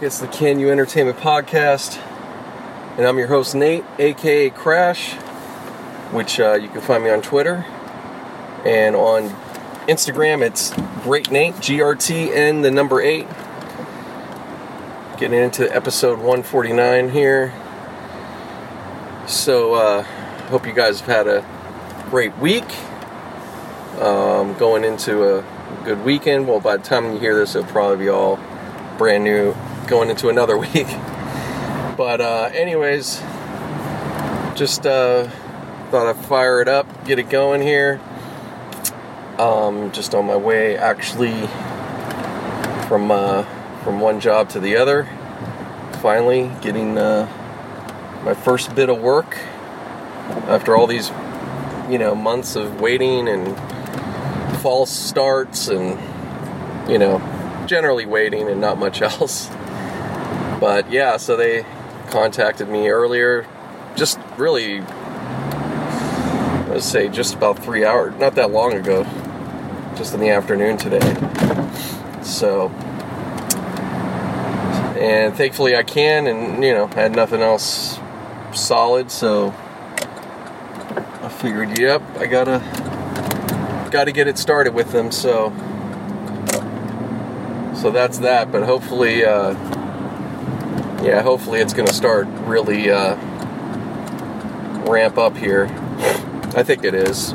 back. It's the Can You Entertainment Podcast, and I'm your host, Nate, aka Crash, which uh, you can find me on Twitter. And on Instagram, it's Great Nate, G R T N, the number eight. Getting into episode 149 here. So, uh, hope you guys have had a great week. Um, going into a good weekend. Well, by the time you hear this, it'll probably be all brand new going into another week. But, uh, anyways, just uh, thought I'd fire it up, get it going here. Um, just on my way, actually, from uh, from one job to the other. Finally, getting uh, my first bit of work after all these, you know, months of waiting and false starts and, you know, generally waiting and not much else. But yeah, so they contacted me earlier, just really, let's say, just about three hours, not that long ago, just in the afternoon today. So, and thankfully I can, and you know, had nothing else solid, so I figured, yep, I gotta, gotta get it started with them. So, so that's that. But hopefully, uh, yeah, hopefully it's gonna start really uh, ramp up here. I think it is.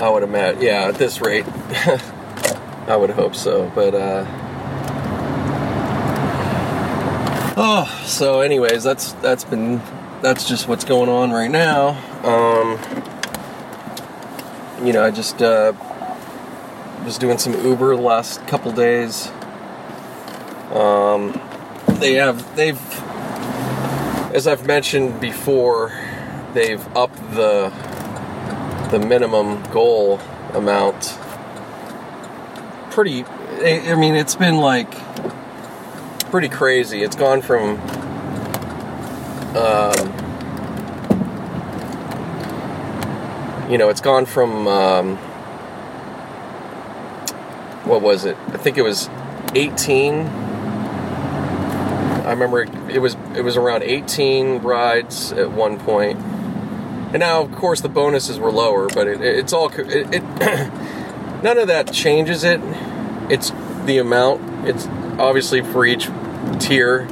I would imagine, yeah, at this rate, I would hope so. But, uh, oh, so anyways, that's that's been that's just what's going on right now. Um, you know, I just uh, was doing some Uber the last couple days. Um, they have they've, as I've mentioned before, they've upped the the minimum goal amount. Pretty, I mean, it's been like pretty crazy. It's gone from um, you know, it's gone from um, what was it? I think it was 18. I remember it, it was it was around 18 rides at one point, and now of course the bonuses were lower, but it, it's all it, it none of that changes it. It's the amount. It's obviously for each tier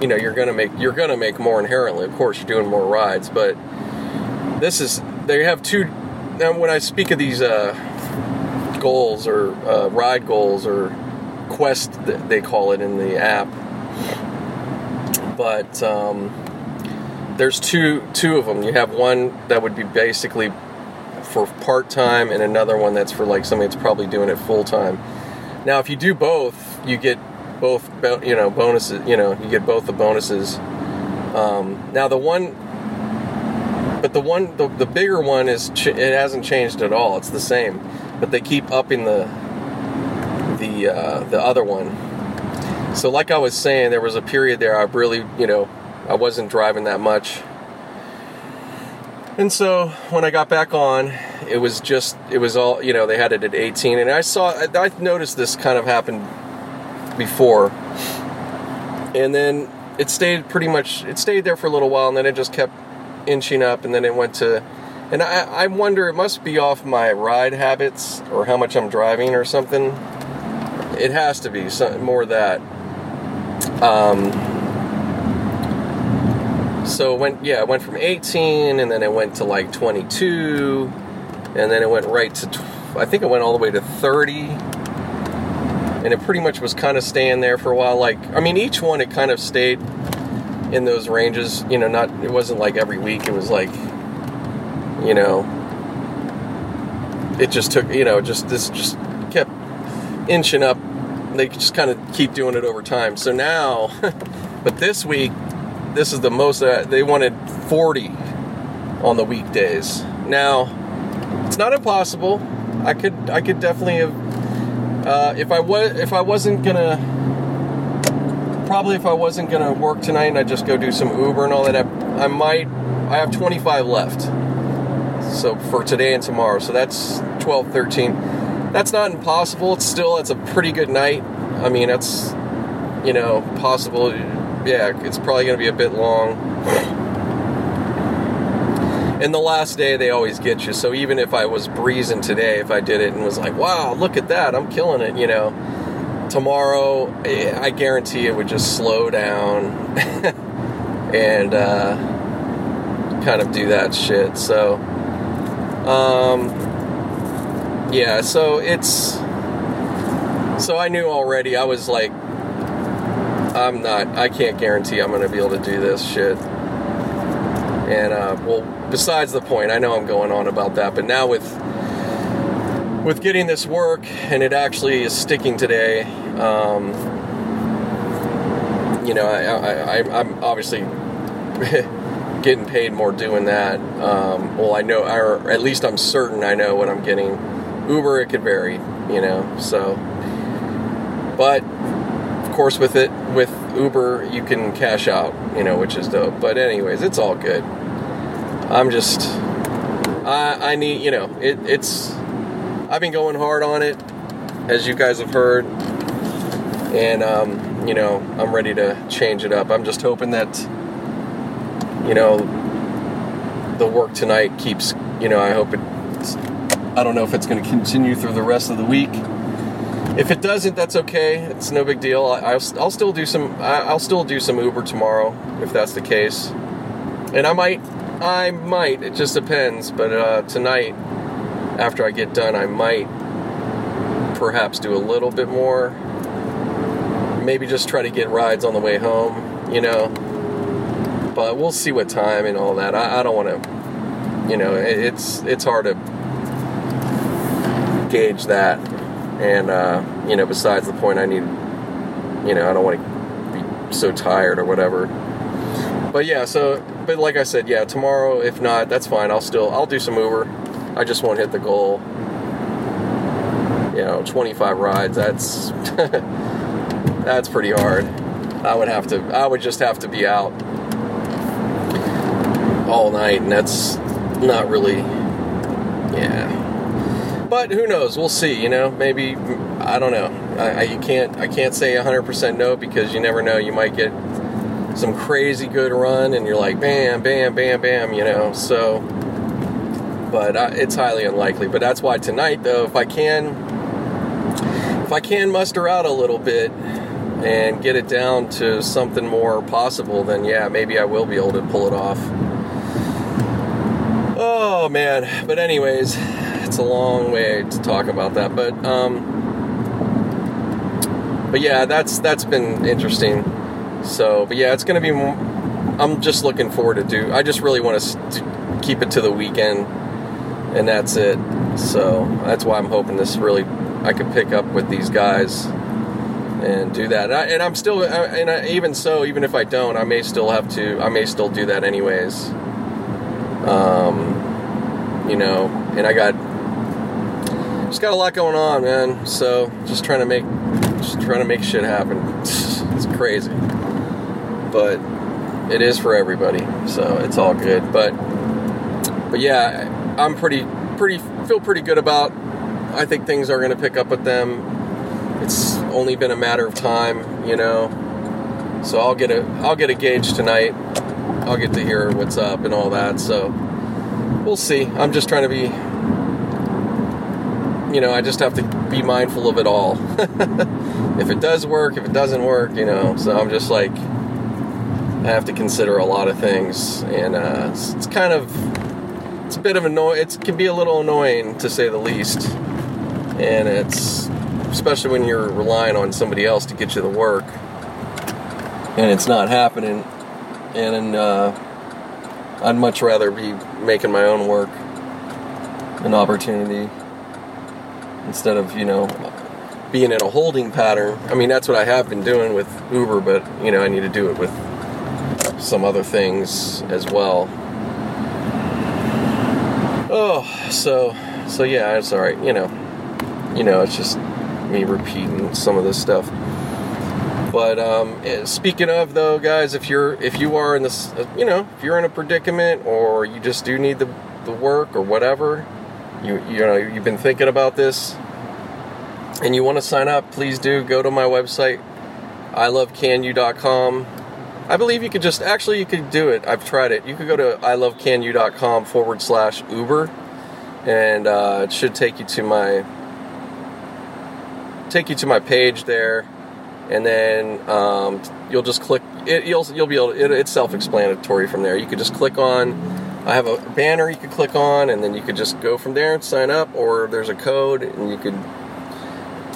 you know you're gonna make you're gonna make more inherently of course you're doing more rides but this is they have two now when i speak of these uh, goals or uh, ride goals or quest they call it in the app but um, there's two two of them you have one that would be basically for part-time and another one that's for like somebody that's probably doing it full-time. Now if you do both you get both you know bonuses you know you get both the bonuses. Um, now the one but the one the, the bigger one is ch- it hasn't changed at all. It's the same but they keep upping the the uh, the other one so like i was saying there was a period there i really you know i wasn't driving that much and so when i got back on it was just it was all you know they had it at 18 and i saw i noticed this kind of happened before. And then it stayed pretty much, it stayed there for a little while and then it just kept inching up and then it went to, and I, I wonder, it must be off my ride habits or how much I'm driving or something. It has to be some, more that. Um, so it went, yeah, it went from 18 and then it went to like 22 and then it went right to, I think it went all the way to 30 and it pretty much was kind of staying there for a while. Like, I mean, each one it kind of stayed in those ranges. You know, not it wasn't like every week. It was like, you know, it just took. You know, just this just kept inching up. They just kind of keep doing it over time. So now, but this week, this is the most. Uh, they wanted 40 on the weekdays. Now, it's not impossible. I could I could definitely have uh, if I was if I wasn't gonna probably if I wasn't gonna work tonight and I just go do some Uber and all that, I, I might I have 25 left. So for today and tomorrow, so that's 12, 13. That's not impossible. It's still it's a pretty good night. I mean, it's you know possible. Yeah, it's probably going to be a bit long. And the last day they always get you. So even if I was breezing today, if I did it and was like, "Wow, look at that, I'm killing it," you know, tomorrow eh, I guarantee it would just slow down and uh, kind of do that shit. So, um, yeah, so it's so I knew already. I was like, I'm not. I can't guarantee I'm going to be able to do this shit. And uh, well, besides the point, I know I'm going on about that, but now with with getting this work and it actually is sticking today, um, you know, I, I, I'm obviously getting paid more doing that. Um, well, I know, or at least I'm certain I know what I'm getting. Uber, it could vary, you know, so. But of course, with it, with Uber, you can cash out, you know, which is dope. But anyways, it's all good. I'm just, I, I need, you know, it, it's, I've been going hard on it, as you guys have heard, and um, you know, I'm ready to change it up. I'm just hoping that, you know, the work tonight keeps, you know, I hope it. I don't know if it's going to continue through the rest of the week. If it doesn't, that's okay. It's no big deal. I, will I'll still do some. I'll still do some Uber tomorrow if that's the case, and I might I might. It just depends. But uh, tonight, after I get done, I might perhaps do a little bit more. Maybe just try to get rides on the way home, you know. But we'll see what time and all that. I, I don't want to, you know, it, it's it's hard to gauge that. And uh, you know, besides the point, I need, you know, I don't want to be so tired or whatever. But yeah, so but like I said, yeah, tomorrow if not, that's fine. I'll still I'll do some Uber. I just won't hit the goal. You know, 25 rides. That's that's pretty hard. I would have to. I would just have to be out all night, and that's not really. But who knows? We'll see. You know, maybe I don't know. I, I you can't. I can't say 100% no because you never know. You might get some crazy good run and you're like bam bam bam bam you know so but uh, it's highly unlikely but that's why tonight though if i can if i can muster out a little bit and get it down to something more possible then yeah maybe i will be able to pull it off oh man but anyways it's a long way to talk about that but um but yeah that's that's been interesting so, but yeah, it's to be. I'm just looking forward to do. I just really want to keep it to the weekend, and that's it. So that's why I'm hoping this really I could pick up with these guys and do that. And, I, am still, and I, even so, even if I don't, I may still have to. I may still do that anyways. Um, you know, and I got just got a lot going on, man. So just trying to make, just trying to make shit happen. It's crazy but it is for everybody, so it's all good. But but yeah, I'm pretty pretty feel pretty good about. I think things are going to pick up with them. It's only been a matter of time, you know. So I'll get a I'll get a gauge tonight. I'll get to hear what's up and all that. So we'll see. I'm just trying to be you know, I just have to be mindful of it all. if it does work, if it doesn't work, you know. So I'm just like I have to consider a lot of things, and uh, it's, it's, kind of it's a bit of annoying. It can be a little annoying to say the least, and it's especially when you're relying on somebody else to get you the work, and it's not happening. And uh, I'd much rather be making my own work, an opportunity, instead of you know being in a holding pattern. I mean, that's what I have been doing with Uber, but you know, I need to do it with some other things as well. Oh, so so yeah, it's all right. You know, you know, it's just me repeating some of this stuff. But um, eh, speaking of though, guys, if you're if you are in this, uh, you know, if you're in a predicament or you just do need the the work or whatever, you you know you've been thinking about this, and you want to sign up, please do go to my website, ilovecanu.com. I believe you could just actually you could do it. I've tried it. You could go to ilovecanu.com forward slash Uber, and uh, it should take you to my take you to my page there, and then um, you'll just click. It, you'll you'll be able. To, it, it's self-explanatory from there. You could just click on. I have a banner you could click on, and then you could just go from there and sign up. Or there's a code, and you could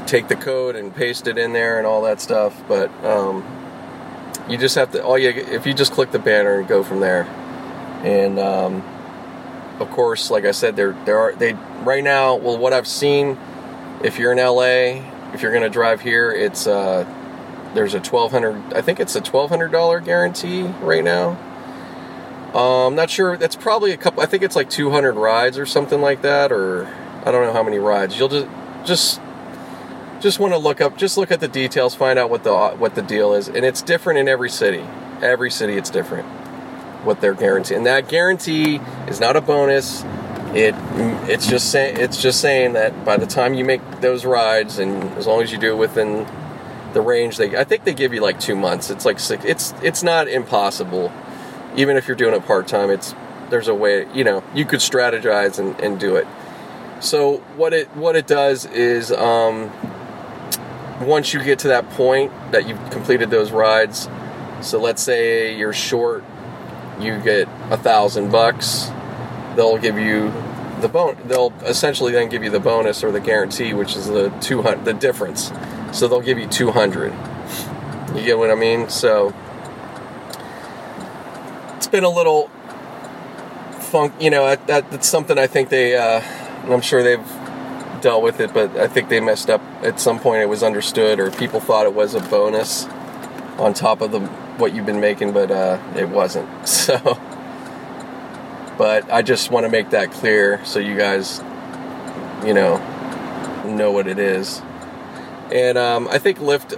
take the code and paste it in there and all that stuff. But um, you just have to all you if you just click the banner and go from there. And um, of course, like I said, there there are they right now. Well, what I've seen, if you're in LA, if you're to drive here, it's uh, there's a twelve hundred. I think it's a twelve hundred dollar guarantee right now. Um, I'm not sure. That's probably a couple. I think it's like 200 rides or something like that, or I don't know how many rides. You'll just just just want to look up, just look at the details, find out what the what the deal is, and it's different in every city. Every city, it's different what they're guaranteeing. And that guarantee is not a bonus. It it's just saying it's just saying that by the time you make those rides, and as long as you do it within the range, they I think they give you like two months. It's like six. It's it's not impossible, even if you're doing it part time. It's there's a way you know you could strategize and, and do it. So what it what it does is um, once you get to that point that you've completed those rides, so let's say you're short, you get a thousand bucks, they'll give you the bone. They'll essentially then give you the bonus or the guarantee, which is the two hundred, the difference. So they'll give you two hundred. You get what I mean? So been a little funk. You know, that, that that's something I think they. Uh, I'm sure they've dealt with it, but I think they messed up at some point. It was understood, or people thought it was a bonus on top of the what you've been making, but uh, it wasn't. So, but I just want to make that clear so you guys, you know, know what it is. And um, I think Lyft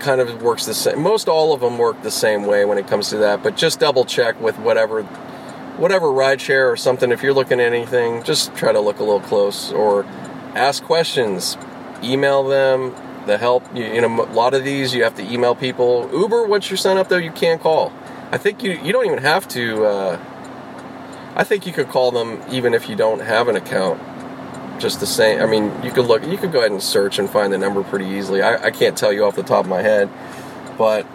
kind of works the same. Most all of them work the same way when it comes to that. But just double check with whatever whatever rideshare or something. If you're looking at anything, just try to look a little close or ask questions, email them. The help, you, you know, a lot of these you have to email people. Uber, once you sign up though, you can't call. I think you you don't even have to. Uh, I think you could call them even if you don't have an account. Just the same. I mean, you could look. You could go ahead and search and find the number pretty easily. I, I can't tell you off the top of my head, but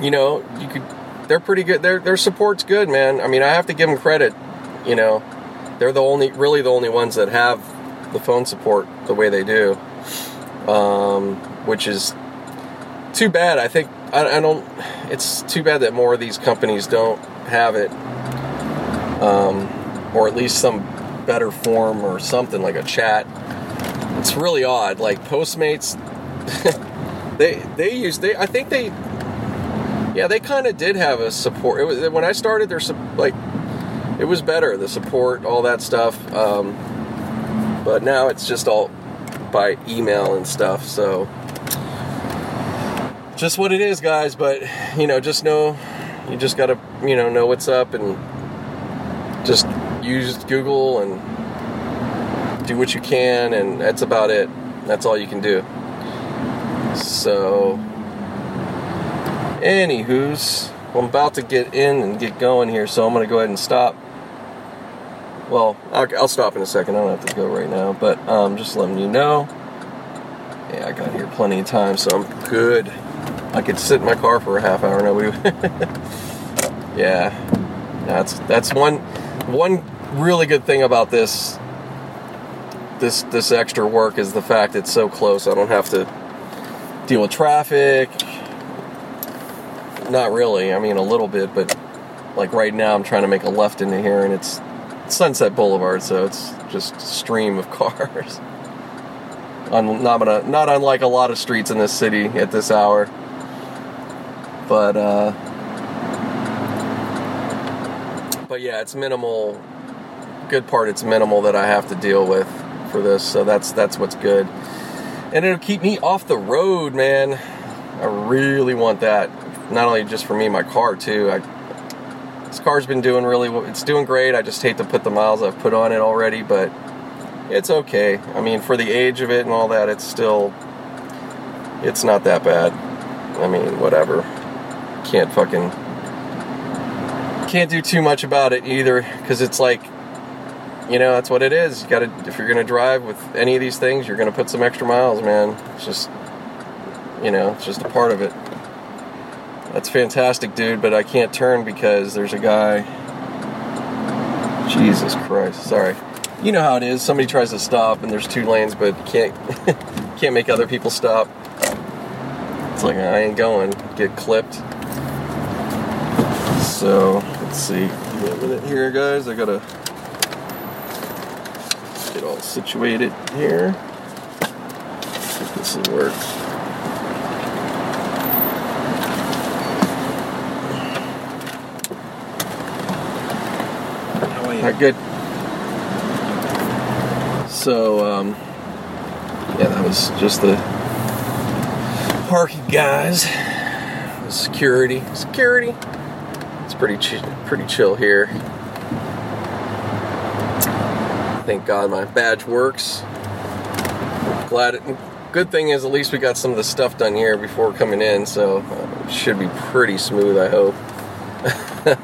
you know, you could. They're pretty good. Their their support's good, man. I mean, I have to give them credit. You know, they're the only, really the only ones that have the phone support the way they do, um, which is too bad. I think I, I, don't. It's too bad that more of these companies don't have it, um, or at least some better form or something like a chat. It's really odd. Like Postmates, they they use they. I think they. Yeah, they kind of did have a support. It was when I started. There's like it was better the support all that stuff um, but now it's just all by email and stuff so just what it is guys but you know just know you just gotta you know know what's up and just use google and do what you can and that's about it that's all you can do so anywho's I'm about to get in and get going here, so I'm going to go ahead and stop. Well, I'll, stop in a second. I don't have to go right now, but um, just letting you know. Yeah, I got here plenty of time, so I'm good. I could sit in my car for a half hour. No, we. yeah, that's that's one one really good thing about this this this extra work is the fact it's so close. I don't have to deal with traffic. Not really. I mean, a little bit, but like right now, I'm trying to make a left into here, and it's Sunset Boulevard, so it's just a stream of cars. not, gonna, not unlike a lot of streets in this city at this hour. But, uh, but yeah, it's minimal. Good part, it's minimal that I have to deal with for this, so that's that's what's good. And it'll keep me off the road, man. I really want that. Not only just for me, my car too. I this car's been doing really well. it's doing great. I just hate to put the miles I've put on it already, but it's okay. I mean, for the age of it and all that, it's still, it's not that bad. I mean, whatever. Can't fucking, can't do too much about it either, because it's like, you know, that's what it is. You gotta, if you're gonna drive with any of these things, you're gonna put some extra miles, man. It's just, you know, it's just a part of it. That's fantastic, dude, but I can't turn because there's a guy. Jesus Christ. Sorry. You know how it is. Somebody tries to stop and there's two lanes, but can't can't make other people stop. It's like I ain't going. Get clipped. So let's see. Give me a minute here, guys. I gotta get all situated here. If this will work. How are you? All right, good. So, um, yeah, that was just the parking guys. The security, security. Pretty ch- pretty chill here. Thank God my badge works. Glad it. Good thing is at least we got some of the stuff done here before coming in, so uh, should be pretty smooth. I hope.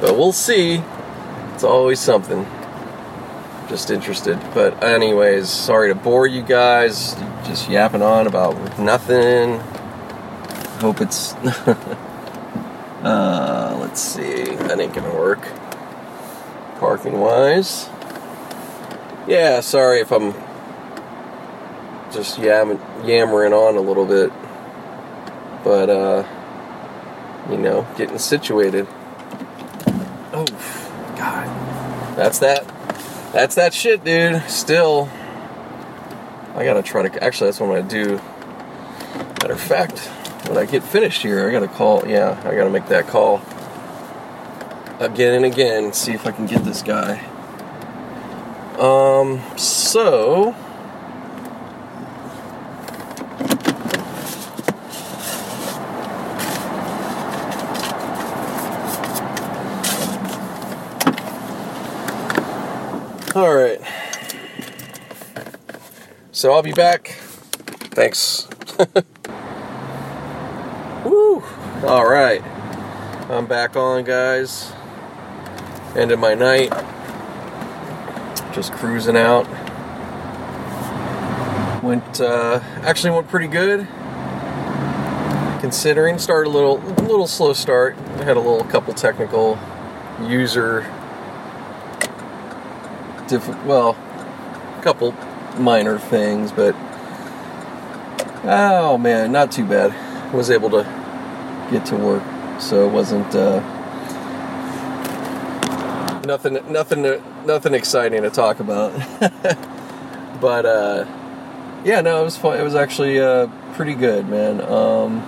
but we'll see. It's always something. Just interested. But, anyways, sorry to bore you guys. Just yapping on about nothing. Hope it's. uh, let's see. That ain't gonna work. Parking wise. Yeah, sorry if I'm just yam- yammering on a little bit. But, uh, you know, getting situated. Oh, God. That's that. That's that shit, dude. Still. I gotta try to. Actually, that's what I'm gonna do. Matter of fact, when I get finished here, I gotta call. Yeah, I gotta make that call again and again and see if I can get this guy. Um, so. All right. So I'll be back. Thanks. Woo. All right. I'm back on, guys. End of my night. Just cruising out. Went uh, actually went pretty good. Considering started a little little slow start. Had a little couple technical user diff- well, couple minor things, but oh man, not too bad. Was able to get to work, so it wasn't uh, nothing, nothing, nothing exciting to talk about. but uh, yeah, no, it was fun. It was actually uh, pretty good, man. Um,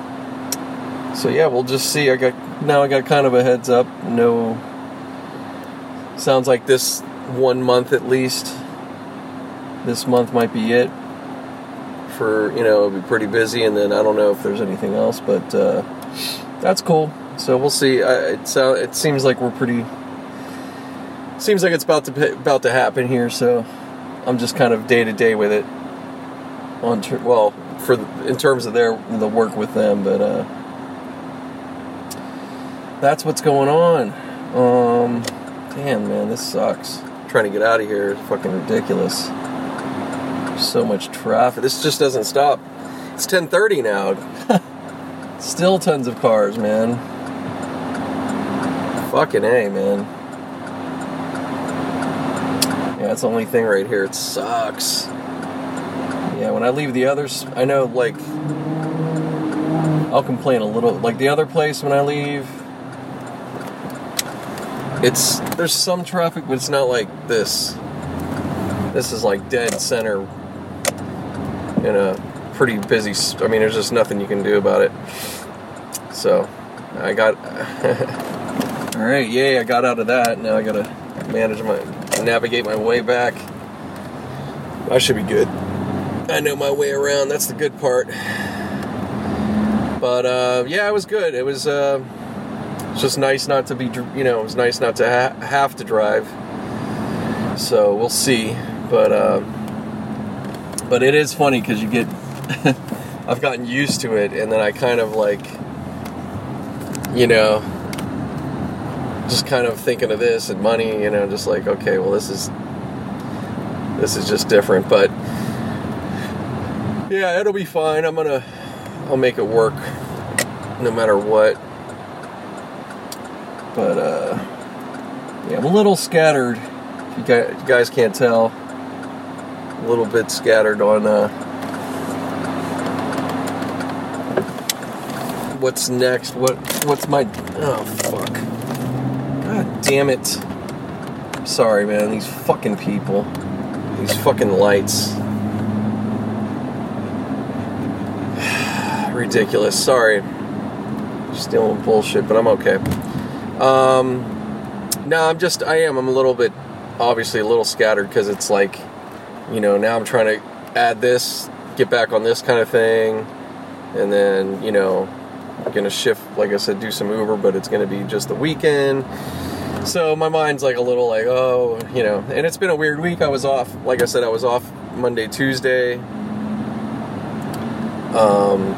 so yeah, we'll just see. I got now. I got kind of a heads up. No, sounds like this one month at least. This month might be it. For you know, it'll be pretty busy, and then I don't know if there's anything else, but uh, that's cool. So we'll see. I, it sound, it seems like we're pretty. Seems like it's about to about to happen here. So I'm just kind of day to day with it. On ter- well, for the, in terms of their the work with them, but uh, that's what's going on. Um, damn man, this sucks trying to get out of here is fucking ridiculous. So much traffic. This just doesn't stop. It's 10:30 now. Still tons of cars, man. Fucking A, man. Yeah, that's the only thing right here. It sucks. Yeah, when I leave the others, I know like I'll complain a little. Like the other place when I leave, it's there's some traffic, but it's not like this. This is like dead center in a pretty busy. I mean, there's just nothing you can do about it. So, I got. all right, yay! I got out of that. Now I gotta manage my, navigate my way back. I should be good. I know my way around. That's the good part. But uh, yeah, it was good. It was. Uh, it's just nice not to be, you know, it was nice not to ha- have to drive. So we'll see. But uh, but it is funny because you get I've gotten used to it, and then I kind of like you know just kind of thinking of this and money, you know, just like okay, well this is this is just different, but yeah, it'll be fine. I'm gonna I'll make it work no matter what. But uh, yeah, I'm a little scattered. You guys can't tell, a little bit scattered on uh, what's next. What what's my oh fuck? God damn it! Sorry, man. These fucking people. These fucking lights. Ridiculous. Sorry. With bullshit, but I'm okay. Um, no, I'm just, I am. I'm a little bit, obviously, a little scattered because it's like, you know, now I'm trying to add this, get back on this kind of thing, and then, you know, I'm gonna shift, like I said, do some Uber, but it's gonna be just the weekend. So my mind's like a little like, oh, you know, and it's been a weird week. I was off, like I said, I was off Monday, Tuesday. Um,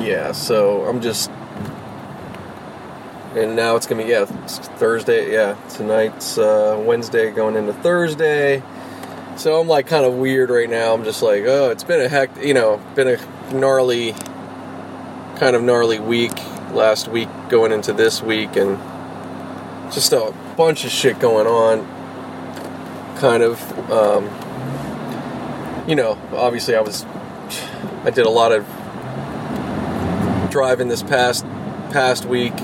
yeah, so I'm just, and now it's gonna be yeah, Thursday. Yeah, tonight's uh, Wednesday, going into Thursday. So I'm like kind of weird right now. I'm just like, oh, it's been a heck, you know, been a gnarly, kind of gnarly week last week going into this week, and just a bunch of shit going on. Kind of, um, you know, obviously I was, I did a lot of driving this past past week,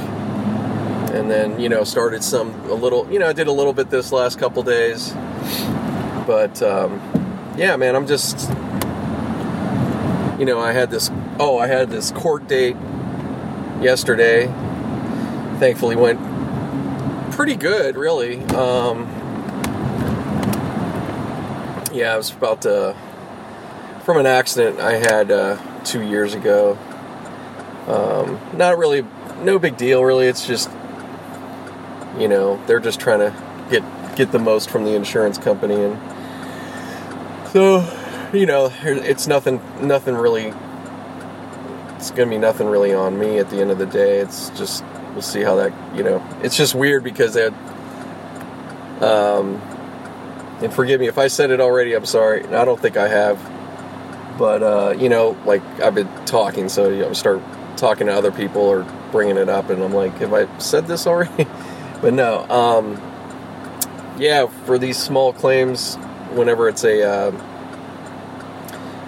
and then you know started some a little, you know, I did a little bit this last couple days, but um, yeah, man, I'm just, you know, I had this, oh, I had this court date yesterday. Thankfully, went pretty good, really. Um, yeah, I was about to from an accident I had uh, two years ago. Um, not really, no big deal, really. It's just, you know, they're just trying to get get the most from the insurance company, and so, you know, it's nothing, nothing really. It's gonna be nothing really on me at the end of the day. It's just we'll see how that, you know. It's just weird because had, um, and forgive me if I said it already. I'm sorry. I don't think I have but uh, you know, like I've been talking, so you know, start talking to other people or bringing it up, and I'm like, have I said this already? but no, um, yeah, for these small claims, whenever it's a uh,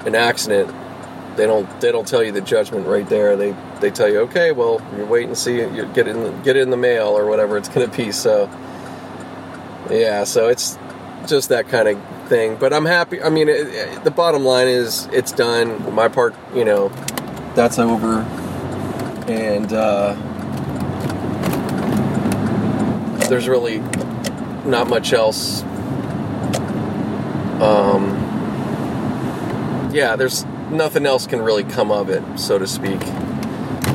an accident, they don't they don't tell you the judgment right there. They they tell you, okay, well, you wait and see, you get it in get it in the mail or whatever it's to be. So yeah, so it's just that kind of thing. But I'm happy. I mean, it, it, the bottom line is it's done. My part, you know, that's over. And uh, there's really not much else. Um, yeah, there's nothing else can really come of it, so to speak.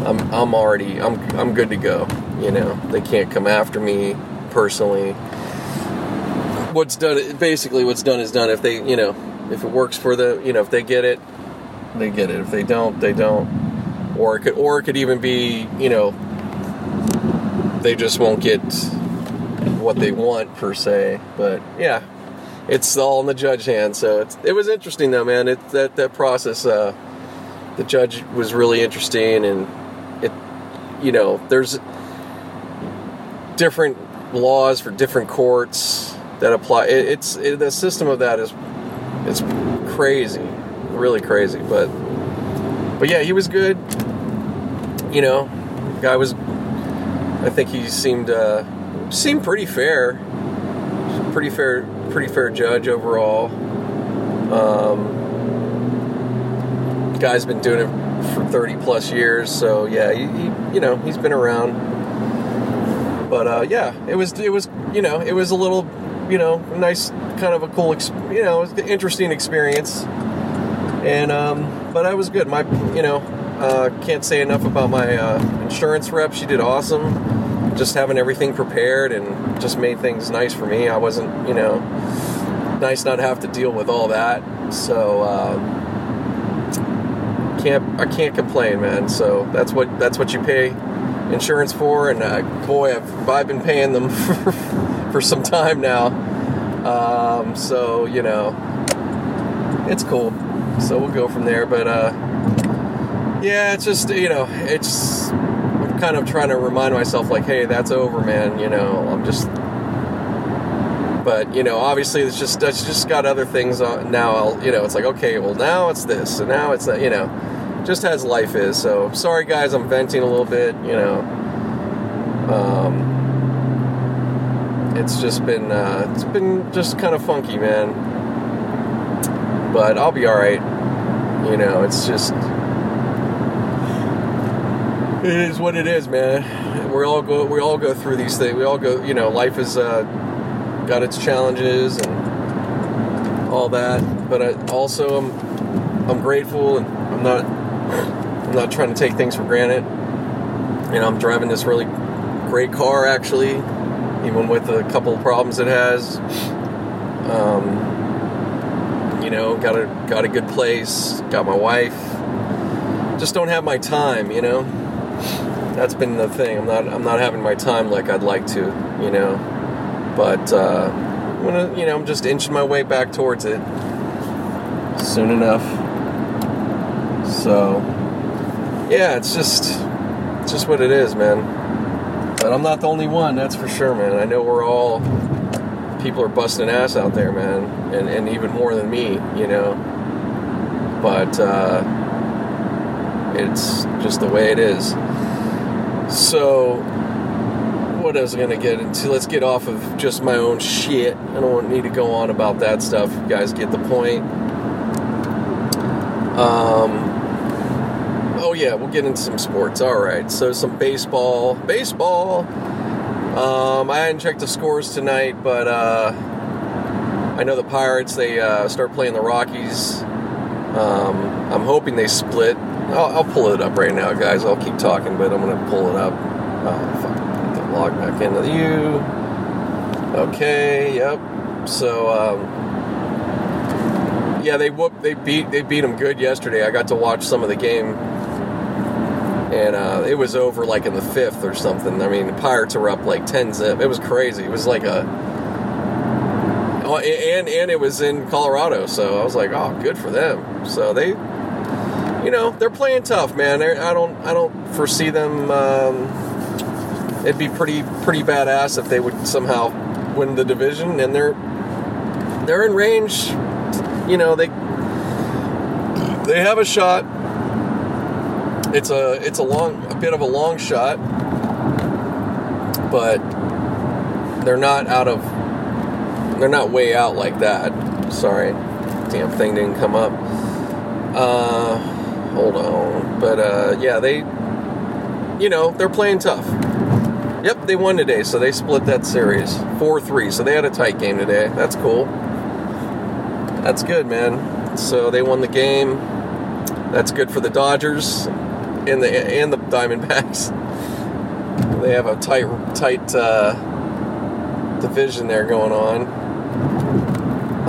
I'm I'm already I'm I'm good to go. You know, they can't come after me personally what's done basically what's done is done if they you know if it works for the you know if they get it they get it if they don't they don't or it could or it could even be you know they just won't get what they want per se but yeah it's all in the judge hand so it was interesting though man it that that process uh, the judge was really interesting and it you know there's different laws for different courts that apply. It, it's it, the system of that is it's crazy, really crazy. But but yeah, he was good. You know, guy was. I think he seemed uh, seemed pretty fair. Pretty fair, pretty fair judge overall. Um, guy's been doing it for 30 plus years, so yeah, he, he you know he's been around. But uh, yeah, it was it was you know it was a little you know, nice, kind of a cool, you know, it was interesting experience. And um, but I was good. My, you know, uh, can't say enough about my uh, insurance rep. She did awesome. Just having everything prepared and just made things nice for me. I wasn't, you know, nice not to have to deal with all that. So um, can't I can't complain, man. So that's what that's what you pay insurance for, and uh, boy, I've, I've been paying them for, for some time now. Um, so you know, it's cool. So we'll go from there. But uh, yeah, it's just you know, it's Kind of trying to remind myself like, hey, that's over, man. You know, I'm just. But you know, obviously, it's just it's just got other things on now. I'll, you know, it's like okay, well now it's this, and now it's that. You know, just as life is. So sorry, guys, I'm venting a little bit. You know, um, it's just been uh, it's been just kind of funky, man. But I'll be all right. You know, it's just it is what it is, man. We all go we all go through these things. We all go. You know, life has uh, got its challenges and all that. But I also I'm I'm grateful and I'm not I'm not trying to take things for granted. You know, I'm driving this really great car actually, even with a couple of problems it has. Um, you know, got a got a good place, got my wife. Just don't have my time, you know. That's been the thing. I'm not I'm not having my time like I'd like to, you know. But uh, gonna, you know, I'm just inching my way back towards it soon enough. So, yeah, it's just it's just what it is, man. But I'm not the only one, that's for sure, man. I know we're all people are busting ass out there, man, and and even more than me, you know. But uh, it's just the way it is. So, what else I was gonna get into? Let's get off of just my own shit. I don't need to go on about that stuff. You guys get the point. Um, oh yeah, we'll get into some sports. All right, so some baseball. Baseball. Um, I hadn't checked the scores tonight, but uh, I know the Pirates. They uh, start playing the Rockies. Um, I'm hoping they split. I'll, I'll, pull it up right now, guys. I'll keep talking, but I'm gonna pull it up. Oh, fuck. Get log back into you. Okay. Yep. So. Um, yeah, they whoop. They beat. They beat them good yesterday. I got to watch some of the game and uh, it was over like in the fifth or something. I mean, the Pirates were up like ten zip. It was crazy. It was like a, oh, and and it was in Colorado, so I was like, oh, good for them. So they, you know, they're playing tough, man. They're, I don't I don't foresee them. Um, it'd be pretty pretty badass if they would somehow win the division, and they're they're in range. You know, they they have a shot it's a it's a long a bit of a long shot, but they're not out of they're not way out like that. Sorry, damn thing didn't come up. Uh, hold on, but uh, yeah, they you know they're playing tough. Yep, they won today, so they split that series four three. So they had a tight game today. That's cool. That's good, man. So they won the game. That's good for the Dodgers and the and the Diamondbacks. They have a tight tight uh, division there going on.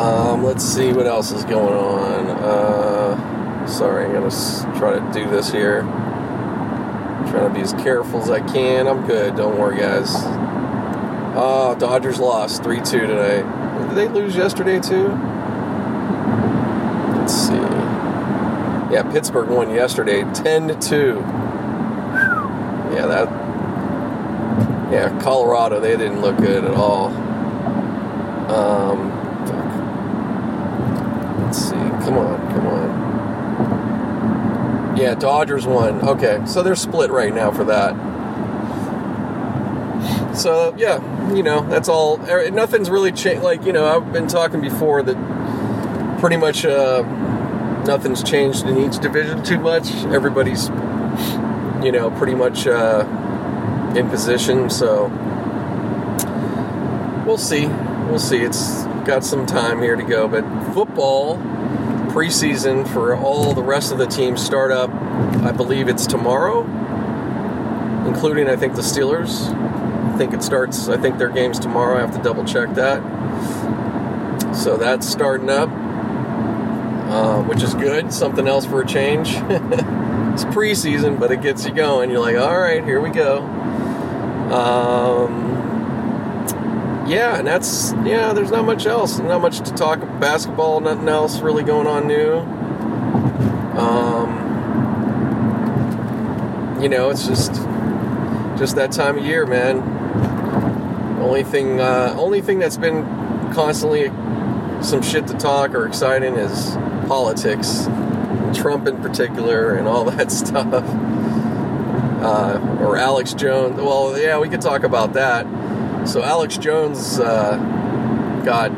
Um, let's see what else is going on. Uh, sorry, I'm gonna try to do this here. I'm trying to be as careful as I can. I'm good. Don't worry, guys. Oh, Dodgers lost 3 2 today. Did they lose yesterday, too? Let's see. Yeah, Pittsburgh won yesterday 10 to 2. Yeah, that. Yeah, Colorado, they didn't look good at all. Um, fuck. Let's see. Come on, come on. Yeah, Dodgers won. Okay, so they're split right now for that. So, yeah, you know, that's all. Er, nothing's really changed. Like, you know, I've been talking before that pretty much. Uh, nothing's changed in each division too much. Everybody's, you know, pretty much uh, in position. So we'll see. We'll see. It's got some time here to go, but football preseason for all the rest of the teams start up. I believe it's tomorrow, including I think the Steelers. I think it starts. I think their game's tomorrow. I have to double check that. So that's starting up, uh, which is good. Something else for a change. it's preseason, but it gets you going. You're like, all right, here we go. Um, yeah, and that's yeah. There's not much else. Not much to talk. About basketball. Nothing else really going on new. Um, you know, it's just just that time of year, man. Only thing, uh, only thing that's been constantly some shit to talk or exciting is politics, Trump in particular, and all that stuff. Uh, or Alex Jones. Well, yeah, we could talk about that. So Alex Jones uh, got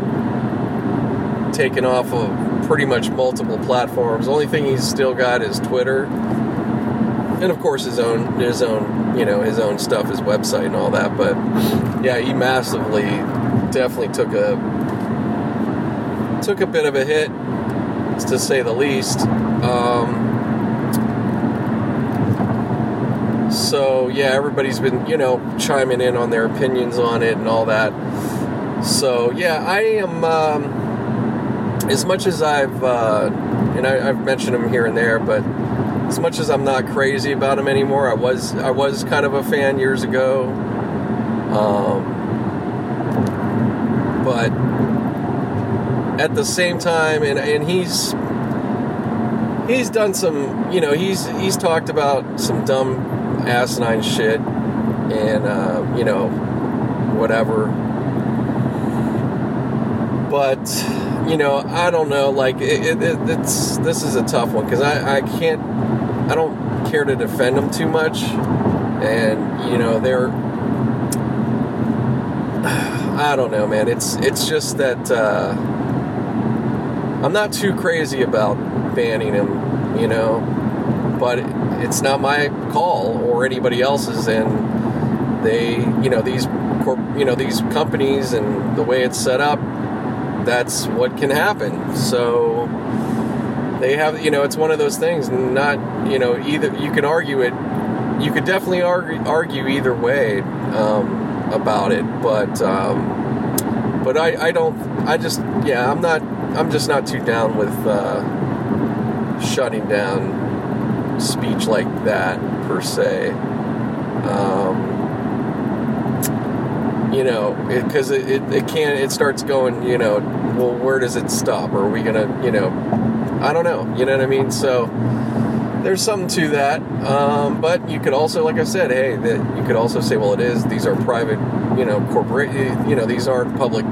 taken off of pretty much multiple platforms. The only thing he's still got is Twitter, and of course his own his own you know his own stuff, his website and all that. But yeah, he massively definitely took a took a bit of a hit, to say the least. Um, so yeah, everybody's been you know chiming in on their opinions on it and all that. So yeah, I am. Um, as much as I've uh, and I, have mentioned him here and there, but as much as I'm not crazy about him anymore, I was I was kind of a fan years ago. Um, but at the same time, and and he's he's done some, you know, he's he's talked about some dumb asinine shit and uh, you know whatever. But you know i don't know like it, it, it's this is a tough one because I, I can't i don't care to defend them too much. And you know they're i don't know man. It's it's just that uh, i'm not too crazy about banning him you know? But it's not my call or anybody else's and they you know these you know these companies and the way it's set up that's what can happen. So they have you know it's one of those things not you know either you can argue it you could definitely argue, argue either way um, about it but um, but I, I don't I just yeah I'm not I'm just not too down with uh, shutting down speech like that per se. Um, you know, because it, it, it, it can it starts going. You know, well, where does it stop? Are we gonna, you know, I don't know. You know what I mean? So there's something to that. Um, but you could also, like I said, hey, that you could also say, well, it is. These are private, you know, corporate. You know, these aren't public.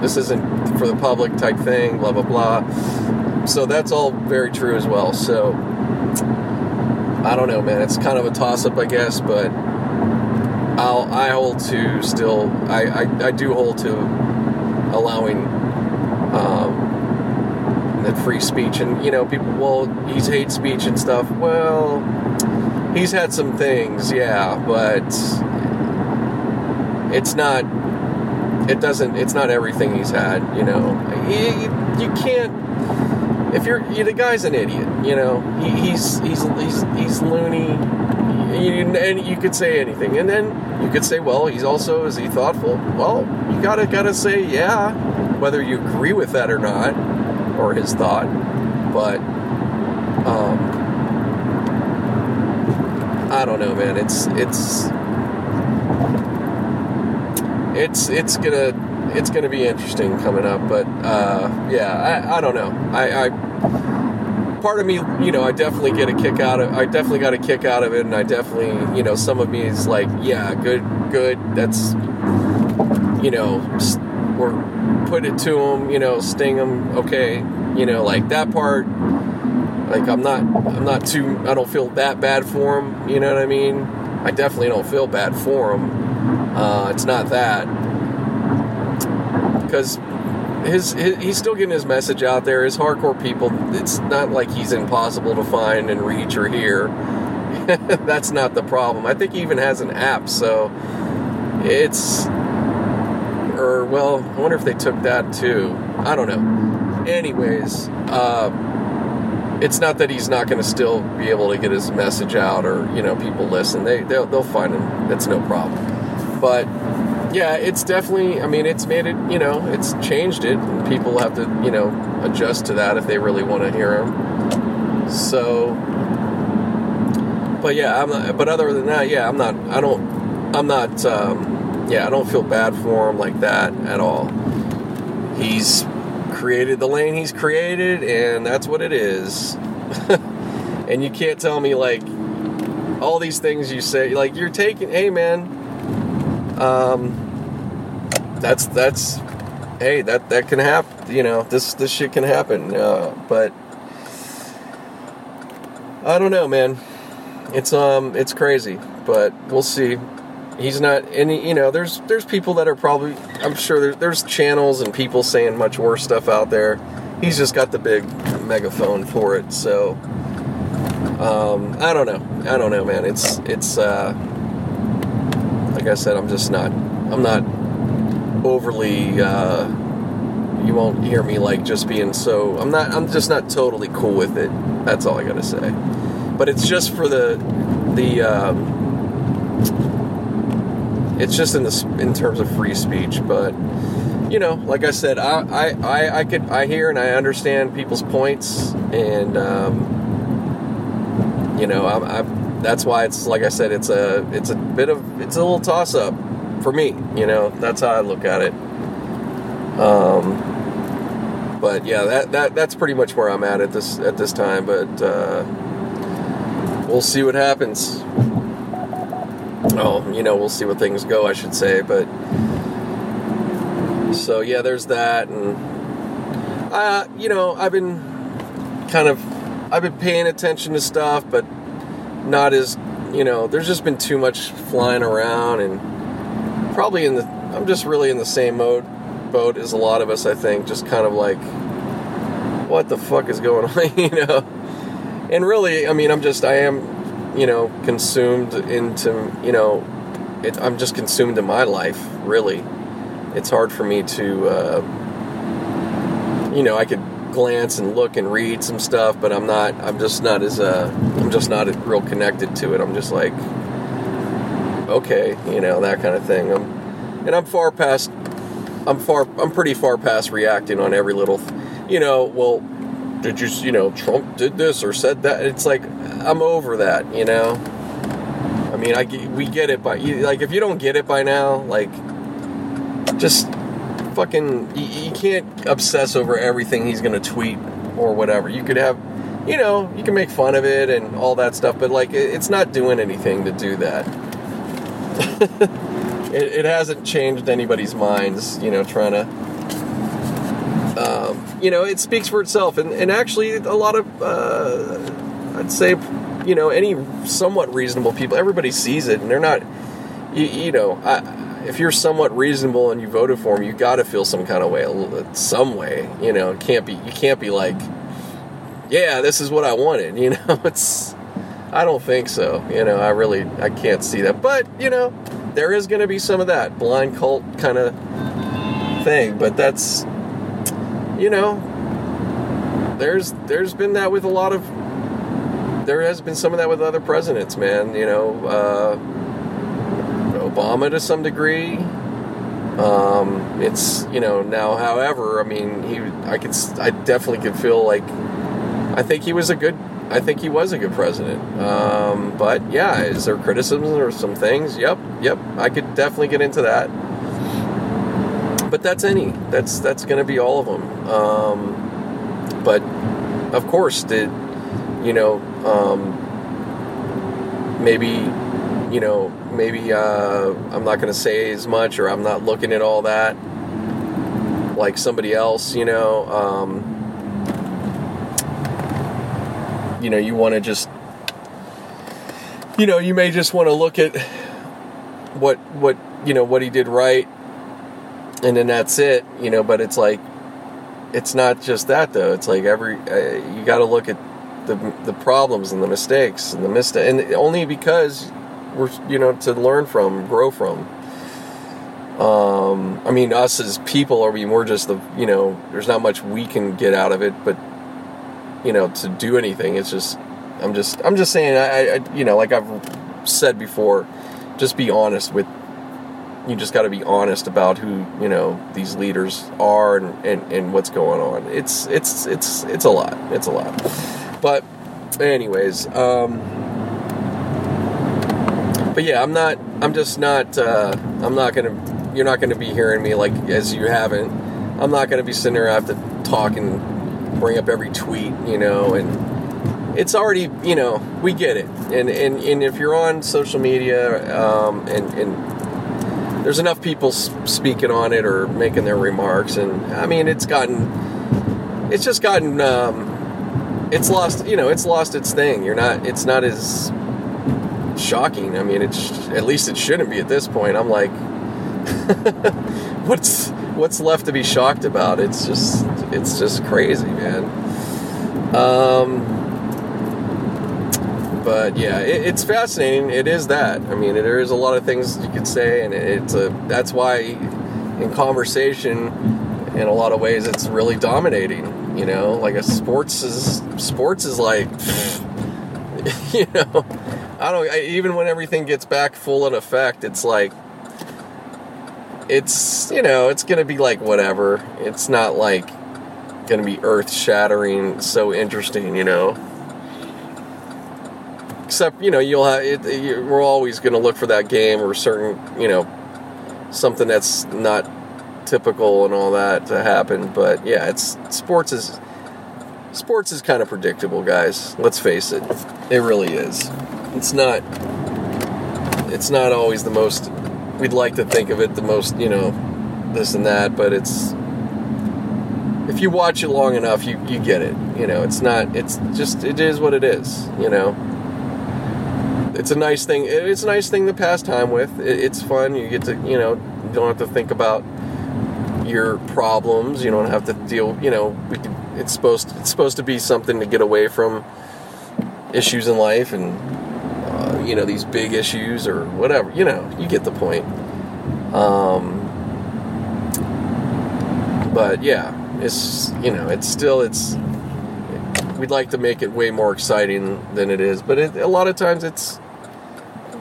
This isn't for the public type thing. Blah blah blah. So that's all very true as well. So I don't know, man. It's kind of a toss up, I guess, but I'll I hold to still. I I, I do hold to allowing um, that free speech, and you know, people. Well, he's hate speech and stuff. Well, he's had some things, yeah, but it's not. It doesn't. It's not everything he's had. You know, you, you can't if you're, you, the guy's an idiot, you know, he, he's he's he's he's loony, and you could say anything, and then you could say, well, he's also is he thoughtful? Well, you gotta gotta say, yeah, whether you agree with that or not, or his thought, but um, I don't know, man. It's it's it's it's gonna it's to be interesting coming up. But uh, yeah, I, I don't know. I, I part of me, you know, I definitely get a kick out of. I definitely got a kick out of it, and I definitely, you know, some of me is like, yeah, good, good. That's, you know, we're put it to them, you know, sting them. Okay, you know, like that part. Like I'm not, I'm not too. I don't feel that bad for them. You know what I mean? I definitely don't feel bad for them. Uh, it's not that because his, his, he's still getting his message out there. His hardcore people, it's not like he's impossible to find and reach or hear. That's not the problem. I think he even has an app, so it's or well, I wonder if they took that too. I don't know. Anyways, uh, it's not that he's not going to still be able to get his message out or you know people listen. They they'll, they'll find him. It's no problem. but yeah, it's definitely. I mean, it's made it. You know, it's changed it. People have to, you know, adjust to that if they really want to hear him. So, but yeah, I'm not. But other than that, yeah, I'm not. I don't. I'm not. Um, yeah, I don't feel bad for him like that at all. He's created the lane he's created, and that's what it is. and you can't tell me like all these things you say. Like you're taking. Hey, man um, that's that's hey that that can happen. You know this this shit can happen. Uh, but I don't know, man. It's um it's crazy, but we'll see. He's not any. You know, there's there's people that are probably. I'm sure there, there's channels and people saying much worse stuff out there. He's just got the big megaphone for it. So um, I don't know. I don't know, man. It's it's. Uh, like I said, I'm just not. I'm not overly. Uh, you won't hear me like just being so. I'm not. I'm just not totally cool with it. That's all I gotta say. But it's just for the the. Um, it's just in the in terms of free speech, but you know, like I said, I I, I, I could I hear and I understand people's points, and um, you know, I'm, I'm that's why it's like I said, it's a it's a bit of it's a little toss up for me. You know, that's how I look at it. Um, but yeah, that that that's pretty much where I'm at at this at this time. But uh, we'll see what happens. Oh, you know, we'll see what things go. I should say, but so yeah, there's that, and uh, you know, I've been kind of I've been paying attention to stuff, but not as you know there's just been too much flying around and probably in the i'm just really in the same mode boat as a lot of us i think just kind of like what the fuck is going on you know and really i mean i'm just i am you know consumed into you know it, i'm just consumed in my life really it's hard for me to uh, you know i could glance and look and read some stuff, but I'm not. I'm just not as uh, I'm just not real connected to it. I'm just like, okay, you know, that kind of thing. I'm, and I'm far past. I'm far. I'm pretty far past reacting on every little, you know. Well, did you, you know, Trump did this or said that? It's like I'm over that, you know. I mean, I we get it, but like if you don't get it by now, like just fucking you, you can't obsess over everything he's gonna tweet or whatever. You could have, you know, you can make fun of it and all that stuff, but like it's not doing anything to do that. it, it, hasn't changed anybody's minds, you know, trying to. Um, you know, it speaks for itself, and, and actually, a lot of, uh, I'd say, you know, any somewhat reasonable people, everybody sees it, and they're not, you, you know, I, if you're somewhat reasonable and you voted for him, you got to feel some kind of way, some way. You know, it can't be you can't be like, yeah, this is what I wanted. You know, it's I don't think so. You know, I really I can't see that, but you know, there is going to be some of that blind cult kind of thing, but that's you know, there's there's been that with a lot of there has been some of that with other presidents, man. You know. Uh, Obama to some degree. Um, it's you know now, however, I mean he, I could, I definitely could feel like, I think he was a good, I think he was a good president. Um, but yeah, is there criticisms or some things? Yep, yep, I could definitely get into that. But that's any, that's that's going to be all of them. Um, but of course, did you know um, maybe you know, maybe uh, I'm not going to say as much or I'm not looking at all that like somebody else, you know. Um, you know, you want to just, you know, you may just want to look at what, what, you know, what he did right and then that's it, you know, but it's like, it's not just that though. It's like every, uh, you got to look at the, the problems and the mistakes and the mistake, and only because we're you know to learn from, grow from. Um, I mean, us as people, I mean, we're just the you know, there's not much we can get out of it, but you know, to do anything, it's just I'm just I'm just saying, I, I you know, like I've said before, just be honest with you just got to be honest about who you know these leaders are and, and, and what's going on. It's it's it's it's a lot. It's a lot. But anyways, um, but yeah, I'm not. I'm just not. Uh, I'm not gonna. You're not gonna be hearing me like as you haven't. I'm not gonna be sitting there. I have to talk and bring up every tweet, you know, and it's already, you know, we get it. And and, and if you're on social media, um, and and there's enough people speaking on it or making their remarks, and I mean, it's gotten, it's just gotten, um, it's lost, you know, it's lost its thing. You're not, it's not as shocking. I mean, it's at least it shouldn't be at this point. I'm like, what's what's left to be shocked about? It's just it's just crazy, man. Um, but yeah, it, it's fascinating. It is that. I mean, there is a lot of things you could say, and it's a that's why in conversation, in a lot of ways, it's really dominating. You know, like a sports is sports is like, you know I don't. Even when everything gets back full in effect, it's like it's you know it's gonna be like whatever. It's not like gonna be earth shattering, so interesting, you know. Except you know you'll have it, we're always gonna look for that game or certain you know something that's not typical and all that to happen. But yeah, it's sports is sports is kind of predictable, guys. Let's face it, it really is it's not it's not always the most we'd like to think of it the most you know this and that but it's if you watch it long enough you you get it you know it's not it's just it is what it is you know? It's a nice thing it's a nice thing to pass time with it's fun you get to you know you don't have to think about your problems you don't have to deal you know it's supposed it's supposed to be something to get away from issues in life and you know these big issues or whatever. You know, you get the point. Um, but yeah, it's you know it's still it's we'd like to make it way more exciting than it is, but it, a lot of times it's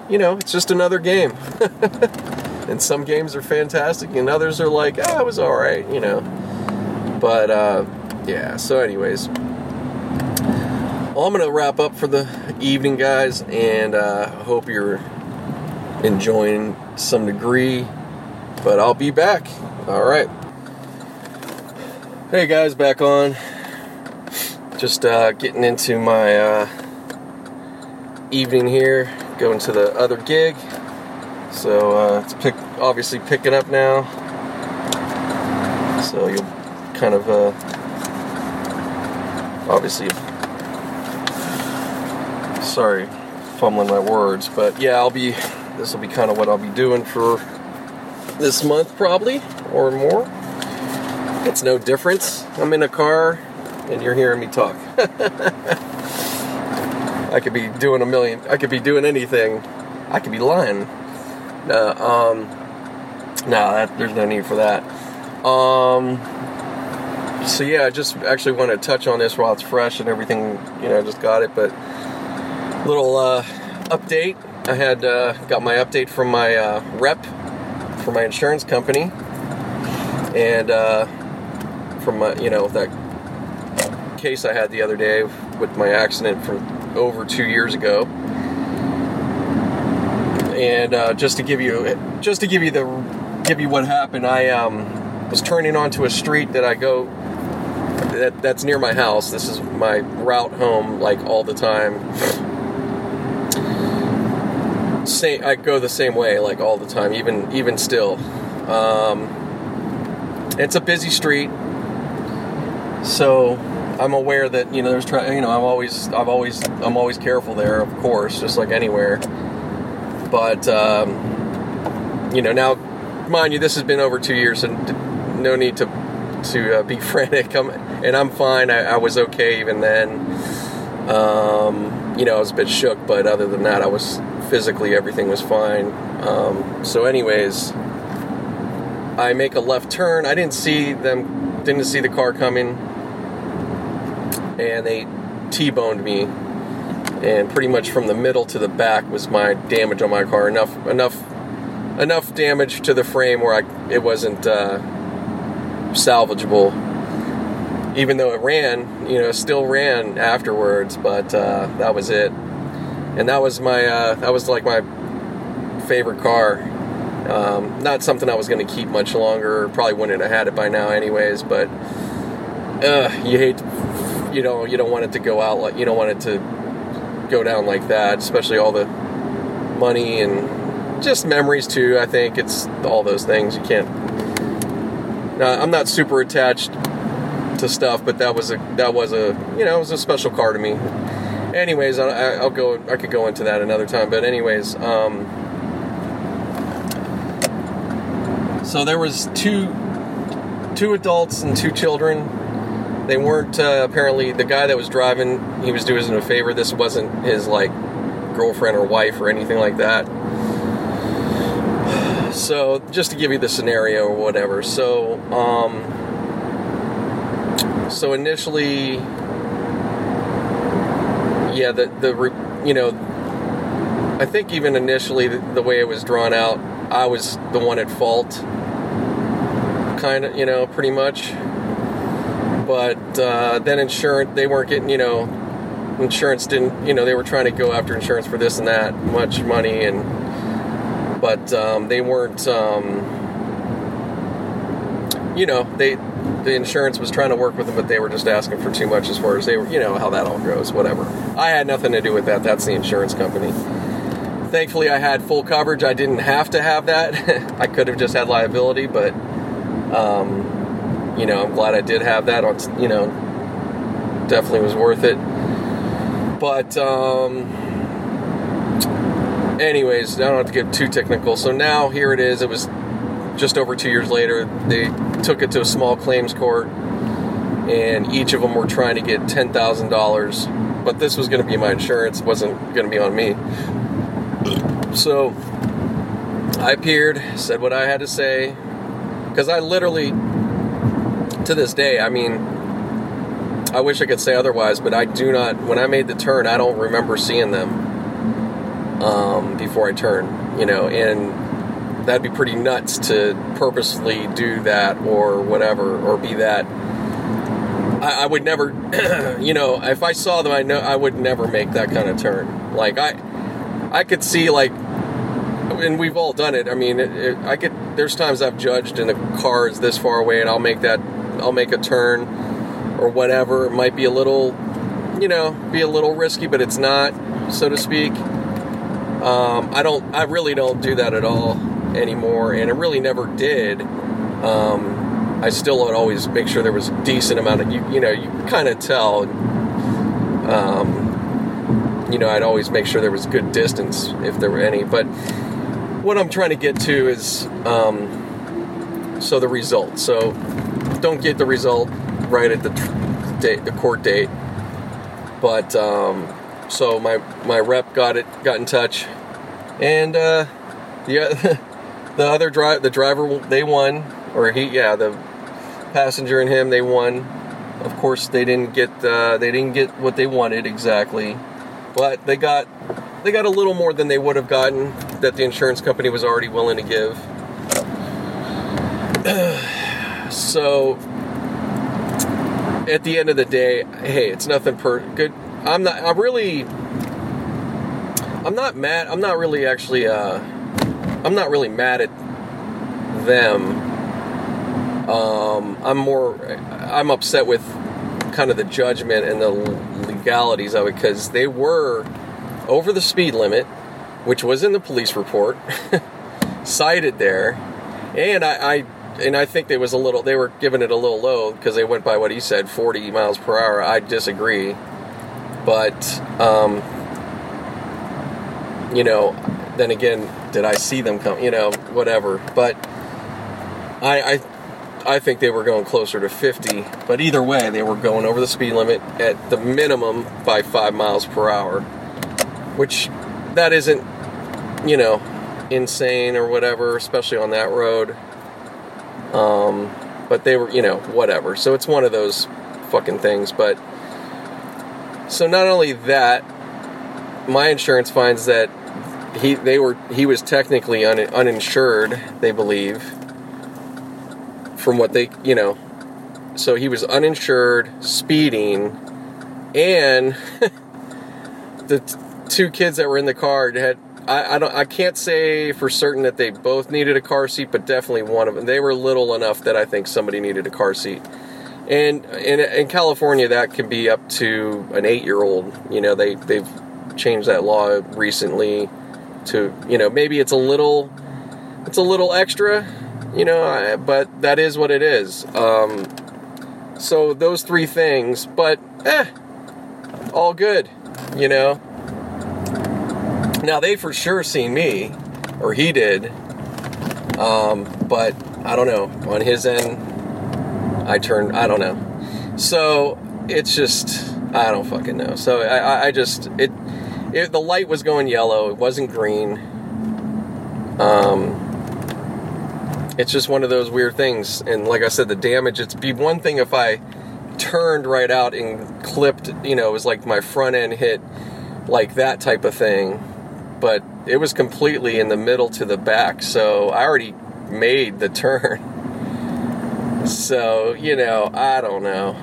you know it's just another game. and some games are fantastic, and others are like, ah, it was all right, you know. But uh, yeah. So, anyways. Well, I'm going to wrap up for the evening, guys, and uh, hope you're enjoying some degree. But I'll be back. All right. Hey, guys, back on. Just uh, getting into my uh, evening here, going to the other gig. So uh, it's pick, obviously picking up now. So you'll kind of uh, obviously sorry, fumbling my words, but yeah, I'll be. This will be kind of what I'll be doing for this month, probably or more. It's no difference. I'm in a car, and you're hearing me talk. I could be doing a million. I could be doing anything. I could be lying. Uh, um, no, that, there's no need for that. Um, so yeah, I just actually want to touch on this while it's fresh and everything. You know, I just got it, but little uh, update. I had uh, got my update from my uh, rep for my insurance company, and uh, from my, you know that case I had the other day with my accident from over two years ago. And uh, just to give you, just to give you the, give you what happened, I um, was turning onto a street that I go that, that's near my house. This is my route home, like all the time same. I go the same way, like all the time, even even still. Um, it's a busy street, so I'm aware that you know there's tra- you know I'm always I've always I'm always careful there, of course, just like anywhere. But um, you know now, mind you, this has been over two years, and no need to to uh, be frantic. I'm, and I'm fine. I, I was okay even then. Um, you know, I was a bit shook, but other than that, I was physically everything was fine. Um, so, anyways, I make a left turn. I didn't see them, didn't see the car coming, and they T-boned me. And pretty much from the middle to the back was my damage on my car. Enough, enough enough damage to the frame where I it wasn't uh, salvageable. Even though it ran, you know, still ran afterwards, but uh, that was it. And that was my uh, that was like my favorite car. Um, not something I was going to keep much longer. Probably wouldn't have had it by now, anyways. But uh, you hate, you know, you don't want it to go out like you don't want it to go down like that, especially all the money and just memories too. I think it's all those things you can't. Now, I'm not super attached to stuff, but that was a that was a you know it was a special car to me. Anyways, I, will go. I could go into that another time. But anyways, um, so there was two two adults and two children. They weren't uh, apparently the guy that was driving. He was doing us a favor. This wasn't his like girlfriend or wife or anything like that. So just to give you the scenario or whatever. So um, so initially, yeah, the the you know, I think even initially the, the way it was drawn out, I was the one at fault, kind of, you know, pretty much. But uh, then insurance, they weren't getting, you know, insurance didn't, you know, they were trying to go after insurance for this and that, much money, and but um, they weren't, um, you know, they the insurance was trying to work with them, but they were just asking for too much as far as they were, you know, how that all goes, whatever. I had nothing to do with that. That's the insurance company. Thankfully, I had full coverage. I didn't have to have that. I could have just had liability, but, um, you know, I'm glad I did have that on, you know, definitely was worth it. But, um, anyways, I don't have to get too technical. So now here it is. It was just over two years later. They took it to a small claims court, and each of them were trying to get $10,000. But this was going to be my insurance, wasn't going to be on me. So I appeared, said what I had to say, because I literally, to this day, I mean, I wish I could say otherwise, but I do not. When I made the turn, I don't remember seeing them um, before I turned. You know, and that'd be pretty nuts to purposely do that or whatever or be that. I, I would never, you know, if I saw them, I know I would never make that kind of turn. Like I, I could see like, and we've all done it. I mean, it, it, I could. There's times I've judged and the car is this far away, and I'll make that, I'll make a turn or whatever. It might be a little, you know, be a little risky, but it's not, so to speak. Um, I don't. I really don't do that at all anymore, and it really never did. Um, I still would always make sure there was a decent amount of you. You know, you kind of tell. Um, you know, I'd always make sure there was good distance if there were any. But what I'm trying to get to is um, so the result. So don't get the result right at the tr- date, the court date. But um, so my my rep got it, got in touch, and uh, yeah, the other drive, the driver, they won, or he, yeah, the passenger and him, they won. Of course, they didn't get, uh, they didn't get what they wanted exactly, but they got, they got a little more than they would have gotten that the insurance company was already willing to give. so, at the end of the day, hey, it's nothing per good. I'm not. I'm really. I'm not mad. I'm not really actually. Uh, I'm not really mad at them. Um, I'm more, I'm upset with kind of the judgment and the legalities of it because they were over the speed limit, which was in the police report, cited there, and I, I and I think they was a little, they were giving it a little low because they went by what he said, 40 miles per hour. I disagree, but um, you know, then again, did I see them come? You know, whatever. But I, I, I think they were going closer to 50. But either way, they were going over the speed limit at the minimum by five miles per hour, which that isn't, you know, insane or whatever, especially on that road. Um, but they were, you know, whatever. So it's one of those fucking things. But so not only that, my insurance finds that he they were he was technically un, uninsured, they believe. From what they, you know, so he was uninsured, speeding, and the t- two kids that were in the car had I, I, don't I can't say for certain that they both needed a car seat, but definitely one of them. They were little enough that I think somebody needed a car seat. And in, in California, that can be up to an eight-year-old. You know, they they've changed that law recently to you know maybe it's a little it's a little extra, you know, but that is what it is. Um, so those three things, but eh, all good, you know. Now they for sure seen me, or he did. Um, but I don't know. On his end, I turned. I don't know. So it's just I don't fucking know. So I, I just it, it the light was going yellow. It wasn't green. Um, it's just one of those weird things. And like I said, the damage. It's be one thing if I turned right out and clipped. You know, it was like my front end hit like that type of thing but it was completely in the middle to the back, so I already made the turn. So, you know, I don't know.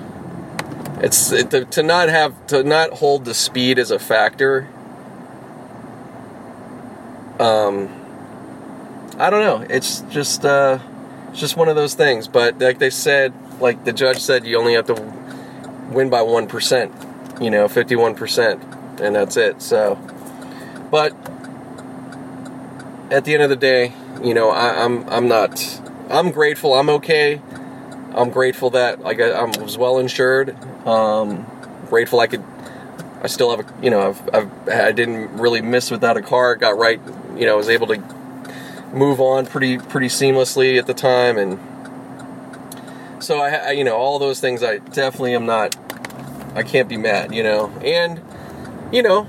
It's it, to, to not have to not hold the speed as a factor. Um I don't know. It's just uh it's just one of those things, but like they said, like the judge said you only have to win by 1%, you know, 51% and that's it. So but at the end of the day, you know, I, am I'm, I'm not. I'm grateful. I'm okay. I'm grateful that like I, I was well insured. Um, grateful I could. I still have a. You know, I've, I've I didn't really miss without a car. Got right. You know, was able to move on pretty pretty seamlessly at the time, and so I, I you know all those things. I definitely am not. I can't be mad. You know, and you know,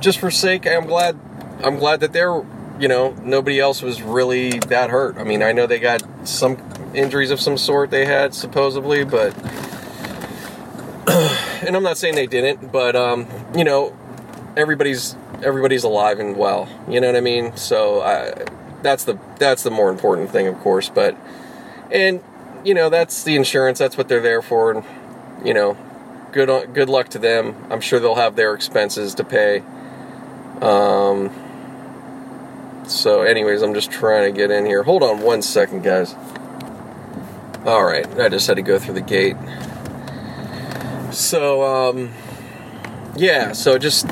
just for sake, I'm glad. I'm glad that they're you know, nobody else was really that hurt. I mean, I know they got some injuries of some sort they had supposedly, but and I'm not saying they didn't, but um, you know, everybody's everybody's alive and well. You know what I mean? So I, that's the that's the more important thing, of course. But and you know, that's the insurance. That's what they're there for. And you know, good good luck to them. I'm sure they'll have their expenses to pay. Um, so, anyways, I'm just trying to get in here. Hold on one second, guys. All right, I just had to go through the gate. So, um, yeah, so just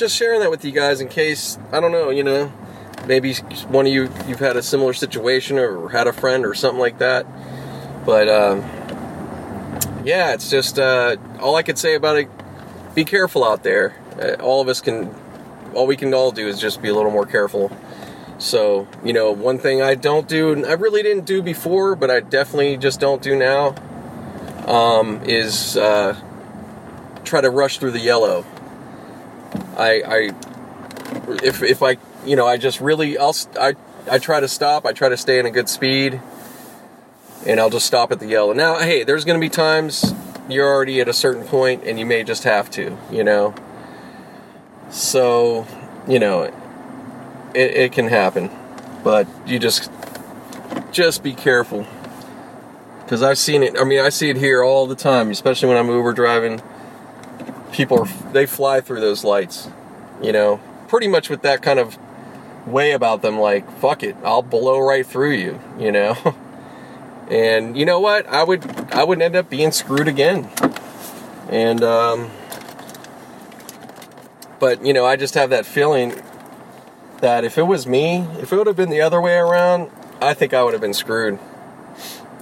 just sharing that with you guys in case I don't know, you know, maybe one of you you've had a similar situation or had a friend or something like that. But um, yeah, it's just uh, all I could say about it. Be careful out there. Uh, all of us can. All we can all do is just be a little more careful so, you know, one thing I don't do, and I really didn't do before, but I definitely just don't do now, um, is uh, try to rush through the yellow. I, I, if if I, you know, I just really, I'll, I, I try to stop. I try to stay in a good speed, and I'll just stop at the yellow. Now, hey, there's going to be times you're already at a certain point, and you may just have to, you know. So, you know, it, it can happen, but you just just be careful because I've seen it. I mean, I see it here all the time, especially when I'm Uber driving. People are they fly through those lights, you know, pretty much with that kind of way about them. Like, fuck it, I'll blow right through you, you know. and you know what? I would I would end up being screwed again. And um, but you know, I just have that feeling that if it was me, if it would have been the other way around, I think I would have been screwed.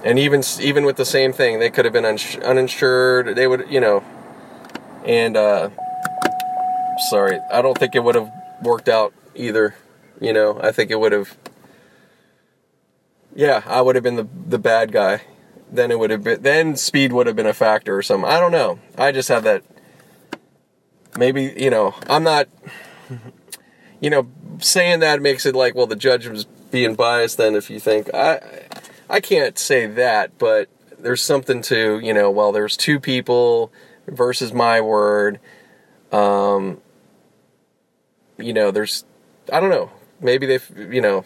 And even even with the same thing, they could have been uninsured. They would, you know, and uh, sorry, I don't think it would have worked out either. You know, I think it would have. Yeah, I would have been the the bad guy. Then it would have been. Then speed would have been a factor or something. I don't know. I just have that. Maybe you know. I'm not. You know, saying that makes it like, well, the judge was being biased. Then, if you think I, I can't say that, but there's something to you know. Well, there's two people versus my word. Um, you know, there's I don't know. Maybe they, you know,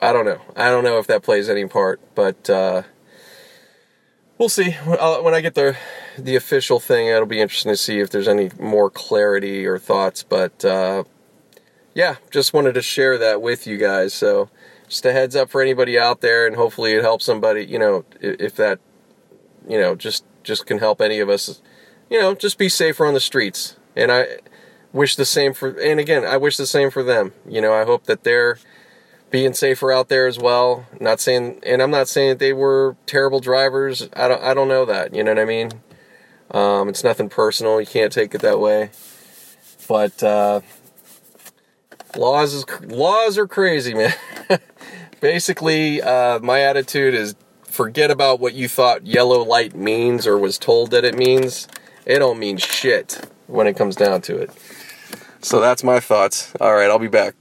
I don't know. I don't know if that plays any part, but uh, we'll see. When I get the the official thing, it'll be interesting to see if there's any more clarity or thoughts. But uh, yeah, just wanted to share that with you guys. So just a heads up for anybody out there, and hopefully it helps somebody. You know, if that, you know, just just can help any of us. You know, just be safer on the streets. And I wish the same for. And again, I wish the same for them. You know, I hope that they're being safer out there as well. Not saying, and I'm not saying that they were terrible drivers. I don't, I don't know that. You know what I mean? Um, it's nothing personal. You can't take it that way. But uh, laws is laws are crazy, man. Basically, uh, my attitude is forget about what you thought yellow light means or was told that it means. It don't mean shit when it comes down to it. So that's my thoughts. All right, I'll be back.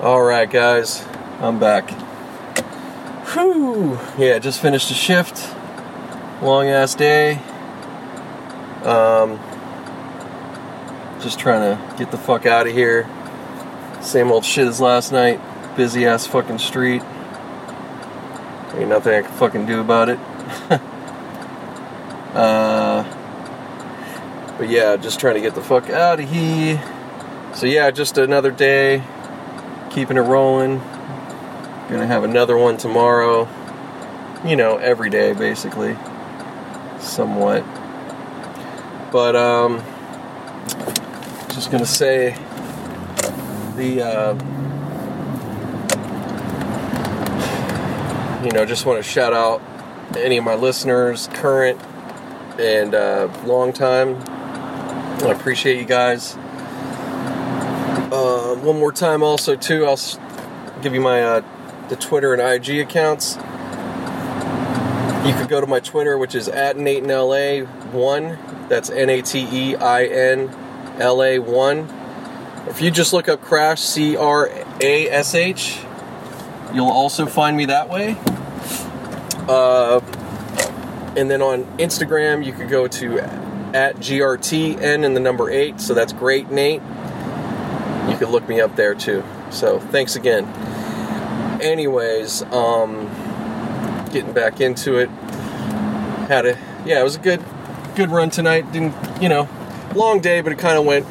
All right, guys, I'm back. Whew. Yeah, just finished a shift. Long ass day. Um, just trying to get the fuck out of here. Same old shit as last night. Busy ass fucking street. Ain't nothing I can fucking do about it. uh, but yeah, just trying to get the fuck out of here. So yeah, just another day. Keeping it rolling. Gonna have another one tomorrow. You know, every day basically. Somewhat. But um just gonna say the uh, you know just want to shout out any of my listeners current and uh, long time i appreciate you guys uh, one more time also too i'll give you my uh, the twitter and ig accounts you could go to my twitter which is at Nate LA one. that's n-a-t-e-i-n LA1. If you just look up Crash, C R A S H, you'll also find me that way. Uh, and then on Instagram, you could go to at GRTN and the number 8, so that's great, Nate. You could look me up there too. So thanks again. Anyways, um, getting back into it. Had a yeah, it was a good good run tonight. Didn't you know long day, but it kind of went,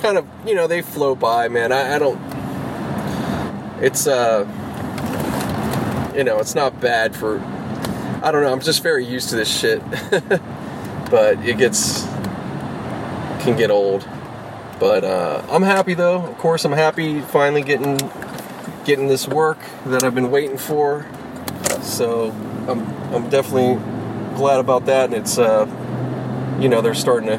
kind of, you know, they flow by, man. I, I don't, it's, uh, you know, it's not bad for, I don't know, I'm just very used to this shit. but it gets, can get old. But, uh, I'm happy though. Of course, I'm happy finally getting, getting this work that I've been waiting for. So, I'm, I'm definitely glad about that. And it's, uh, you know, they're starting to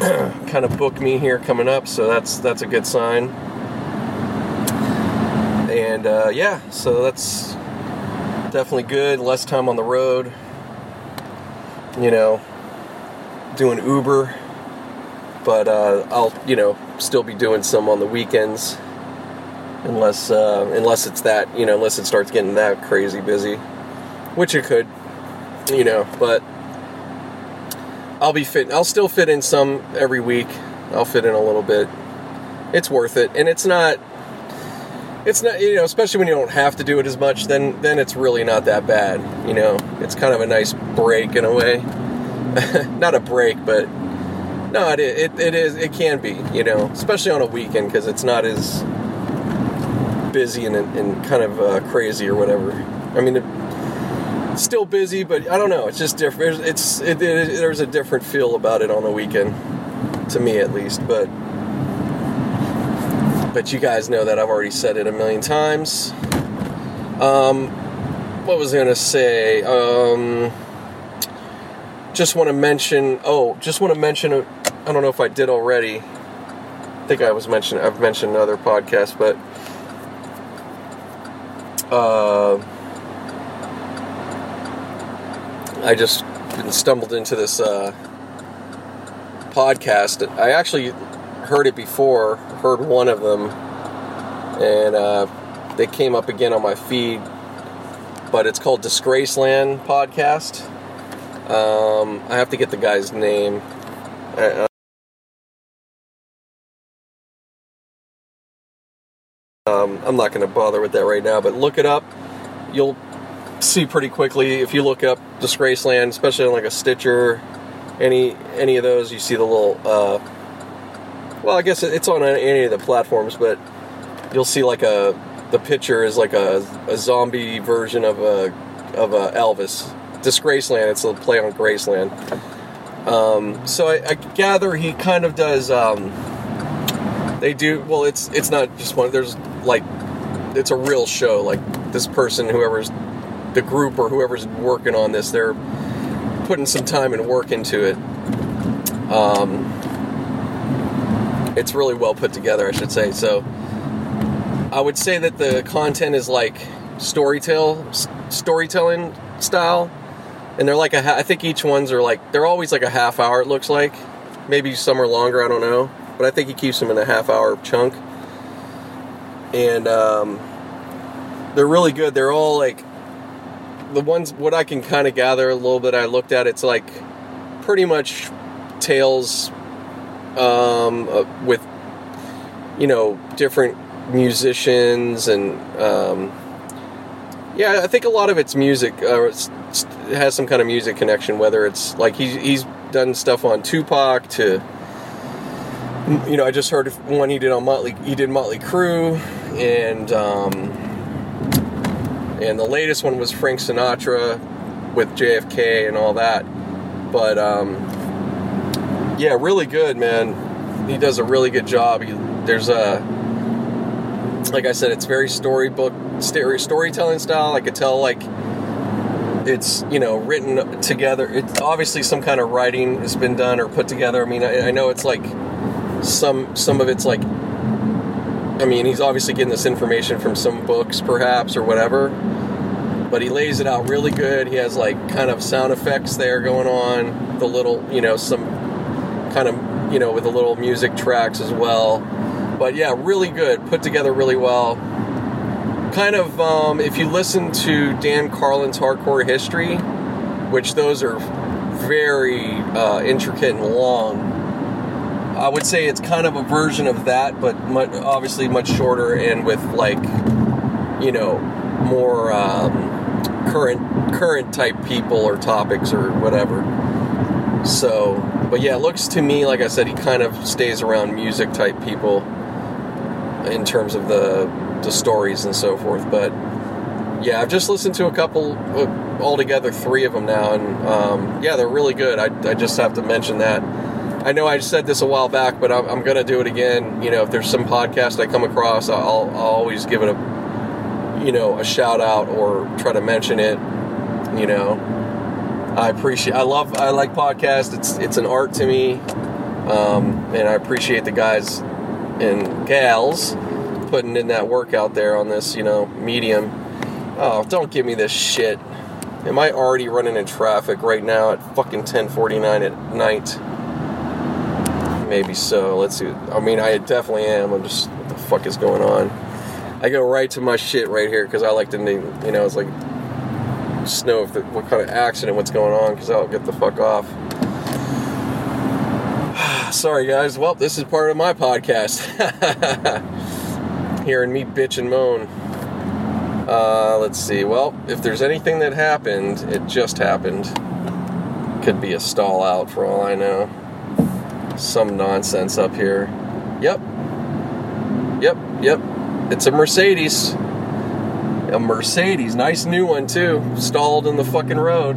kind of book me here coming up, so that's that's a good sign. And uh, yeah, so that's definitely good. Less time on the road. You know, doing Uber, but uh, I'll you know still be doing some on the weekends, unless uh, unless it's that you know unless it starts getting that crazy busy, which it could, you know, but I'll be fit. I'll still fit in some every week. I'll fit in a little bit. It's worth it, and it's not. It's not you know, especially when you don't have to do it as much. Then then it's really not that bad. You know, it's kind of a nice break in a way. not a break, but no, it, it it is. It can be. You know, especially on a weekend because it's not as busy and, and kind of uh, crazy or whatever. I mean. It, still busy, but I don't know. It's just different. It's it, it, there's a different feel about it on a weekend, to me at least. But but you guys know that I've already said it a million times. Um, what was I gonna say? Um, just want to mention. Oh, just want to mention. I don't know if I did already. I think I was mentioned. I've mentioned another podcast, but. Uh, I just stumbled into this uh, podcast. I actually heard it before, heard one of them, and uh, they came up again on my feed. But it's called Disgraceland Podcast. Um, I have to get the guy's name. I, um, I'm not going to bother with that right now, but look it up. You'll see pretty quickly if you look up Disgraceland, especially on like a Stitcher, any any of those. You see the little uh, well, I guess it's on any of the platforms, but you'll see like a the picture is like a, a zombie version of a of a Elvis. Disgraceland. It's a play on Graceland. Um, so I, I, gather he kind of does. Um, they do well. It's it's not just one. There's like it's a real show. Like this person, whoever's the group or whoever's working on this, they're putting some time and work into it. Um, it's really well put together, I should say. So I would say that the content is like storytell storytelling style, and they're like a. I think each ones are like they're always like a half hour. It looks like maybe some are longer. I don't know, but I think he keeps them in a half hour chunk, and um, they're really good. They're all like the ones what I can kind of gather a little bit. I looked at it's like pretty much tales um, uh, with you know different musicians and um, yeah, I think a lot of it's music. Uh, it's, it has some kind of music connection. Whether it's like he's he's done stuff on Tupac to you know I just heard one he did on Motley. He did Motley Crue and. Um, and the latest one was Frank Sinatra with JFK and all that. But um, yeah, really good, man. He does a really good job. He, there's a like I said, it's very storybook storytelling style. I could tell like it's you know written together. It's obviously some kind of writing has been done or put together. I mean, I, I know it's like some some of it's like I mean, he's obviously getting this information from some books, perhaps, or whatever. But he lays it out really good. He has like kind of sound effects there going on, the little, you know, some kind of, you know, with the little music tracks as well. But yeah, really good, put together really well. Kind of, um, if you listen to Dan Carlin's Hardcore History, which those are very uh, intricate and long I would say it's kind of a version of that, but much, obviously much shorter and with like, you know, more um, current current type people or topics or whatever. So, but yeah, it looks to me like I said he kind of stays around music type people in terms of the the stories and so forth. But yeah, I've just listened to a couple, uh, altogether three of them now, and um, yeah, they're really good. I, I just have to mention that I know I said this a while back, but I'm, I'm going to do it again. You know, if there's some podcast I come across, I'll, I'll always give it a, you know, a shout out or try to mention it. You know, I appreciate, I love, I like podcasts. It's it's an art to me, um, and I appreciate the guys and gals putting in that work out there on this, you know, medium. Oh, don't give me this shit. Am I already running in traffic right now at fucking 10:49 at night? maybe so. Let's see. I mean, I definitely am. I'm just, what the fuck is going on? I go right to my shit right here because I like to, you know, it's like, just know if the, what kind of accident, what's going on, because I'll get the fuck off. Sorry, guys. Well, this is part of my podcast. Hearing me bitch and moan. Uh, let's see. Well, if there's anything that happened, it just happened. Could be a stall out for all I know some nonsense up here. Yep. Yep, yep. It's a Mercedes. A Mercedes, nice new one too. Stalled in the fucking road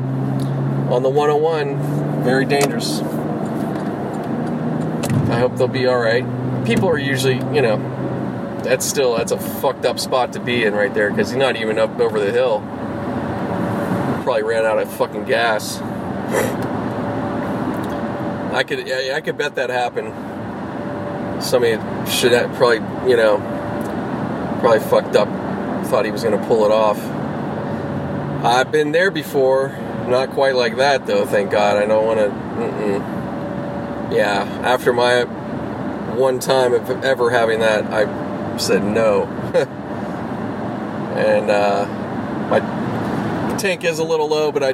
on the 101. Very dangerous. I hope they'll be alright. People are usually, you know, that's still that's a fucked up spot to be in right there because he's not even up over the hill. Probably ran out of fucking gas. I could I could bet that happened. Somebody should have probably you know probably fucked up, thought he was going to pull it off. I've been there before, not quite like that though. Thank God. I don't want to. Yeah, after my one time of ever having that, I said no. and uh, my tank is a little low, but I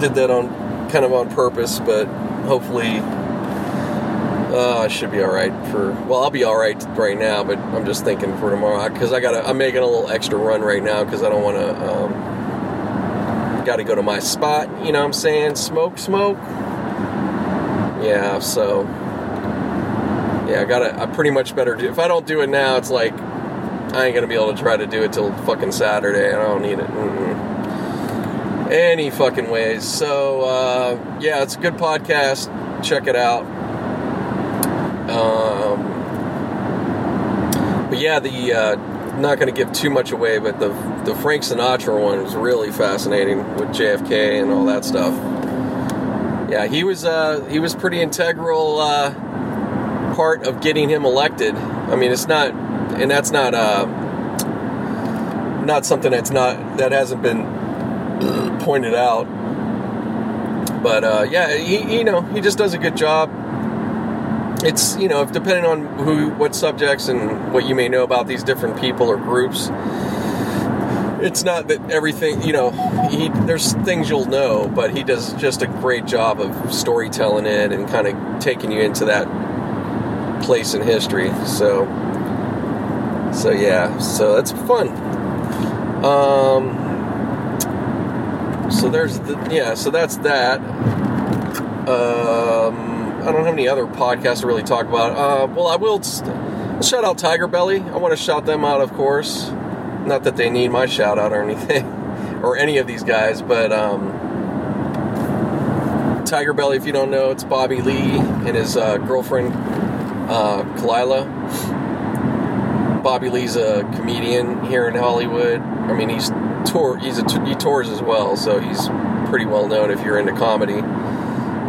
did that on kind of on purpose, but hopefully Uh, I should be all right for. Well, I'll be all right right now, but I'm just thinking for tomorrow because I got. I'm making a little extra run right now because I don't want to. Um, got to go to my spot. You know what I'm saying? Smoke, smoke. Yeah. So. Yeah, I gotta. I pretty much better do. If I don't do it now, it's like I ain't gonna be able to try to do it till fucking Saturday. I don't need it. Mm-mm. Any fucking ways. So uh, yeah, it's a good podcast. Check it out. Um, but yeah, the uh, not going to give too much away, but the the Frank Sinatra one was really fascinating with JFK and all that stuff. Yeah, he was uh, he was pretty integral uh, part of getting him elected. I mean, it's not, and that's not uh, not something that's not that hasn't been pointed out. But uh, yeah, he you know he just does a good job it's you know depending on who what subjects and what you may know about these different people or groups it's not that everything you know he there's things you'll know but he does just a great job of storytelling it and kind of taking you into that place in history. So so yeah so that's fun. Um so there's the yeah so that's that. Um I don't have any other podcasts to really talk about. Uh, well, I will shout out Tiger Belly. I want to shout them out, of course. Not that they need my shout out or anything, or any of these guys, but um, Tiger Belly, if you don't know, it's Bobby Lee and his uh, girlfriend, uh, Khalyla. Bobby Lee's a comedian here in Hollywood. I mean, he's tour. He's a, he tours as well, so he's pretty well known if you're into comedy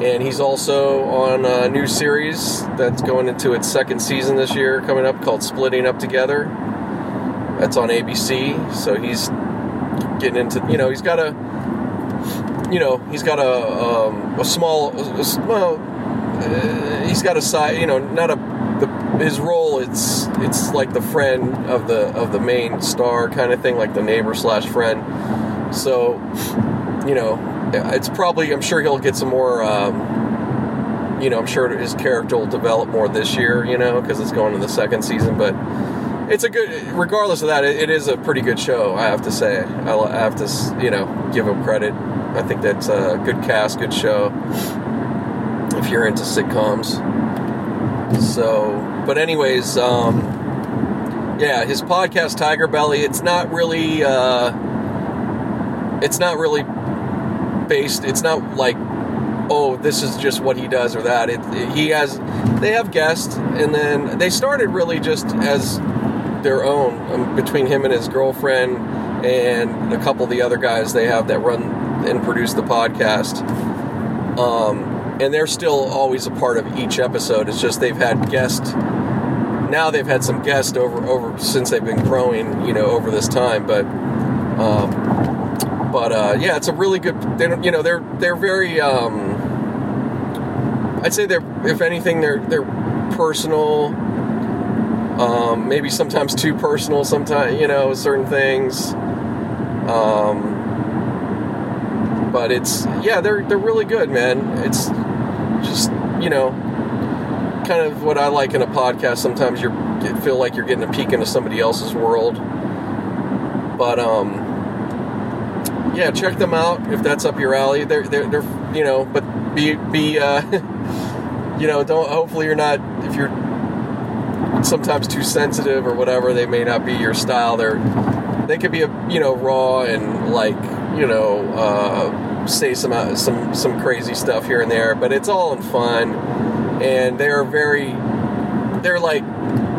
and he's also on a new series that's going into its second season this year coming up called Splitting Up Together. That's on ABC. So he's getting into, you know, he's got a, you know, he's got a um, a small, well, uh, he's got a side, you know, not a the, his role. It's it's like the friend of the of the main star kind of thing, like the neighbor slash friend. So, you know, it's probably I'm sure he'll get some more. Um, you know, I'm sure his character will develop more this year. You know, because it's going to the second season. But it's a good. Regardless of that, it, it is a pretty good show. I have to say. I have to you know give him credit. I think that's a good cast, good show. If you're into sitcoms. So, but anyways, um, yeah, his podcast Tiger Belly. It's not really. Uh, it's not really based. It's not like, oh, this is just what he does or that. It, it, he has, they have guests, and then they started really just as their own um, between him and his girlfriend and a couple of the other guys they have that run and produce the podcast. Um, and they're still always a part of each episode. It's just they've had guests. Now they've had some guests over over since they've been growing, you know, over this time. But um, but uh, yeah, it's a really good. They don't, you know, they're they're very. Um, I'd say they're, if anything, they're they're personal. Um, maybe sometimes too personal. Sometimes you know certain things. Um, but it's yeah, they're they're really good, man. It's just you know, kind of what I like in a podcast. Sometimes you feel like you're getting a peek into somebody else's world. But um, yeah, check them out if that's up your alley. They're they're, they're you know, but be be uh, you know, don't. Hopefully, you're not if you're sometimes too sensitive or whatever. They may not be your style. They're they could be a you know raw and like you know uh, say some uh, some some crazy stuff here and there, but it's all in fun. And they're very they're like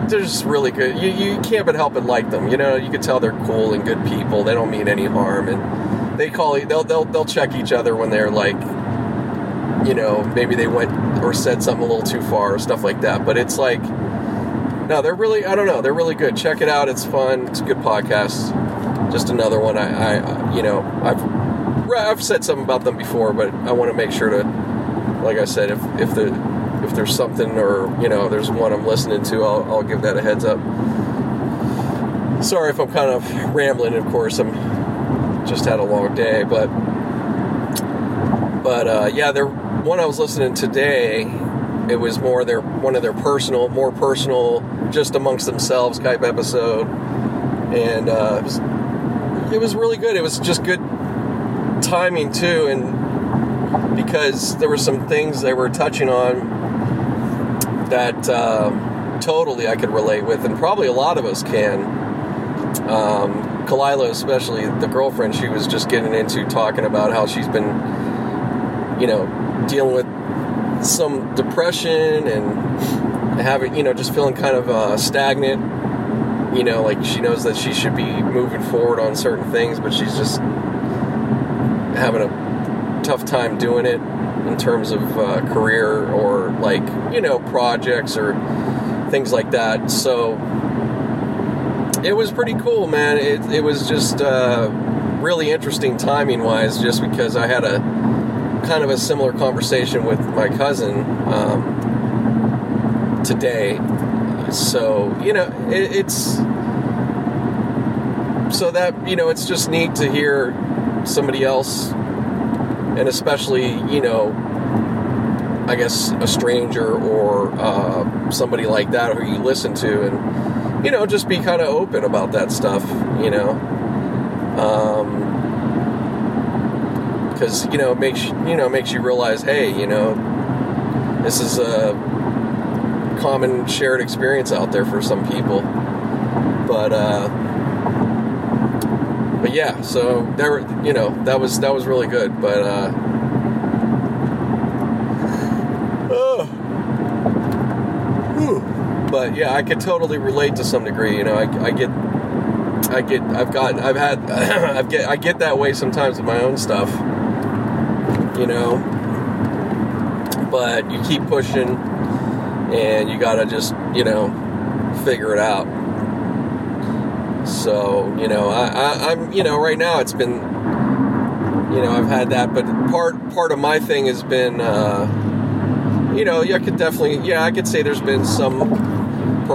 they're just really good. You, you can't but help but like them. You know, you can tell they're cool and good people. They don't mean any harm, and they call they'll they'll they'll check each other when they're like you know maybe they went or said something a little too far or stuff like that. But it's like no they're really i don't know they're really good. Check it out. It's fun. It's a good podcast. Just another one i, I you know i've i've said something about them before but i want to make sure to like i said if if the if there's something or you know there's one i'm listening to i'll, I'll give that a heads up. Sorry if i'm kind of rambling of course. I'm just had a long day, but but uh, yeah, the one I was listening today it was more their one of their personal, more personal, just amongst themselves type episode, and uh, it, was, it was really good. It was just good timing too, and because there were some things they were touching on that um, totally I could relate with, and probably a lot of us can. Um, Khalyla, especially the girlfriend, she was just getting into talking about how she's been, you know, dealing with some depression and having, you know, just feeling kind of uh, stagnant. You know, like she knows that she should be moving forward on certain things, but she's just having a tough time doing it in terms of uh, career or like, you know, projects or things like that. So, it was pretty cool, man. It, it was just uh, really interesting timing wise, just because I had a kind of a similar conversation with my cousin um, today. So, you know, it, it's so that, you know, it's just neat to hear somebody else, and especially, you know, I guess a stranger or uh, somebody like that who you listen to and you know, just be kind of open about that stuff, you know. Um, because you know it makes you know makes you realize, hey, you know, this is a common shared experience out there for some people. But uh, but yeah, so there, you know, that was that was really good. But uh, yeah, I could totally relate to some degree. You know, I, I get, I get, I've got, I've had, I've get, I get that way sometimes with my own stuff. You know, but you keep pushing, and you gotta just, you know, figure it out. So you know, I, I, I'm, you know, right now it's been, you know, I've had that, but part part of my thing has been. Uh, you know, I could definitely, yeah, I could say there's been some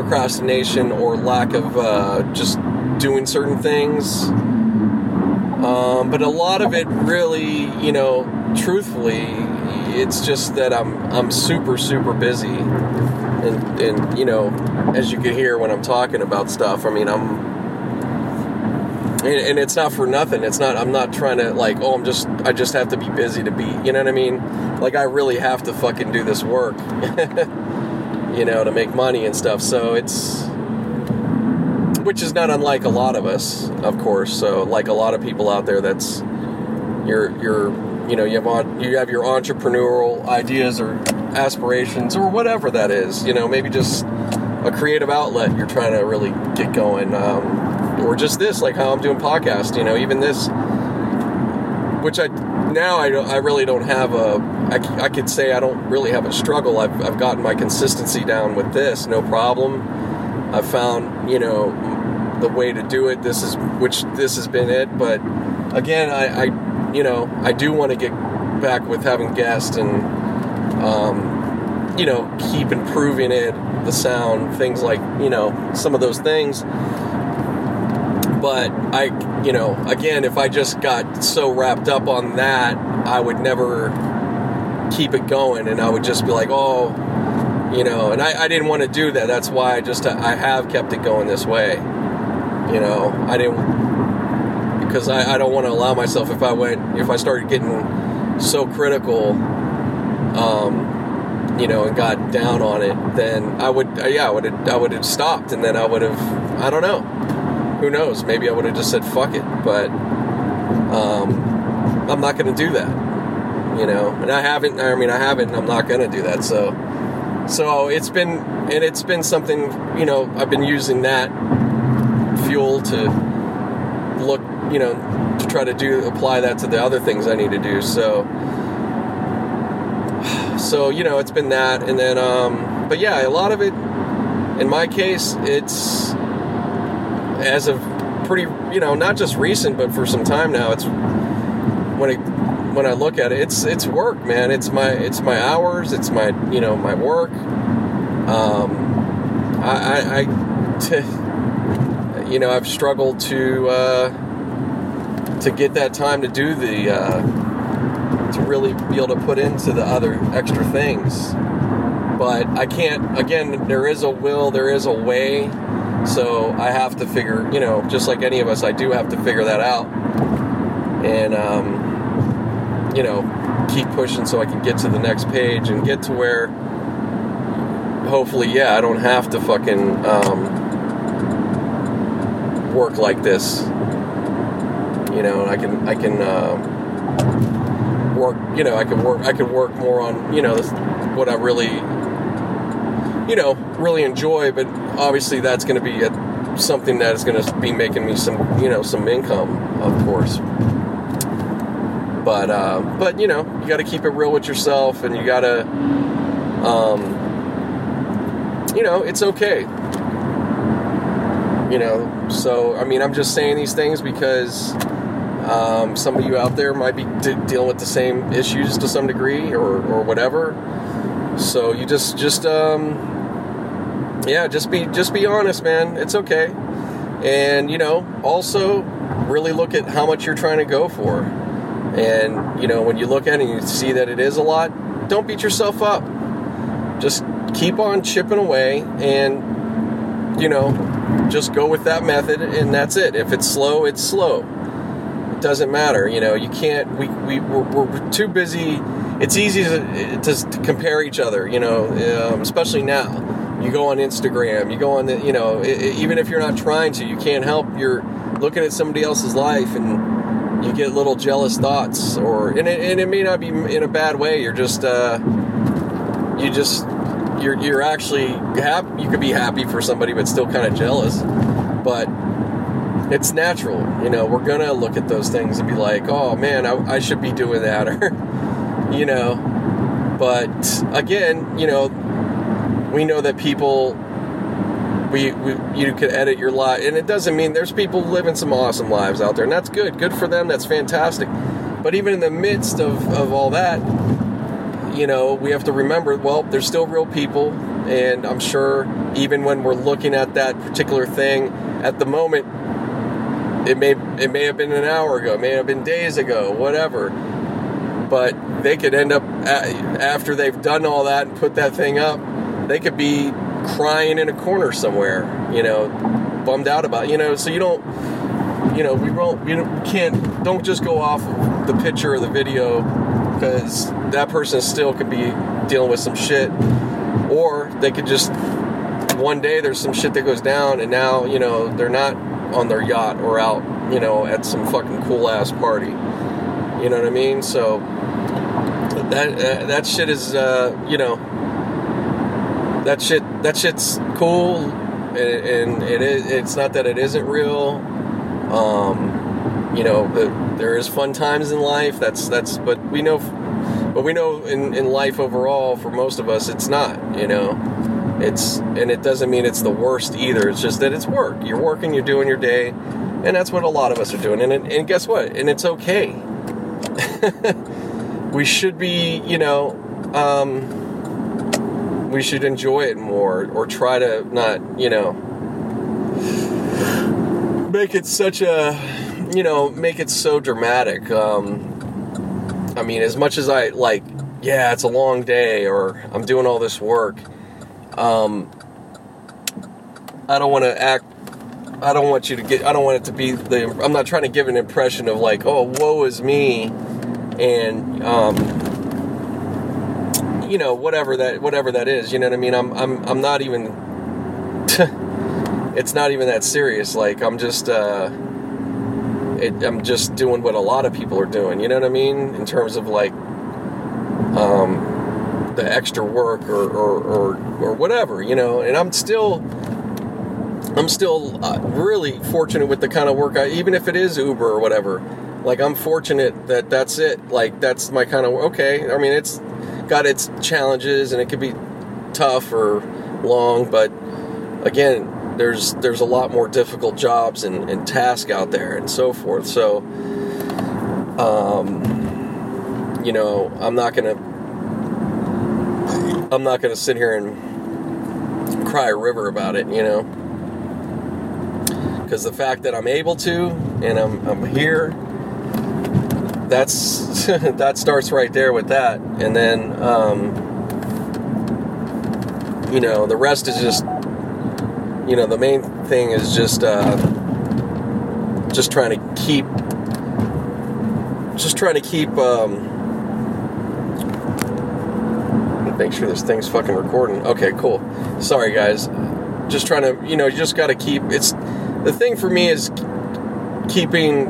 procrastination or lack of uh, just doing certain things. Um, but a lot of it really, you know, truthfully, it's just that I'm I'm super super busy, and and you know, as you can hear when I'm talking about stuff, I mean I'm and, and, it's not for nothing. It's not. I'm not trying to like. Oh, I'm just. I just have to be busy to be. You know what I mean? Like I really have to fucking do this work. you know, to make money and stuff. So it's which is not unlike a lot of us, of course. So like a lot of people out there, that's you're you're you know you have you have your entrepreneurial ideas or aspirations or whatever that is. You know, maybe just a creative outlet you're trying to really get going, um, or just this like how I'm doing podcast. You know, even this, which I now I, I really don't have a I, I could say I don't really have a struggle. I've, I've gotten my consistency down with this no problem. I've found you know the way to do it this is which this has been it but again I, I you know I do want to get back with having guests and um, you know keep improving it the sound things like you know some of those things but I, you know, again, if I just got so wrapped up on that, I would never keep it going, and I would just be like, oh, you know, and I, I didn't want to do that. That's why I just I have kept it going this way. You know, I didn't because I, I don't want to allow myself if I went if I started getting so critical, um, you know, and got down on it, then I would yeah I would have, I would have stopped, and then I would have I don't know who knows? Maybe I would have just said fuck it, but um, I'm not going to do that. You know, and I haven't. I mean, I haven't. And I'm not going to do that. So, so it's been, and it's been something. You know, I've been using that fuel to look. You know, to try to do apply that to the other things I need to do. So, so you know, it's been that, and then, um, but yeah, a lot of it. In my case, it's as of pretty, you know, not just recent, but for some time now. It's when it when I look at it, it's it's work, man. It's my it's my hours. It's my you know my work. Um, I, I, I t- you know, I've struggled to uh, to get that time to do the uh, to really be able to put into the other extra things. but I can't. Again, there is a will, there is a way. So I have to figure, you know, just like any of us, I do have to figure that out, and um, you know, keep pushing so I can get to the next page and get to where, hopefully, yeah, I don't have to fucking um, work like this. You know, I can I can uh, work. You know, I can work. I can work more on you know what I really you know, really enjoy, but obviously that's going to be a, something that is going to be making me some, you know, some income, of course. But, uh, but you know, you got to keep it real with yourself, and you got to, um, you know, it's okay. You know, so I mean, I'm just saying these things because um, some of you out there might be d- dealing with the same issues to some degree, or or whatever. So you just just um, yeah, just be just be honest, man. It's okay. And you know, also really look at how much you're trying to go for. And you know, when you look at it and you see that it is a lot, don't beat yourself up. Just keep on chipping away and you know, just go with that method and that's it. If it's slow, it's slow. It doesn't matter, you know, you can't we we we're, we're too busy it's easy to, to, compare each other, you know, um, especially now you go on Instagram, you go on the, you know, it, it, even if you're not trying to, you can't help. You're looking at somebody else's life and you get little jealous thoughts, or and it, and it may not be in a bad way. You're just, uh, you just, you're you're actually happy. You could be happy for somebody, but still kind of jealous. But it's natural, you know. We're gonna look at those things and be like, oh man, I, I should be doing that, or you know. But again, you know, we know that people we, we, you could edit your life and it doesn't mean there's people living some awesome lives out there and that's good. Good for them. That's fantastic. But even in the midst of, of all that you know we have to remember well there's still real people and i'm sure even when we're looking at that particular thing at the moment it may it may have been an hour ago it may have been days ago whatever. But they could end up after they've done all that and put that thing up they could be crying in a corner somewhere, you know, bummed out about, you know, so you don't, you know, we won't, you know, can't, don't just go off of the picture or the video because that person still could be dealing with some shit, or they could just one day there's some shit that goes down and now you know they're not on their yacht or out you know at some fucking cool ass party. You know what i mean? So that uh, that shit is uh, you know that shit that shit's cool and, it is it's not that it isn't real um, you know there is fun times in life that's that's but we know but we know in, in life overall for most of us it's not you know? It's and it doesn't mean it's the worst either it's just that it's work you're working you're doing your day and that's what a lot of us are doing and, and guess what and it's okay. We should be you know um, we should enjoy it more or try to not, you know, make it such a, you know, make it so dramatic. Um, I mean, as much as I like, yeah, it's a long day or I'm doing all this work, um, I don't want to act I don't want you to get. I don't want it to be the. I'm not trying to give an impression of like, oh, woe is me, and um, you know whatever that whatever that is you know what i mean? I'm i'm i'm not even it's not even that serious. Like i'm just uh it, i'm just doing what a lot of people are doing you know what i mean? In terms of like um the extra work or or or, or whatever you know? And i'm still i'm still uh, really fortunate with the kind of work i even if it is uber or whatever like i'm fortunate that that's it. Like that's my kind of okay i mean it's got its challenges and it could be tough or long, but again, there's there's a lot more difficult jobs and, and tasks out there and so forth. So, um, you know, I'm not gonna I'm not gonna sit here and cry a river about it, you know, because the fact that I'm able to and I'm I'm here that's that starts right there with that, and then um, you know, the rest is just, you know, the main thing is just, uh, just trying to keep, just trying to keep, um, make sure this thing's fucking recording. Okay, cool. Sorry, guys. Just trying to, you know, you just got to keep. It's the thing for me is keeping,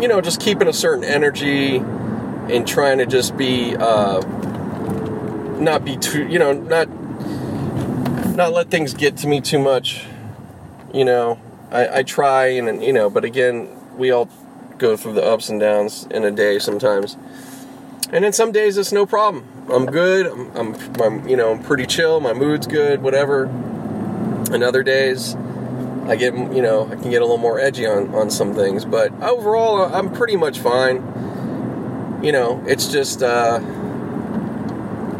you know, just keeping a certain energy and trying to just be, uh, not be too, you know, not, not let things get to me too much. You know, I, I try and, you know, but again, we all go through the ups and downs in a day sometimes. And then some days it's no problem. I'm good. I'm, I'm, I'm, you know, I'm pretty chill. My mood's good, whatever. And other days, I get, you know, I can get a little more edgy on, on some things. But overall, I'm pretty much fine. You know, it's just, uh,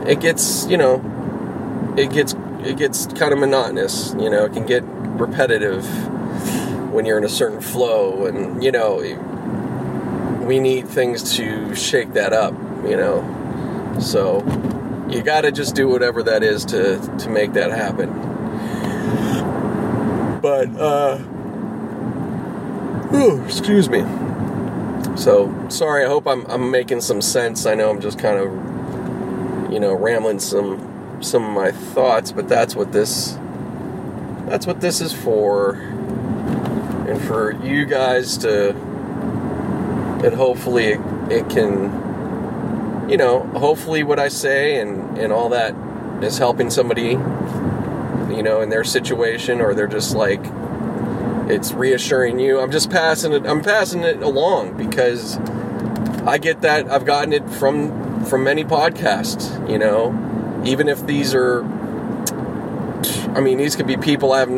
it gets, you know, it gets, it gets kind of monotonous. You know, it can get repetitive when you're in a certain flow, and you know, we need things to shake that up. You know, so you got to just do whatever that is to to make that happen. But uh whew, excuse me. So sorry, I hope I'm I'm making some sense. I know I'm just kind of you know rambling some some of my thoughts, but that's what this that's what this is for. And for you guys to and hopefully it, it can you know, hopefully what I say and, and all that is helping somebody, you know, in their situation, or they're just like, it's reassuring you. I'm just passing it, I'm passing it along because I get that, I've gotten it from, from many podcasts, you know, even if these are, I mean, these could be people I have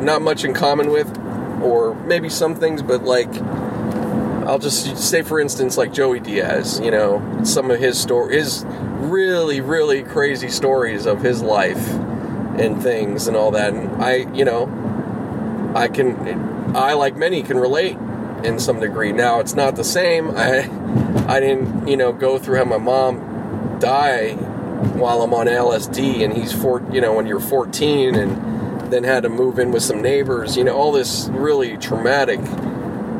not much in common with, or maybe some things, but like, I'll just say, for instance, like Joey Diaz, you know, some of his story, his really, really crazy stories of his life and things and all that. And I, you know, I can, I like many can relate in some degree. Now it's not the same. I, I didn't, you know, go through how my mom die while I'm on LSD, and he's four, you know, when you're 14, and then had to move in with some neighbors. You know, all this really traumatic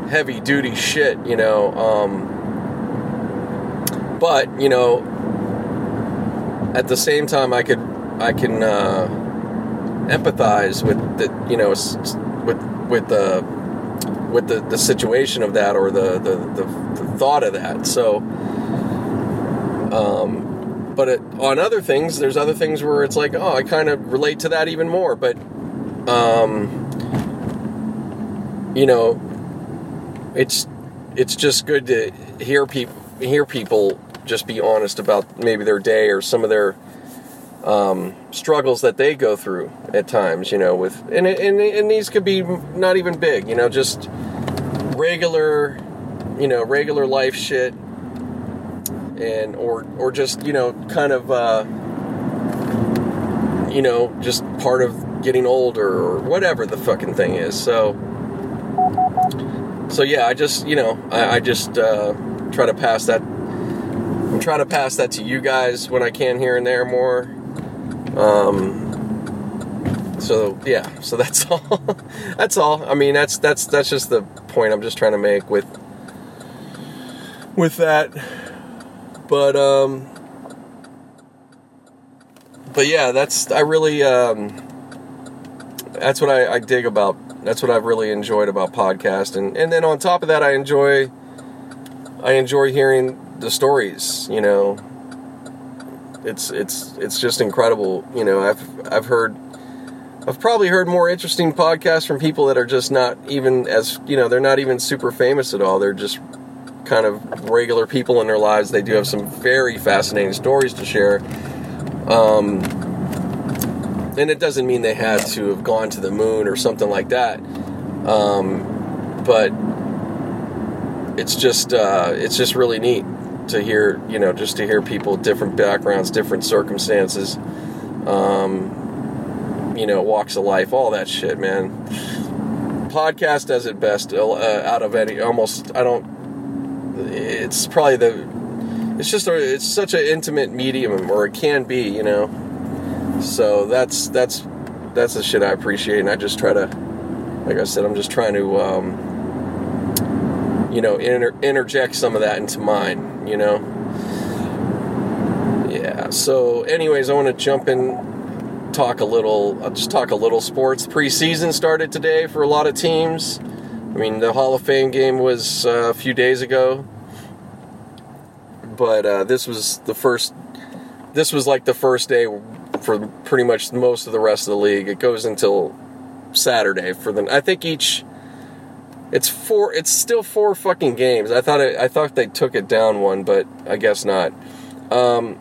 heavy duty shit, you know. Um, but you know, at the same time, I could I can uh, empathize with the you know with with the with the, the situation of that or the the, the, the thought of that. So, um, but it, on other things, there's other things where it's like, oh, I kind of relate to that even more. But, um, you know, it's it's just good to hear people hear people just be honest about maybe their day or some of their um, struggles that they go through at times. You know, with and and and these could be not even big. You know, just regular, you know, regular life shit, and or or just you know, kind of. Uh, you know, just part of getting older or whatever the fucking thing is. So, so yeah, I just you know I, I just uh, try to pass that. I'm trying to pass that to you guys when I can here and there more. Um, so yeah, so that's all. that's all. I mean, that's that's that's just the point I'm just trying to make with with that. But um, but yeah, that's I really um, that's what I, I dig about that's what I've really enjoyed about podcast, and and then on top of that, I enjoy I enjoy hearing the stories. You know, it's it's it's just incredible. You know, I've I've heard. I've probably heard more interesting podcasts from people that are just not even as, you know, they're not even super famous at all. They're just kind of regular people in their lives. They do have some very fascinating stories to share. Um, and it doesn't mean they had to have gone to the moon or something like that. Um, but it's just uh, it's just really neat to hear you know just to hear people different backgrounds, different circumstances, um, you know walks of life, all that shit, man. Podcast does it best uh, out of any almost. I don't. It's probably the. It's just a, it's such an intimate medium, or it can be, you know So that's that's that's the shit I appreciate, and I just try to, like I said, I'm just trying to, um, you know, inter- interject some of that into mine. You know. Yeah. So, anyways, I want to jump in, talk a little, I'll just talk a little sports. Preseason started today for a lot of teams. I mean, the Hall of Fame game was uh, a few days ago, but uh, this was the first. This was like the first day for pretty much most of the rest of the league. It goes until Saturday for the. I think each. It's four. It's still four fucking games. I thought it, I thought they took it down one, but I guess not. Um,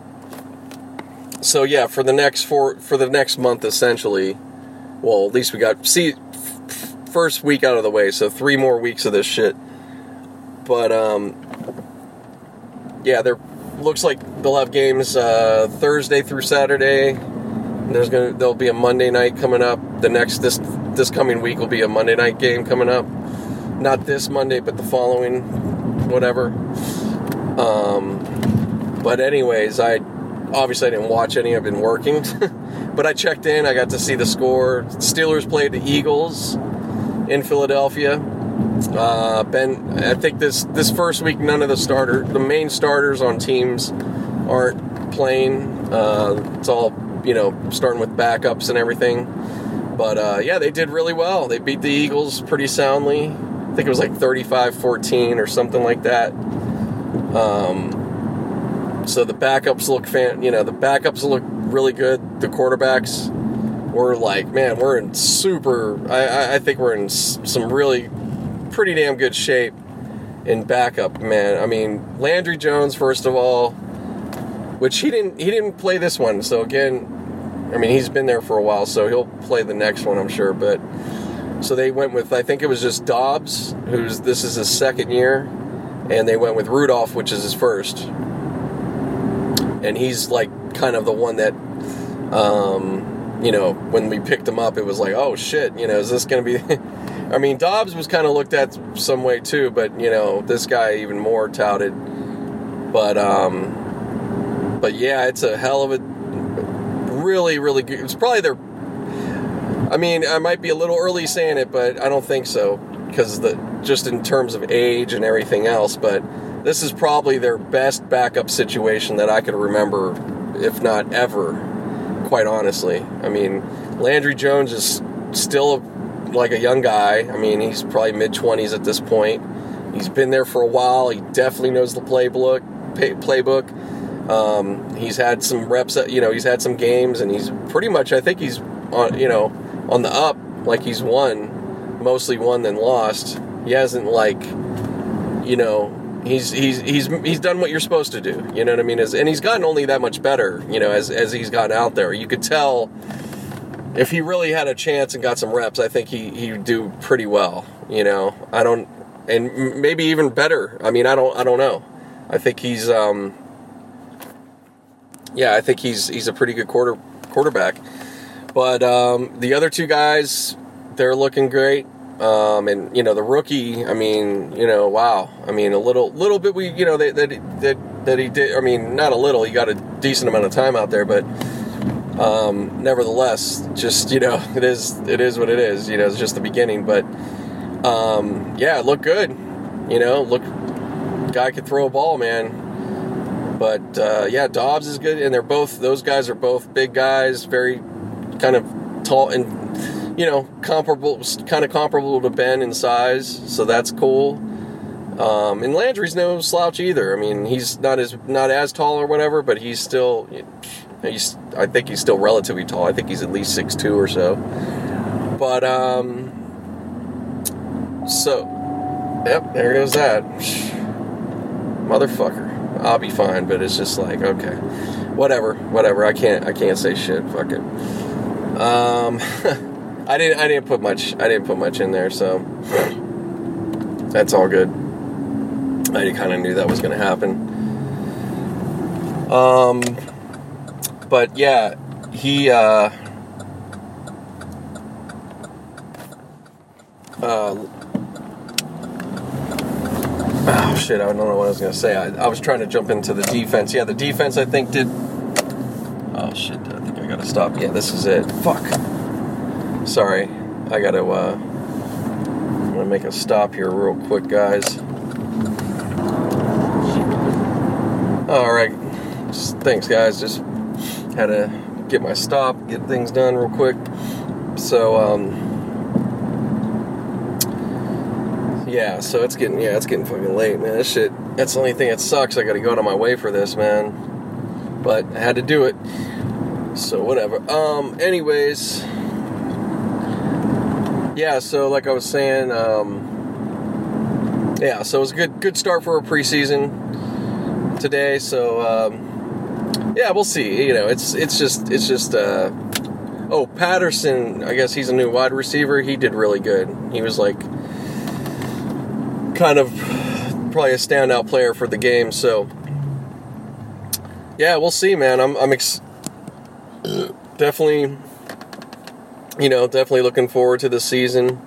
so yeah, for the next four for the next month, essentially. Well, at least we got see first week out of the way, so three more weeks of this shit. But um, yeah, there looks like they'll have games uh, Thursday through Saturday. There's gonna there'll be a Monday night coming up. The next this this coming week will be a Monday night game coming up. Not this Monday, but the following, whatever. Um, but anyways, I obviously I didn't watch any. I've been working, but I checked in. I got to see the score. Steelers played the Eagles in Philadelphia. Uh, ben, I think this this first week, none of the starter, the main starters on teams aren't playing. Uh, it's all you know, starting with backups and everything. But uh, yeah, they did really well. They beat the Eagles pretty soundly. I think it was like 35-14 or something like that. Um, so the backups look fan, you know, the backups look really good. The quarterbacks were like, man, we're in super. I, I think we're in some really pretty damn good shape in backup, man. I mean, Landry Jones, first of all, which he didn't he didn't play this one. So again, I mean, he's been there for a while, so he'll play the next one, I'm sure. But so they went with I think it was just Dobbs, who's this is his second year, and they went with Rudolph, which is his first. And he's like kind of the one that um, you know, when we picked him up, it was like, oh shit, you know, is this going to be? I mean, Dobbs was kind of looked at some way too, but you know, this guy even more touted. But um, but yeah, it's a hell of a really, really good. It's probably their. I mean, I might be a little early saying it, but I don't think so because the just in terms of age and everything else. But this is probably their best backup situation that I could remember, if not ever quite honestly. I mean, Landry Jones is still like a young guy. I mean, he's probably mid 20s at this point. He's been there for a while. He definitely knows the playbook. Playbook. Um, he's had some reps. You know, he's had some games, and he's pretty much. I think he's on. You know, on the up. Like he's won, mostly won than lost. He hasn't like, you know, he's he's he's he's done what you're supposed to do. You know what I mean? As, and he's gotten only that much better. You know, as as he's gotten out there, you could tell if he really had a chance and got some reps. I think he he'd do pretty well. You know, I don't, and maybe even better. I mean, I don't I don't know. I think he's um, yeah, I think he's he's a pretty good quarter quarterback. But um, the other two guys, they're looking great. Um, and you know the rookie. I mean, you know, wow. I mean, a little, little bit. We, you know, that that that, that he did. I mean, not a little. He got a decent amount of time out there, but um, nevertheless, just you know, it is it is what it is. You know, it's just the beginning. But um, yeah, it looked good. You know, look, guy could throw a ball, man. But uh, yeah, Dobbs is good, and they're both those guys are both big guys, very kind of tall and you know, comparable, kind of comparable to Ben in size, so that's cool. Um, and Landry's no slouch either. I mean, he's not as not as tall or whatever, but he's still he's I think he's still relatively tall. I think he's at least six two or so. But um, so yep, there goes that motherfucker. I'll be fine, but it's just like okay, whatever, whatever. I can't I can't say shit. Fuck it. Um. I didn't I didn't put much I didn't put much in there, so that's all good. I kind of knew that was going to happen. Um, but yeah, he uh, uh, oh shit, I don't know what I was going to say. I, I was trying to jump into the defense. Yeah, the defense I think did. Oh shit, Gotta stop. Yeah, this is it. Fuck. Sorry. I gotta, uh, I'm gonna make a stop here real quick, guys. Alright. Thanks, guys. Just had to get my stop, get things done real quick. So, um, yeah, so it's getting yeah, it's getting fucking late, man. This shit. That's the only thing that sucks. I got to go out of my way for this, man. But I had to do it. So whatever. Um. Anyways. Yeah. So like I was saying. Um. Yeah. So it was a good good start for a preseason today. So. Um, yeah, we'll see. You know, it's it's just it's just. Uh, oh, Patterson. I guess he's a new wide receiver. He did really good. He was like kind of probably a standout player for the game. So yeah, we'll see, man. I'm I'm ex- definitely you know definitely looking forward to the season.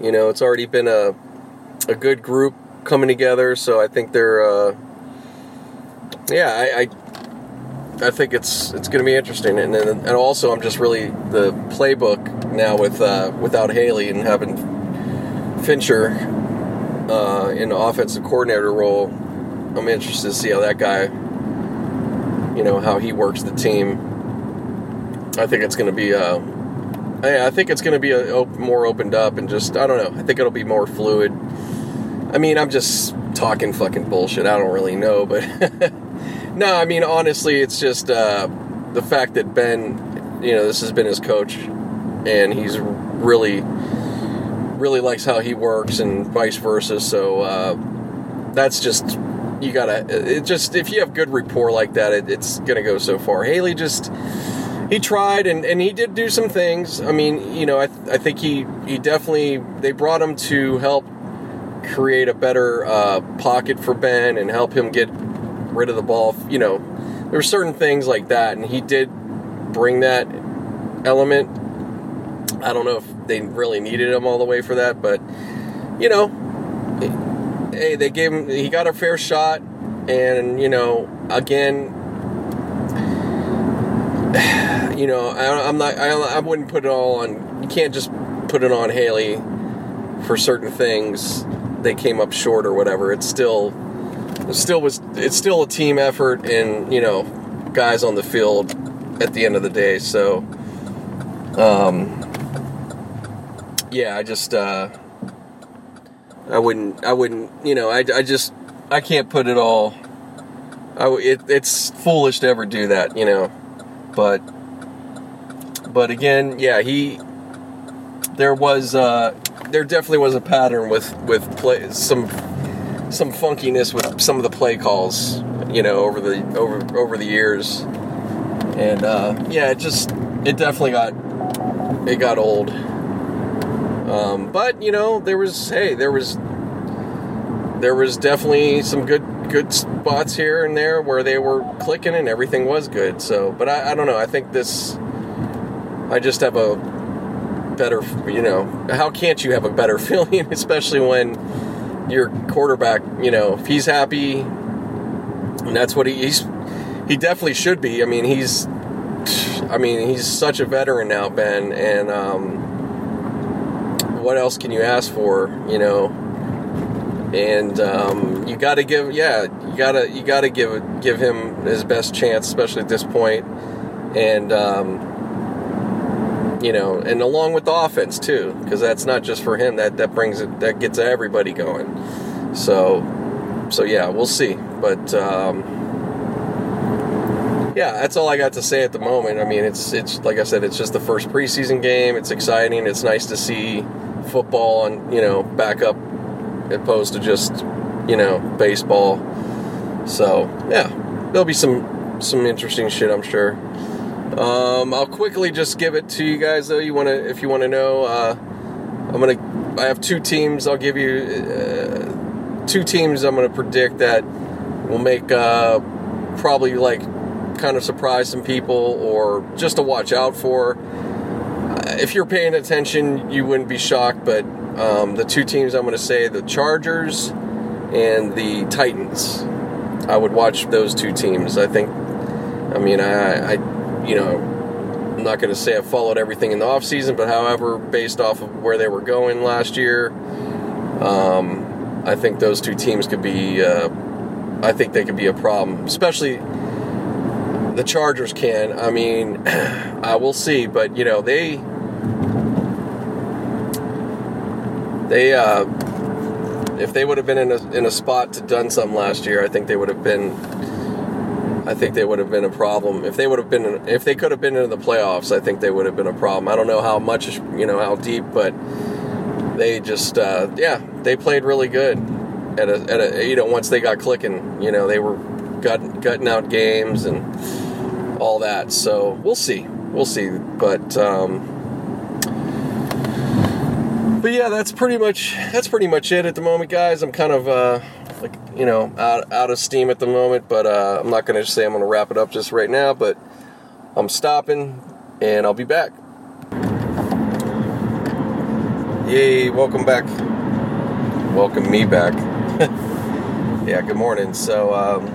You know, it's already been a a good group coming together, so I think they're uh, yeah, I, I I think it's it's going to be interesting, and and also I'm just really the playbook now with uh, without Haley and having Fichtner uh, in the offensive coordinator role, I'm interested to see how that guy, you know, how he works the team. I think it's going to be, uh, I think it's going to be a, more opened up and just, I don't know. I think it'll be more fluid. I mean, I'm just talking fucking bullshit. I don't really know, but no, I mean, honestly, it's just uh, the fact that Ben, you know, this has been his coach, and he's really really likes how he works and vice versa. So uh, that's just you gotta. It just if you have good rapport like that, it, it's gonna go so far. Haley just he tried and, and he did do some things. I mean, you know, I, I think he he definitely they brought him to help create a better uh, pocket for Ben and help him get rid of the ball. You know, there were certain things like that, and he did bring that element. I don't know if they really needed him all the way for that, but you know, hey, they gave him. He got a fair shot, and you know, again, you know, I, am not. I, I wouldn't put it all on. You can't just put it on Haley for certain things. They came up short or whatever. It's still, it still was. It's still a team effort, and you know, guys on the field at the end of the day. So, um, yeah, I just uh, I wouldn't I wouldn't you know I, I just I can't put it all. I, it, it's foolish to ever do that, you know. But but again, yeah, he there was uh, there definitely was a pattern with with play some some funkiness with some of the play calls, you know, over the over over the years. And uh, yeah, it just it definitely got it got old. Um, but you know, there was hey, there was there was definitely some good good spots here and there where they were clicking and everything was good. So, but I, I don't know. I think this. I just have a better, you know, how can't you have a better feeling, especially when your quarterback, you know, if he's happy, and that's what he, he's, he definitely should be. I mean, he's, I mean, he's such a veteran now, Ben, and um, what else can you ask for? You know, and um, you got to give, yeah, you gotta you gotta give give him his best chance, especially at this point, and um, you know, and along with the offense too, because that's not just for him. That that brings it, that gets everybody going. So, so yeah, we'll see, but. Um, yeah, that's all I got to say at the moment. I mean, it's it's like I said, it's just the first preseason game. It's exciting. It's nice to see football and you know back up opposed to just you know baseball. So yeah, there'll be some some interesting shit, I'm sure. Um, I'll quickly just give it to you guys though. You want to, if you want to know, uh, I'm gonna. I have two teams. I'll give you uh, two teams. I'm gonna predict that will make uh, probably like kind of surprise some people or just to watch out for if you're paying attention, you wouldn't be shocked. But um, the two teams I'm going to say the Chargers and the Titans. I would watch those two teams. I think. I mean, I, I you know, I'm not going to say I followed everything in the off season, but however, based off of where they were going last year, um, I think those two teams could be. Uh, I think they could be a problem, especially the Chargers can. I mean, I will see, but you know they they uh, if they would have been in a in a spot to done something last year, I think they would have been. I think they would have been a problem if they would have been if they could have been in the playoffs. I think they would have been a problem. I don't know how much you know how deep, but they just uh, yeah they played really good at a, at a you know once they got clicking you know they were gut, gutting out games and all that. So we'll see, we'll see, but. Um, but yeah, that's pretty much that's pretty much it at the moment, guys. I'm kind of uh, like you know out out of steam at the moment, but uh, I'm not to say I'm to wrap it up just right now. But I'm stopping, and I'll be back. Yay! Welcome back. Welcome me back. yeah. Good morning. So um,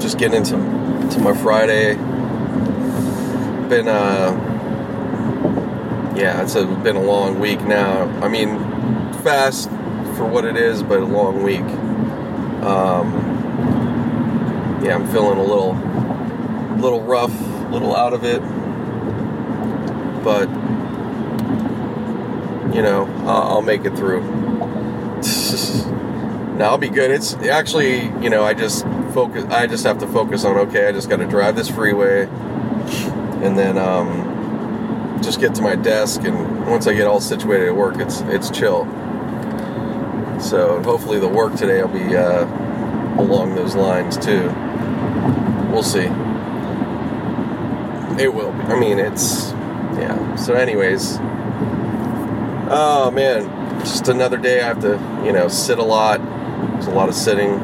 just getting into to my Friday. Been uh yeah, it's a, been a long week now. I mean, fast for what it is, but a long week. Um, yeah, I'm feeling a little, little rough, a little out of it, but you know, I'll, I'll make it through. now I'll be good. It's actually, you know, I just focus. I just have to focus on. Okay, I just got to drive this freeway, and then. Um, just get to my desk, and once I get all situated at work, it's it's chill. So hopefully the work today will be uh, along those lines too. We'll see. It will. Be. I mean, it's yeah. So, anyways, oh man, just another day. I have to you know sit a lot. There's a lot of sitting,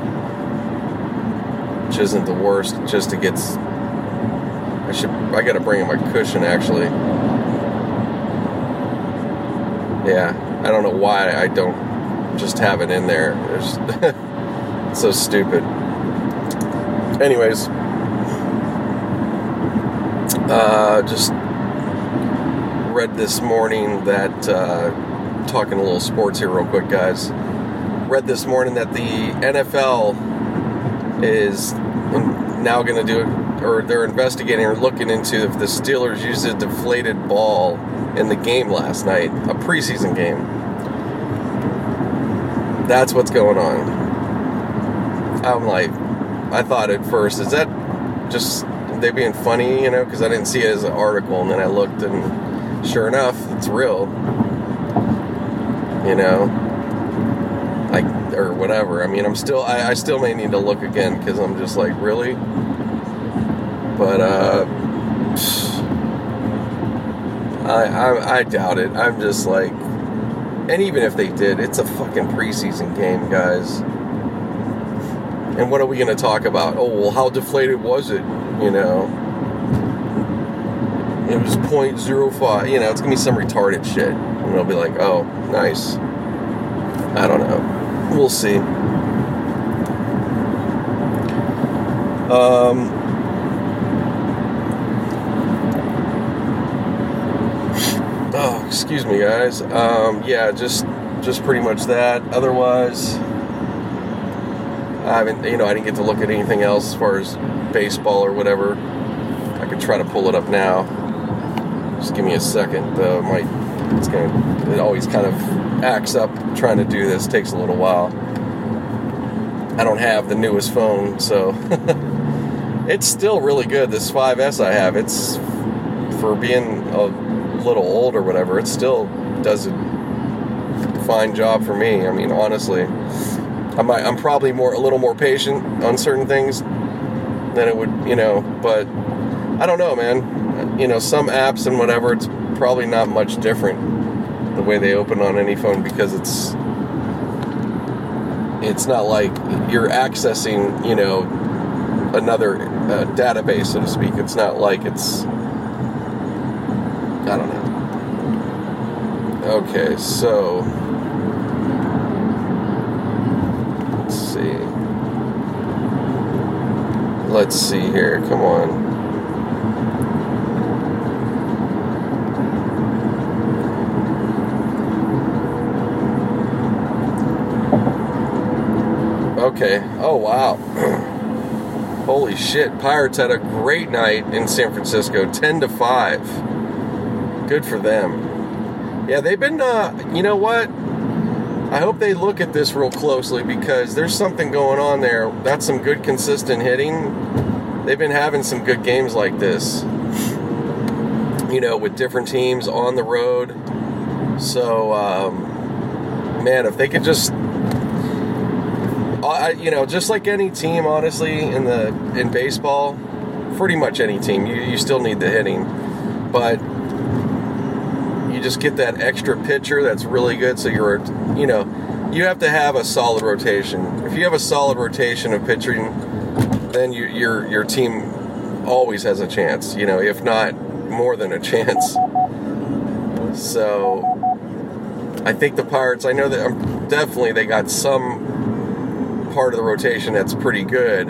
which isn't the worst. Just to get. I should. I got to bring in my cushion actually yeah, I don't know why I don't just have it in there. It's so stupid. Anyways, uh, just read this morning that uh, talking a little sports here real quick, guys. Read this morning that the NFL is now going to do it, or they're investigating or looking into if the Steelers use a deflated ball in the game last night, a preseason game. That's what's going on. I'm like, I thought at first, is that just they being funny, you know, because I didn't see it as an article, and then I looked, and sure enough, it's real. You know, like or whatever. I mean, I'm still, I, I still may need to look again because I'm just like, really. But uh, I, I, I doubt it. I'm just like, and even if they did, it's a fucking preseason game, guys. And what are we going to talk about? Oh, well, how deflated was it? You know, it was 0.05. You know, it's going to be some retarded shit. And they'll be like, oh, nice. I don't know. We'll see. Um, excuse me, guys. Um, yeah, just just pretty much that. Otherwise, I haven't, you know, I didn't get to look at anything else as far as baseball or whatever. I could try to pull it up now. Just give me a second. Uh, my it's gonna it always kind of acts up trying to do this. Takes a little while. I don't have the newest phone, so it's still really good. This 5S I have, it's for being a little old or whatever, it still does a fine job for me. I mean, honestly, I'm, I'm probably more a little more patient on certain things than it would, you know. But I don't know, man. You know, some apps and whatever, it's probably not much different the way they open on any phone because it's it's not like you're accessing, you know, another uh, database, so to speak. It's not like it's Okay, so let's see. Let's see here. Come on. Okay. Oh wow. Holy shit. Pirates had a great night in San Francisco. 10 to 5. Good for them. Yeah, they've been. Uh, you know what? I hope they look at this real closely because there's something going on there. That's some good consistent hitting. They've been having some good games like this. You know, with different teams on the road. So, um, man, if they could just I, you know, just like any team, honestly, in the in baseball, pretty much any team, you, you still need the hitting, but you just get that extra pitcher that's really good. So you're, you know, you have to have a solid rotation. If you have a solid rotation of pitching, then you, your your team always has a chance. You know, if not more than a chance. So I think the Pirates. I know that um, definitely they got some part of the rotation that's pretty good.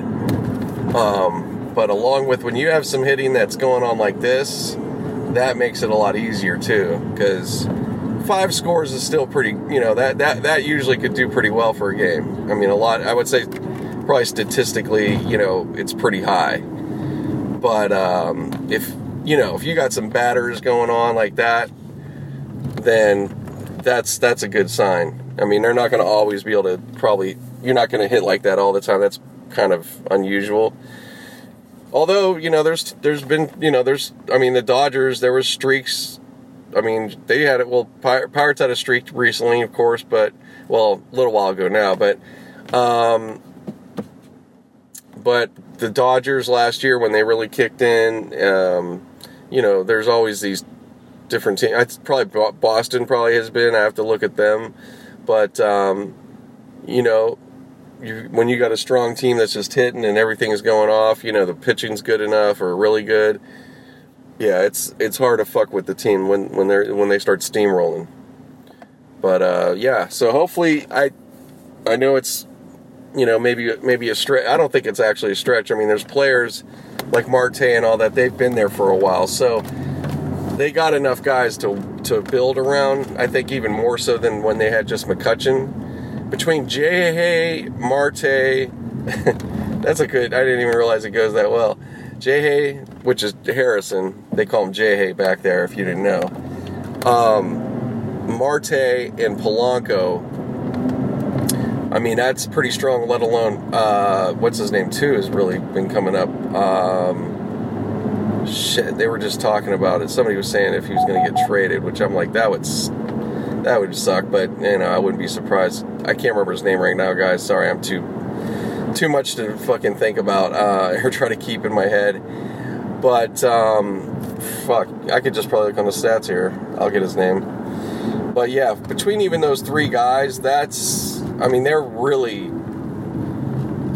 Um, but along with when you have some hitting that's going on like this, that makes it a lot easier too. Because five scores is still pretty, you know, that, that, that usually could do pretty well for a game. I mean, a lot, I would say probably statistically, you know, it's pretty high. But um, if, you know, if you got some batters going on like that, then that's that's a good sign. I mean, they're not going to always be able to probably you're not going to hit like that all the time. That's kind of unusual. Although you know, there's there's been you know there's I mean the Dodgers there was streaks. I mean they had it. Well, Pirates had a streak recently, of course, but well a little while ago now. But um, but the Dodgers last year when they really kicked in, um, you know, there's always these different teams. I probably Boston probably has been. I have to look at them, but um, you know, you, when you got a strong team that's just hitting and everything is going off, you know, the pitching's good enough or really good. Yeah, it's it's hard to fuck with the team when when they when they start steamrolling. But uh, yeah, so hopefully I I know it's you know maybe maybe a stretch. I don't think it's actually a stretch. I mean, there's players like Marte and all that. They've been there for a while, so they got enough guys to to build around. I think even more so than when they had just McCutchen between J. Marte, that's a good. I didn't even realize it goes that well. J. which is Harrison, they call him J. back there. If you didn't know, um, Marte and Polanco. I mean, that's pretty strong. Let alone uh, what's his name too has really been coming up. Um, shit, they were just talking about it. Somebody was saying if he was going to get traded, which I'm like, that would that would suck. But you know, I wouldn't be surprised. I can't remember his name right now, guys. Sorry, I'm too too much to fucking think about uh, or try to keep in my head. But um, fuck, I could just probably look on the stats here. I'll get his name. But yeah, between even those three guys, that's I mean they're really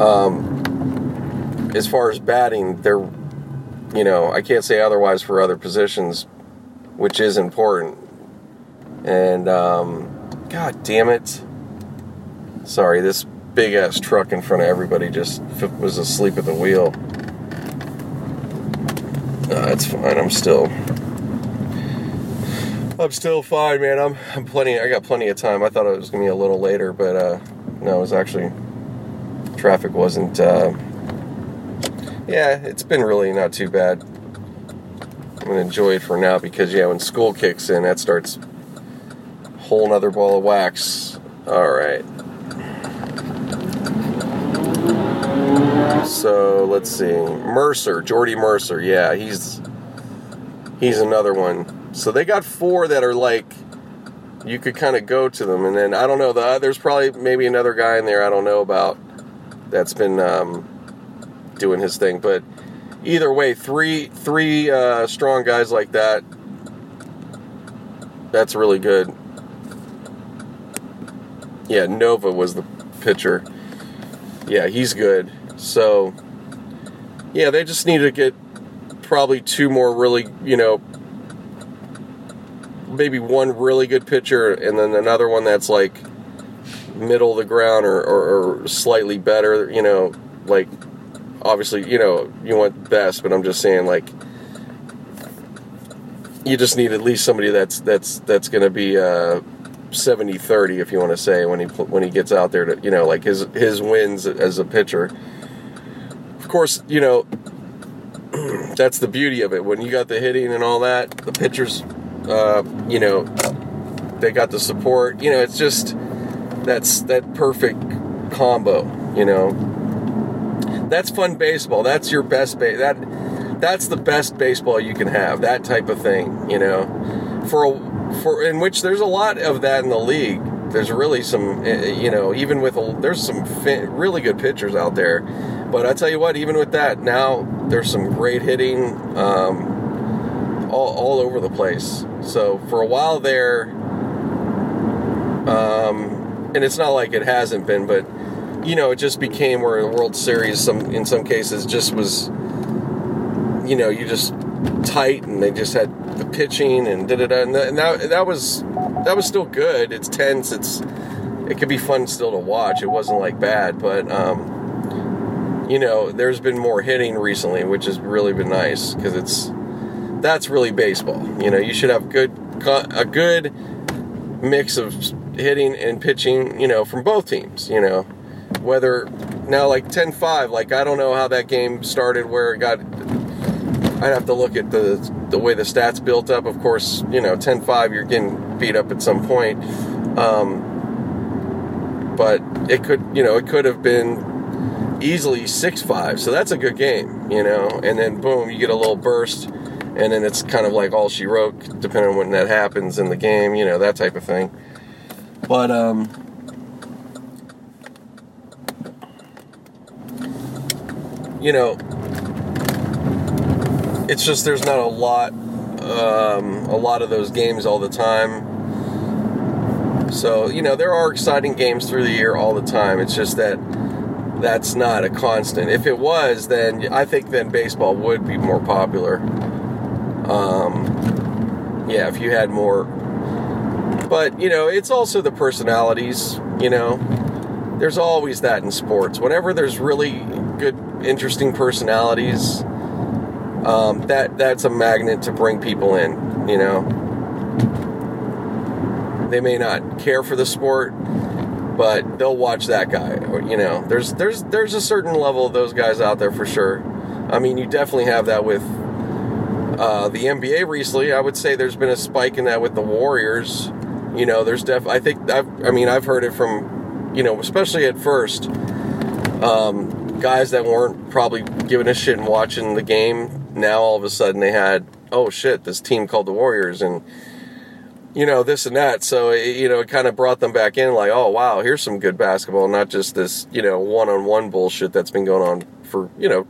um, as far as batting, they're you know I can't say otherwise for other positions, which is important. And um, god damn it. Sorry, this big ass truck in front of everybody just was asleep at the wheel. No, that's fine. I'm still. I'm still fine, man. I'm, I'm plenty. I got plenty of time. I thought it was gonna be a little later, but uh, no, it was actually traffic wasn't. Uh, yeah, it's been really not too bad. I'm gonna enjoy it for now because yeah, when school kicks in, that starts whole nother ball of wax. All right. So let's see, Mercer, Jordy Mercer. Yeah, he's he's another one. So they got four that are like you could kind of go to them, and then I don't know. The, there's probably maybe another guy in there I don't know about that's been um, doing his thing, but either way, three three uh, strong guys like that. That's really good. Yeah, Nova was the pitcher. Yeah, he's good. So, yeah, they just need to get probably two more really, you know, maybe one really good pitcher and then another one that's like middle of the ground or, or, or slightly better, you know, like obviously, you know, you want best, but I'm just saying like you just need at least somebody that's that's that's going to be uh, 70-30 if you want to say when he when he gets out there to you know like his his wins as a pitcher. Of course, you know that's the beauty of it when you got the hitting and all that. The pitchers, uh, you know, they got the support. You know, it's just that's that perfect combo. You know, that's fun baseball. That's your best base. That that's the best baseball you can have. That type of thing. You know, for a, for in which there's a lot of that in the league. There's really some, eh, you know, even with a, there's some really good pitchers out there. But I tell you what, even with that, now there's some great hitting um, all, all over the place. So for a while there, um, and it's not like it hasn't been, but you know, it just became where the World Series, some in some cases, just was, you know, you just tight, and they just had the pitching and da da da, and that that was that was still good. It's tense. It's it could be fun still to watch. It wasn't like bad, but um, you know, there's been more hitting recently, which has really been nice because it's that's really baseball. You know, you should have good a good mix of hitting and pitching, you know, from both teams, you know. Whether now like 10-5, like I don't know how that game started where it got I'd have to look at the the way the stats built up. Of course, you know, 10-5 you're getting beat up at some point. Um, but it could, you know, it could have been easily 6-5. So that's a good game, you know. And then boom, you get a little burst and then it's kind of like all she wrote depending on when that happens in the game, you know, that type of thing. But um, you know, it's just there's not a lot, um, a lot of those games all the time. So you know, there are exciting games through the year all the time. It's just that that's not a constant. If it was, then I think then baseball would be more popular. Um, yeah, if you had more but, you know, it's also the personalities, you know. There's always that in sports. Whenever there's really good, interesting personalities, um, that that's a magnet to bring people in, you know. They may not care for the sport, but they'll watch that guy. You know, there's there's there's a certain level of those guys out there for sure. I mean, you definitely have that with uh, the NBA recently. I would say there's been a spike in that with the Warriors. You know, there's def. I think I've. I mean, I've heard it from, you know, especially at first, um, guys that weren't probably giving a shit and watching the game. Now all of a sudden they had, oh shit, this team called the Warriors, and you know this and that. So it, you know, it kind of brought them back in, like, oh wow, here's some good basketball, not just this, you know, one-on-one bullshit that's been going on for you know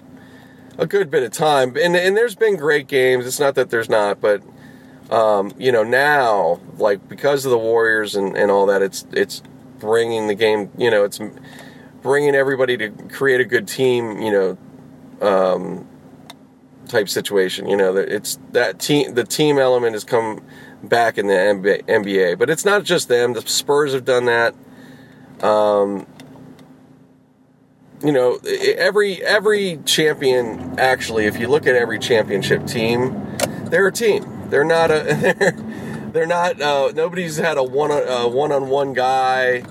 a good bit of time. And and there's been great games. It's not that there's not, but um, you know, now, like because of the Warriors and, and all that, it's it's bringing the game. You know, it's bringing everybody to create a good team. You know, um, type situation. You know, it's that team. The team element has come back in the NBA, but it's not just them. The Spurs have done that. Um, you know, every every champion actually, if you look at every championship team, they're a team they're not a. They're, not. Uh, nobody's had a one a one-on-one guy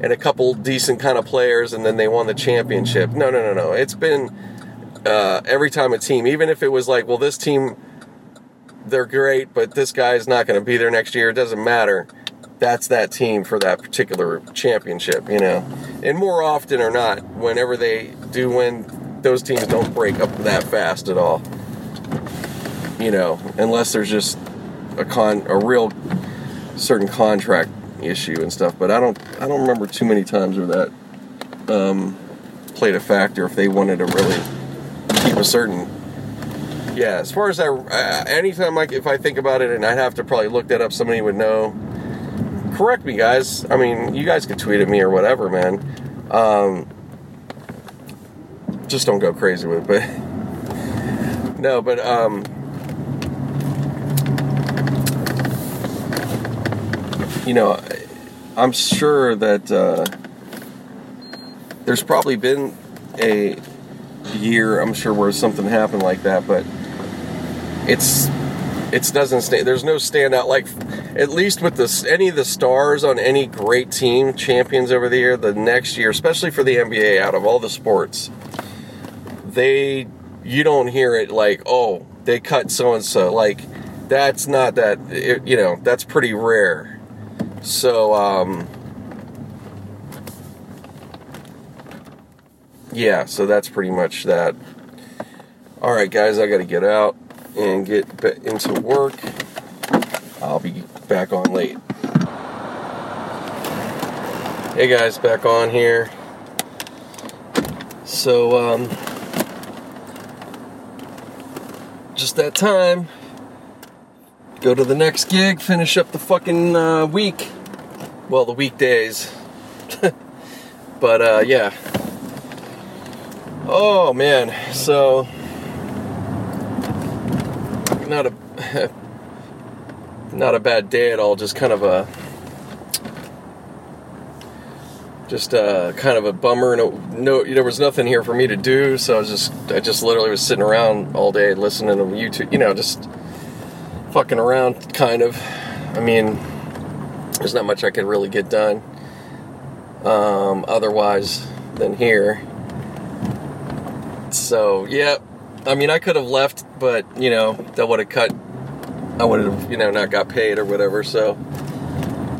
and a couple decent kind of players, and then they won the championship. No, no, no, no. It's been uh, every time a team, even if it was like, well, this team, they're great, but this guy's not going to be there next year. It doesn't matter. That's that team for that particular championship, you know. And more often or not, whenever they do win, those teams don't break up that fast at all you know, unless there's just a con a real certain contract issue and stuff. But I don't I don't remember too many times where that um, played a factor if they wanted to really keep a certain. Yeah, as far as I, uh, anytime like if I think about it, and I'd have to probably look that up, somebody would know. Correct me, guys. I mean, you guys could tweet at me or whatever, man. Um, just don't go crazy with it, but no, but um, you know, I'm sure that uh, there's probably been a year, I'm sure, where something happened like that, but it's it doesn't stay. There's no standout like at least with the any of the stars on any great team champions over the year. The next year, especially for the NBA, out of all the sports, they you don't hear it like oh they cut so and so like that's not that it, you know that's pretty rare. So um, yeah, so that's pretty much that. All right, guys, I got to get out and get into work. I'll be back on late. Hey guys, back on here. So, um, just that time. Go to the next gig, finish up the fucking uh, week. Well, the weekdays. but, uh, yeah. Oh, man. So, not a not a bad day at all. Just kind of a just a, kind of a bummer. No, no, there was nothing here for me to do, so I was just I just literally was sitting around all day listening to YouTube. You know, just fucking around, kind of. I mean, there's not much I could really get done um, otherwise than here. So, yeah, I mean, I could have left, but you know that would have cut. I would have, you know, not got paid or whatever. So,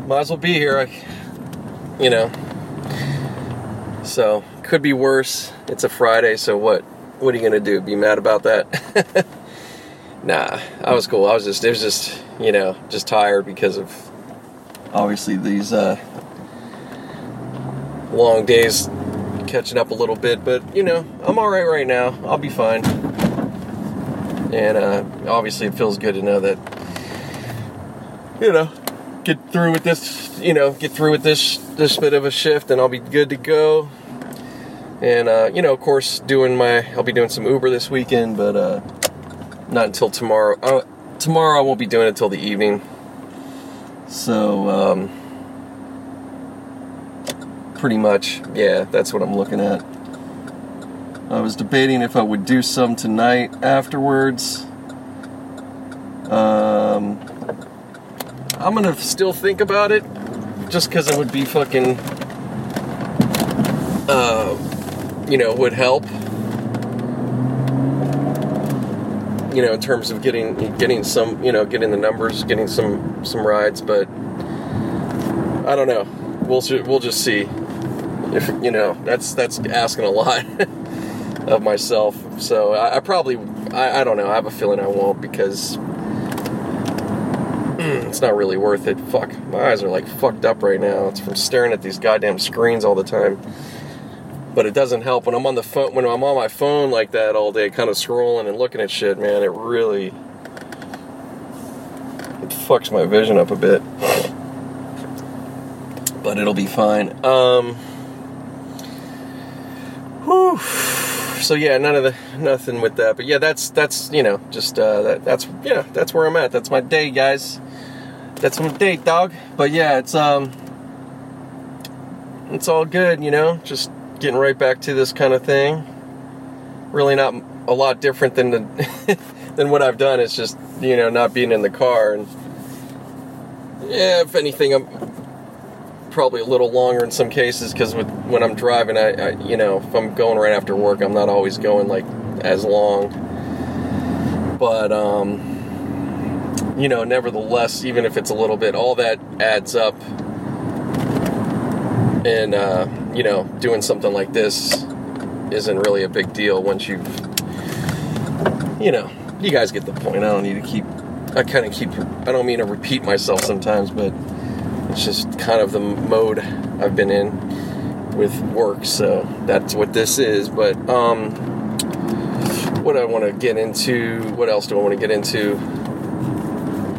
might as well be here. I, you know. So could be worse. It's a Friday, so what? What are you gonna do? Be mad about that? nah, I was cool. I was just, it was just, you know, just tired because of obviously these uh, long days catching up a little bit, but you know, I'm all right right now. I'll be fine. And uh, obviously, it feels good to know that you know get through with this. You know, get through with this this bit of a shift, and I'll be good to go. And uh, you know, of course, doing my I'll be doing some Uber this weekend, but uh, not until tomorrow. Uh, tomorrow I won't be doing it until the evening. So. Um, pretty much, yeah, that's what I'm looking at. I was debating if I would do some tonight afterwards. Um, I'm gonna still think about it, just because it would be fucking, uh, you know, would help. You know, in terms of getting getting some, you know, getting the numbers, getting some some rides, but I don't know. We'll we'll just see if you know that's that's asking a lot of myself. So i, I probably I, I, don't know. I have a feeling i won't because it's not really worth it. Fuck. My eyes are like fucked up right now. It's from staring at these goddamn screens all the time. But it doesn't help when i'm on the phone when i'm on my phone like that all day kind of scrolling and looking at shit man. It really it fucks my vision up a bit. But it'll be fine. Um Whew. So yeah, none of the nothing with that. But yeah, that's that's you know just uh, that, that's yeah that's where I'm at. That's my day, guys. That's my day, dog. But yeah, it's um it's all good, you know. Just getting right back to this kind of thing. Really not a lot different than the than what I've done. It's just you know not being in the car and yeah, if anything, I'm probably a little longer in some cases because when I'm driving, I, I, you know if I'm going right after work, I'm not always going like as long. But um, you know, nevertheless, even if it's a little bit, all that adds up. And uh, you know, doing something like this isn't really a big deal once you've, you know, you guys get the point. I don't need to keep. I kind of keep. I don't mean to repeat myself sometimes, but it's just kind of the mode I've been in with work, so that's what this is. But um, what I want to get into, what else do I want to get into?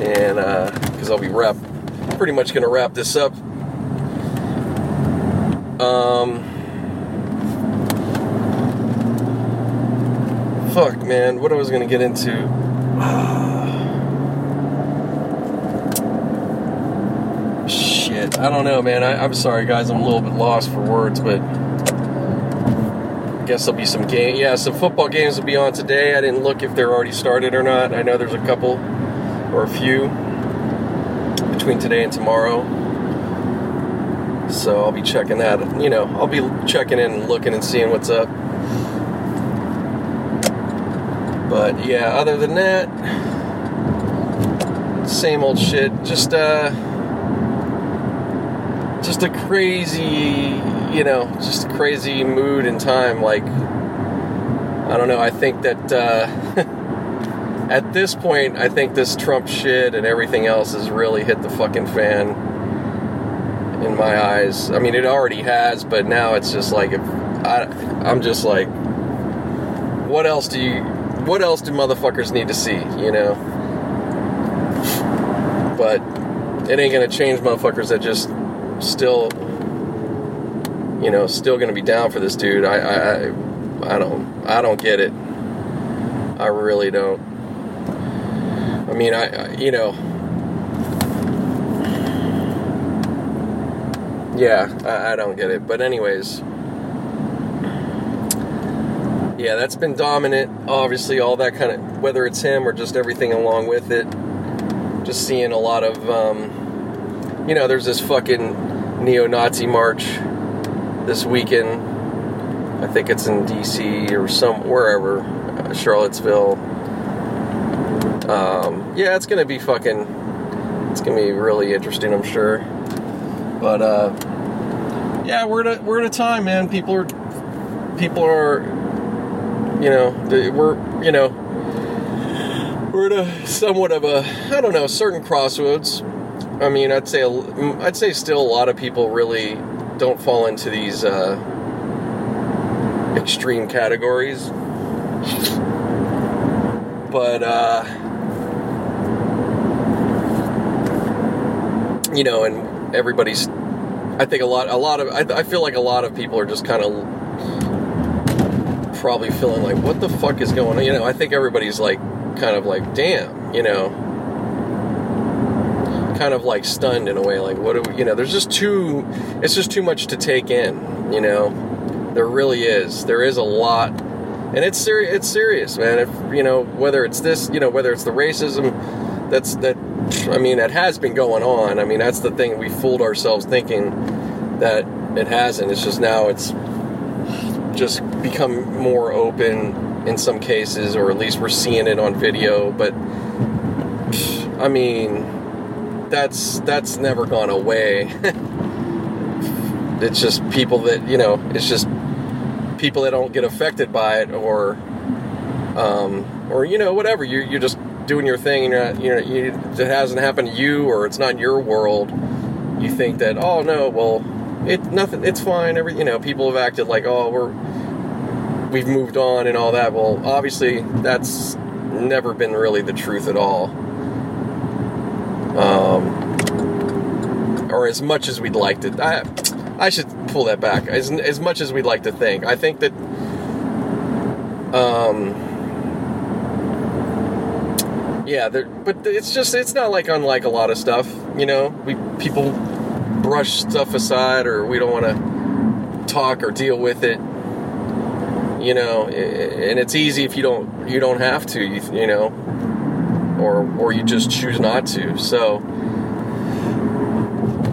And because uh, I'll be wrap, pretty much going to wrap this up. Um, fuck, man, what I was going to get into. I don't know, man. I, am sorry, guys. I'm a little bit lost for words, but I guess there'll be some game. Yeah, some football games will be on today. I didn't look if they're already started or not. I know there's a couple or a few between today and tomorrow. So I'll be checking that. You know, I'll be checking in and looking and seeing what's up. But yeah, other than that, same old shit. Just uh just a crazy, you know, just a crazy mood and time like I don't know, I think that uh at this point, I think this Trump shit and everything else has really hit the fucking fan in my eyes. I mean, it already has, but now it's just like if I, I'm just like, what else do you, what else do motherfuckers need to see, you know? But it ain't gonna change motherfuckers that just still, you know, still gonna be down for this dude. I, I, I, I don't, I don't get it. I really don't. I mean, I, I you know, yeah, I, I don't get it. But anyways, yeah, that's been dominant. Obviously, all that kind of whether it's him or just everything along with it. Just seeing a lot of, um, you know, there's this fucking neo-Nazi march this weekend. I think it's in D.C. or some wherever, uh, Charlottesville um, yeah, it's gonna be fucking. It's gonna be really interesting, I'm sure. But uh, yeah, we're at a, we're at a time, man. People are people are, you know, we're you know, we're at a somewhat of a I don't know certain crossroads. I mean, I'd say I'd say still a lot of people really don't fall into these uh, extreme categories, but. Uh, you know, and everybody's. I think a lot, a lot of. I, I feel like a lot of people are just kind of probably feeling like, what the fuck is going on? You know, I think everybody's like, kind of like, damn, you know, kind of like stunned in a way. Like, what do we, you know? There's just too. It's just too much to take in. You know, there really is. There is a lot and it's serious. It's serious, man. If you know whether it's this, you know whether it's the racism that's that I mean, it has been going on. I mean, that's the thing. We fooled ourselves thinking that it hasn't. It's just now it's just become more open in some cases, or at least we're seeing it on video. But I mean, that's that's never gone away. it's just people that you know. It's just people that don't get affected by it, or um, or you know, whatever. You you're just doing your thing and you're you know, you, it hasn't happened to you or it's not your world, you think that, oh no, well, it nothing, it's fine. Every, you know, people have acted like, oh, we're, we've moved on and all that. Well, obviously, that's never been really the truth at all. Or as much as we'd like to. I, I should pull that back. As, as much as we'd like to think. I think that. Um, yeah, but it's just it's not like unlike a lot of stuff. You know, we people brush stuff aside, or we don't want to talk or deal with it. You know, and it's easy if you don't you don't have to. You, you know, or or you just choose not to. So.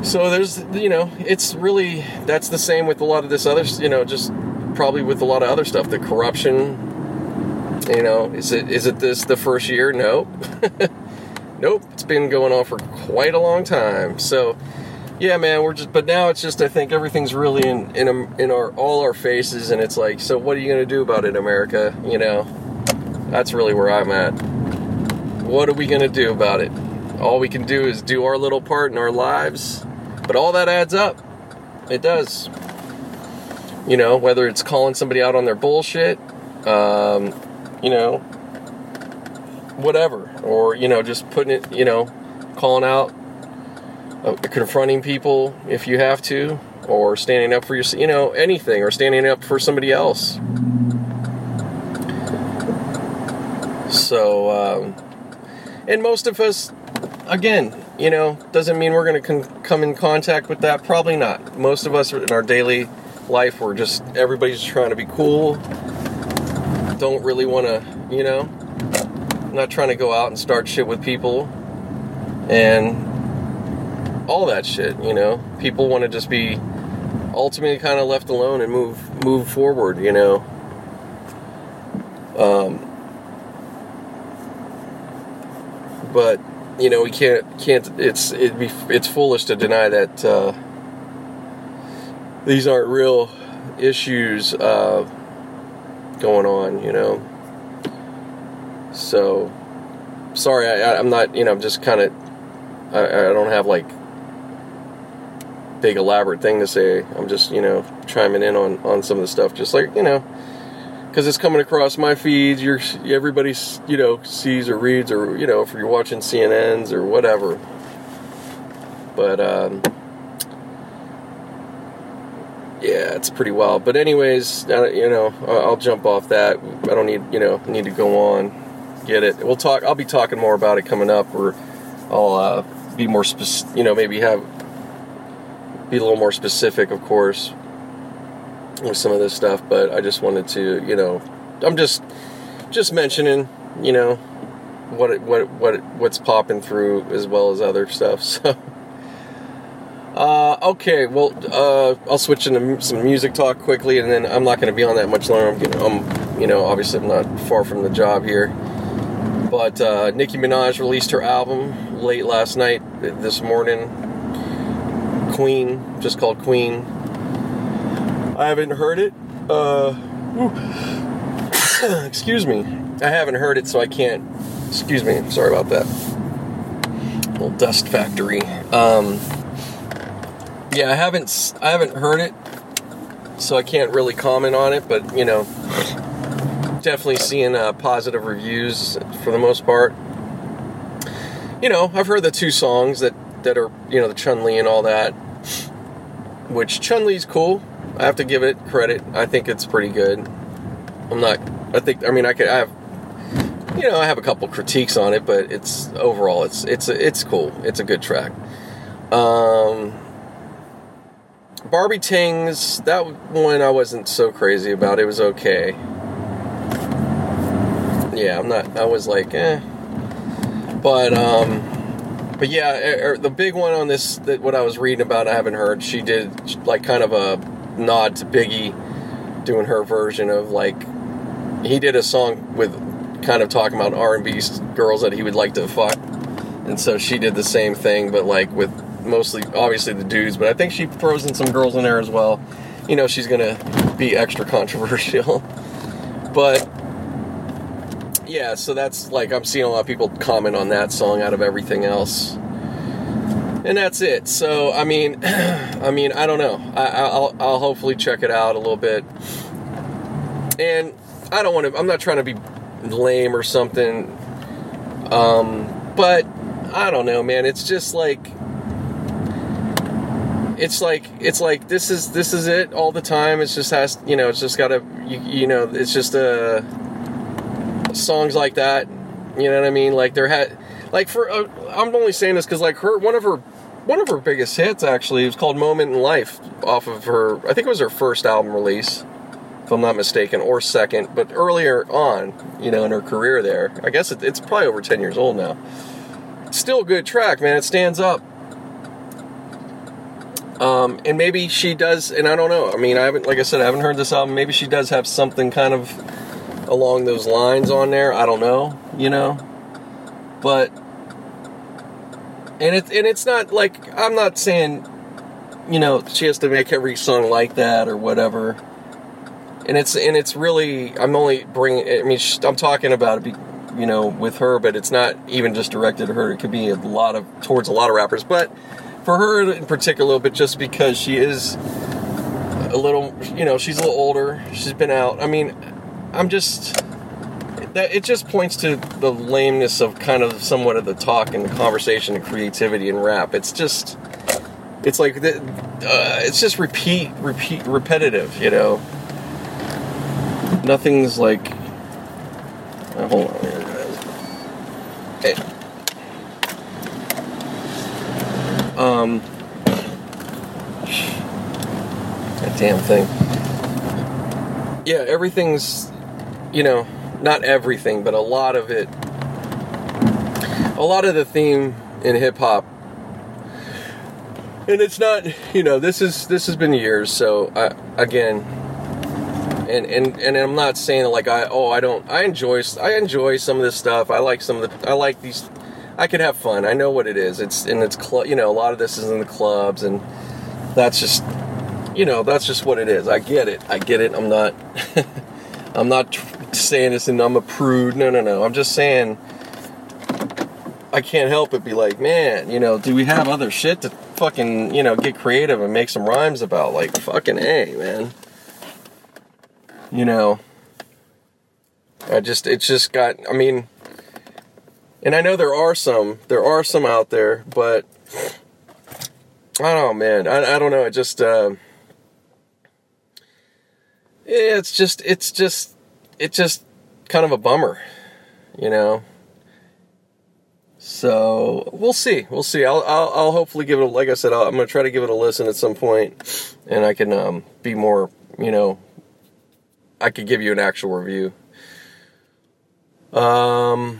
So there's, you know, it's really that's the same with a lot of this other, you know, just probably with a lot of other stuff, the corruption, you know, is it is it this the first year? Nope. nope. It's been going on for quite a long time. So, yeah, man, we're just. But now it's just. I think everything's really in in um, in our all our faces, and it's like, so what are you gonna do about it, America? You know, that's really where I'm at. What are we gonna do about it? All we can do is do our little part in our lives, but all that adds up. It does. You know, whether it's calling somebody out on their bullshit, um, you know, whatever, or you know, just putting it, you know, calling out, uh, confronting people if you have to, or standing up for your, you know, anything, or standing up for somebody else. So, um, and most of us, again, you know, doesn't mean we're going to come in contact with that. Probably not. Most of us in our daily life, we're just everybody's trying to be cool don't really want to, you know, not trying to go out and start shit with people. and all that shit. You know, people want to just be ultimately kind of left alone and move move forward. You know. Um, but you know we can't can't it's it be it's foolish to deny that uh, these aren't real issues uh, going on you know? So sorry I, i'm not you know i'm just kind of I, I don't have like big elaborate thing to say. I'm just you know chiming in on on some of the stuff just like you know because it's coming across my feeds. You're everybody you know sees or reads or you know if you're watching CNNs or whatever. But um, yeah, it's pretty wild. But anyways, you know I'll jump off that. I don't need you know need to go on. Get it? We'll talk. I'll be talking more about it coming up, or I'll uh, be more specific. You know, maybe have be a little more specific, of course with some of this stuff, but I just wanted to, you know, I'm just just mentioning, you know, what it, what what what's popping through as well as other stuff. So, uh, okay, well, uh, I'll switch into some music talk quickly, and then I'm not going to be on that much longer. I'm, getting, I'm, you know, obviously I'm not far from the job here. But uh, Nicki Minaj released her album late last night, this morning. Queen, just called Queen I haven't heard it. Uh, excuse me. I haven't heard it, so I can't. Excuse me. Sorry about that. Little dust factory. Um, yeah, I haven't. I haven't heard it, so I can't really comment on it. But you know, definitely seeing uh, positive reviews for the most part. You know, I've heard the two songs that that are you know the Chun Li and all that, which Chun Li's cool. I have to give it credit. I think it's pretty good. I'm not. I think. I mean, I could. I have. You know, I have a couple critiques on it, but it's overall, it's it's it's cool. It's a good track. Um, Barbie Tingz. That one I wasn't so crazy about. It was okay. Yeah, I'm not. I was like, eh. But um but yeah, er, er, the big one on this that what I was reading about, I haven't heard. She did like kind of a nod to Biggie doing her version of like he did a song with kind of talking about R&B girls that he would like to fuck. And so she did the same thing but like with mostly obviously the dudes, but I think she throws in some girls in there as well. You know, she's going to be extra controversial. but yeah, so that's like I'm seeing a lot of people comment on that song out of everything else and that's it. So I mean, I mean, I don't know. I, will I'll hopefully check it out a little bit. And I don't want to. I'm not trying to be lame or something. Um, but I don't know, man. It's just like it's like it's like this is this is it all the time. It's just has you know. It's just gotta you, you know. It's just uh songs like that. You know what I mean? Like there had like for uh, I'm only saying this because like her one of her one of her biggest hits actually. It was called "Moment in Life" off of her. I think it was her first album release, if I'm not mistaken, or second. But earlier on, you know, in her career, there, I guess it, it's probably over ten years old now. Still a good track, man. It stands up. Um, and maybe she does, and I don't know. I mean, I haven't, like I said, I haven't heard this album. Maybe she does have something kind of along those lines on there. I don't know, you know. But and it's and it's not like I'm not saying, you know, she has to make every song like that or whatever. And it's and it's really I'm only bringing. I mean, I'm talking about it, you know, with her, but it's not even just directed to her. It could be a lot of towards a lot of rappers, but for her in particular, but just because she is a little, you know, she's a little older. She's been out. I mean, I'm just that it just points to the lameness of kind of somewhat of the talk and the conversation and creativity and rap. It's just, it's like, uh, it's just repeat, repeat, repetitive. You know, nothing's like. Uh, hold on here, guys. Hey. Um. That damn thing. Yeah, everything's, you know, not everything, but a lot of it. A lot of the theme in hip hop. And it's not, you know, this is this has been years. So I, again, and and and I'm not saying like I oh I don't I enjoy I enjoy some of this stuff. I like some of the I like these. I can have fun. I know what it is. It's and it's club. You know, a lot of this is in the clubs, and that's just you know that's just what it is. I get it. I get it. I'm not. I'm not saying this and I'm a prude. No, no, no. I'm just saying I can't help but be like, man, you know, do we have other shit to fucking, you know, get creative and make some rhymes about? Like, fucking A, man. You know, I just, it's just got, I mean, and I know there are some, there are some out there, but I don't know, man. I, I don't know. It just, uh, it's just, it's just, it's just kind of a bummer, you know. So we'll see. We'll see. I'll, I'll, I'll hopefully give it. A, like I said, i am gonna try to give it a listen at some point, and I can um, be more. You know, I could give you an actual review. Um.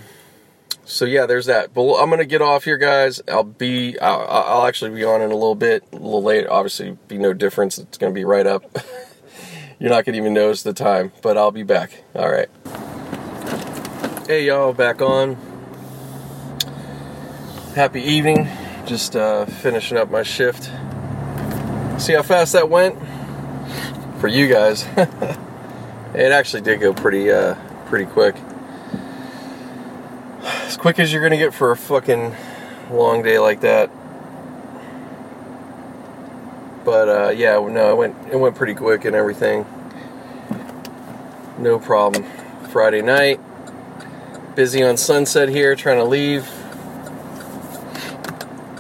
So yeah, there's that. But I'm gonna get off here, guys. I'll be. I'll, I'll actually be on in a little bit, a little late. Obviously, be no difference. It's gonna be right up. You're not gonna even notice the time, but I'll be back. All right. Hey y'all, back on happy evening. Just uh, finishing up my shift. See how fast that went for you guys. it actually did go pretty, uh, pretty quick. As quick as you're gonna get for a fucking long day like that. But uh, yeah, no, it went it went pretty quick and everything. No problem. Friday night, busy on Sunset here, trying to leave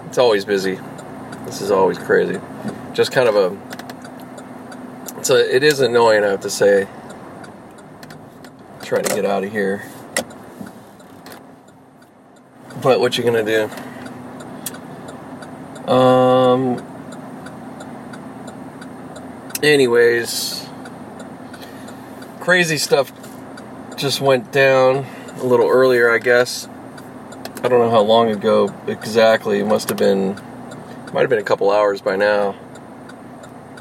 it's always busy. This is always crazy. Just kind of a. So it is annoying, I have to say. Trying to get out of here. But what you gonna do? Um. Anyways, crazy stuff just went down a little earlier, I guess. I don't know how long ago exactly. It must have been, might have been a couple hours by now.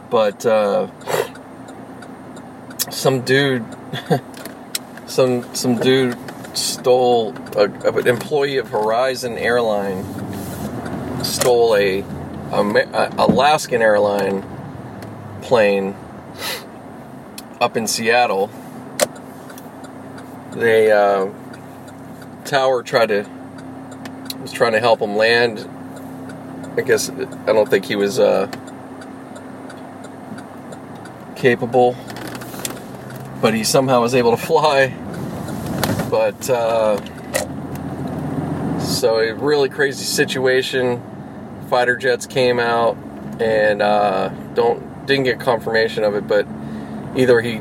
But uh, some dude, some some dude stole a, an employee of Horizon Airline stole a, a, a Alaskan airline plane up in Seattle. the uh, tower tried to was trying to help him land. I guess I don't think he was uh, capable, but he somehow was able to fly. But uh, so a really crazy situation. Fighter jets came out and uh, don't didn't get confirmation of it, but either he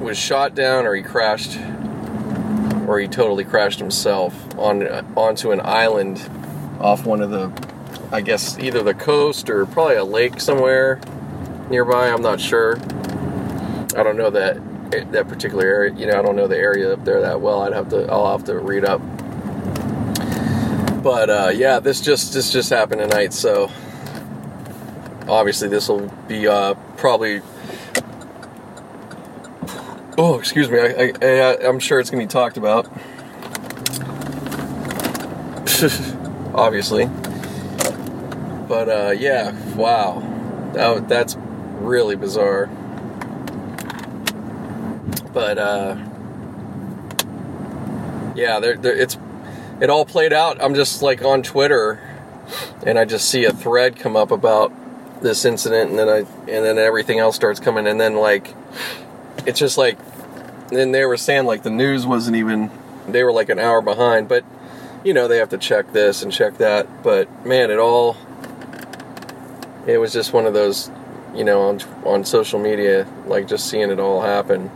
was shot down or he crashed or he totally crashed himself on onto an island off one of the, I guess either the coast or probably a lake somewhere nearby. I'm not sure. I don't know that that particular area. You know, I don't know the area up there that well. I'd have to. I'll have to read up. But uh, yeah, this just this just happened tonight. So obviously this will be uh, probably Oh, excuse me. I, I, i'm sure it's going to be talked about. Obviously. But uh, yeah, wow. That, that's really bizarre. But uh, yeah, there, there, it's it all played out. I'm just like on Twitter, and I just see a thread come up about this incident, and then I and then everything else starts coming, and then like it's just like, then they were saying like the news wasn't even, they were like an hour behind, but you know, they have to check this and check that. But man, it all, it was just one of those, you know, on, on social media, like just seeing it all happen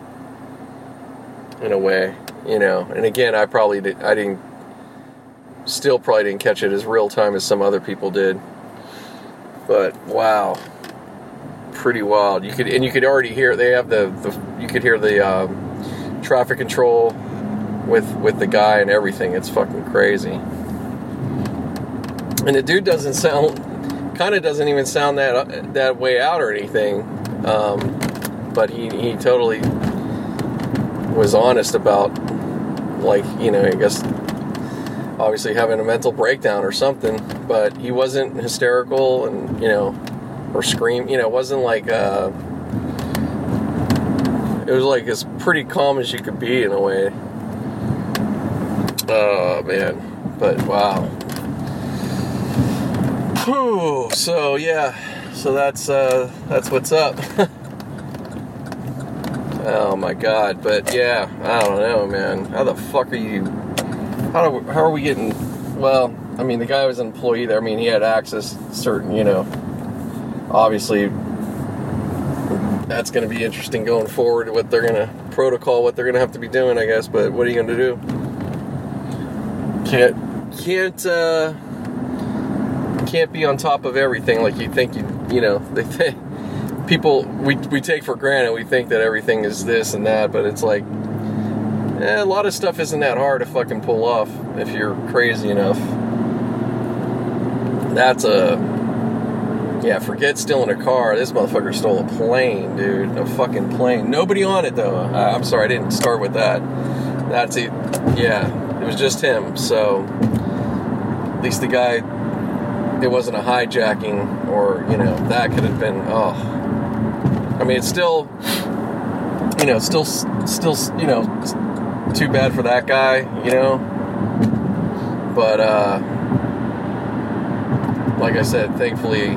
in a way, you know. And again, I probably did, I didn't, still probably didn't catch it as real time as some other people did. But wow, pretty wild. You could and you could already hear they have the, the you could hear the um, traffic control with with the guy and everything. It's fucking crazy. and the dude doesn't sound, kind of doesn't even sound that that way out or anything. Um, but he he totally was honest about, like you know, I guess obviously having a mental breakdown or something. But he wasn't hysterical and you know, or scream. You know, it wasn't like. Uh, it was like as pretty calm as you could be in a way. Oh man, but wow. Whew. So yeah, so that's uh, that's what's up. oh my god, but yeah, I don't know, man. How the fuck are you? How do, how are we getting? Well, I mean, the guy was an employee there. I mean, he had access certain, you know. Obviously, that's going to be interesting going forward. What they're going to protocol, what they're going to have to be doing, I guess. But what are you going to do? Can't can't uh, can't be on top of everything like you think you you know they think people we we take for granted. We think that everything is this and that, but it's like eh, a lot of stuff isn't that hard to fucking pull off if you're crazy enough. That's a yeah, forget stealing a car. This motherfucker stole a plane, dude. A fucking plane. Nobody on it though. Uh, I'm sorry, I didn't start with that. That's it. Yeah, it was just him. So at least the guy. It wasn't a hijacking, or you know, that could have been. Oh, I mean, it's still, you know, still, still, you know, too bad for that guy, you know. But uh, like I said, thankfully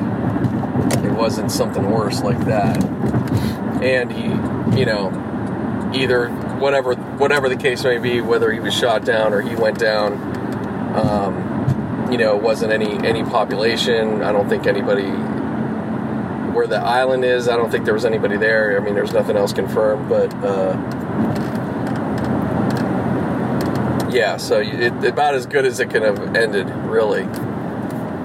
it wasn't something worse like that. And he, you know, either whatever whatever the case may be, whether he was shot down or he went down, um, you know, wasn't any any population. I don't think anybody where the island is. I don't think there was anybody there. I mean, there's nothing else confirmed, but. Uh, yeah, so it, about as good as it could have ended, really.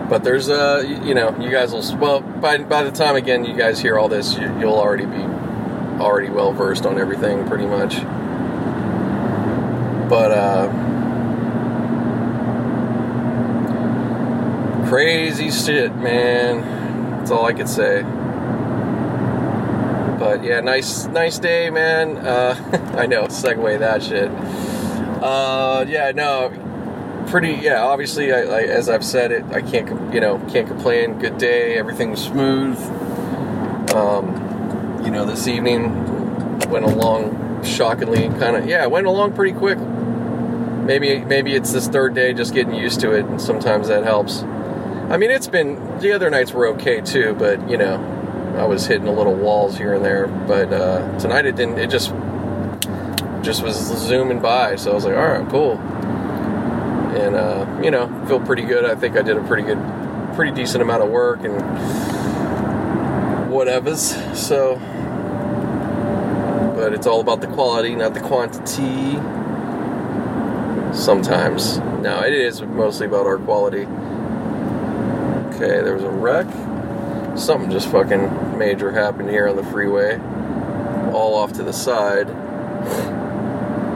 But there's, uh, you know, you guys will. Well, by by the time again you guys hear all this, you, you'll already be already well versed on everything, pretty much. But uh, crazy shit, man. That's all I could say. But yeah, nice, nice day, man. Uh, I know, segue that shit. Uh, yeah, no, pretty. Yeah, obviously, I, I, as I've said it, I can't, you know, can't complain. Good day, everything's smooth. Um, you know, this evening went along shockingly, kind of. Yeah, went along pretty quick. Maybe, maybe it's this third day, just getting used to it, and sometimes that helps. I mean, it's been the other nights were okay too, but you know, I was hitting a little walls here and there. But uh, tonight it didn't. It just just was zooming by. So I was like, all right, cool. And, uh, you know, feel pretty good. I think I did a pretty good, pretty decent amount of work and whatevers. So, but it's all about the quality, not the quantity. Sometimes. No, it is mostly about our quality. Okay, there was a wreck. Something just fucking major happened here on the freeway. All off to the side.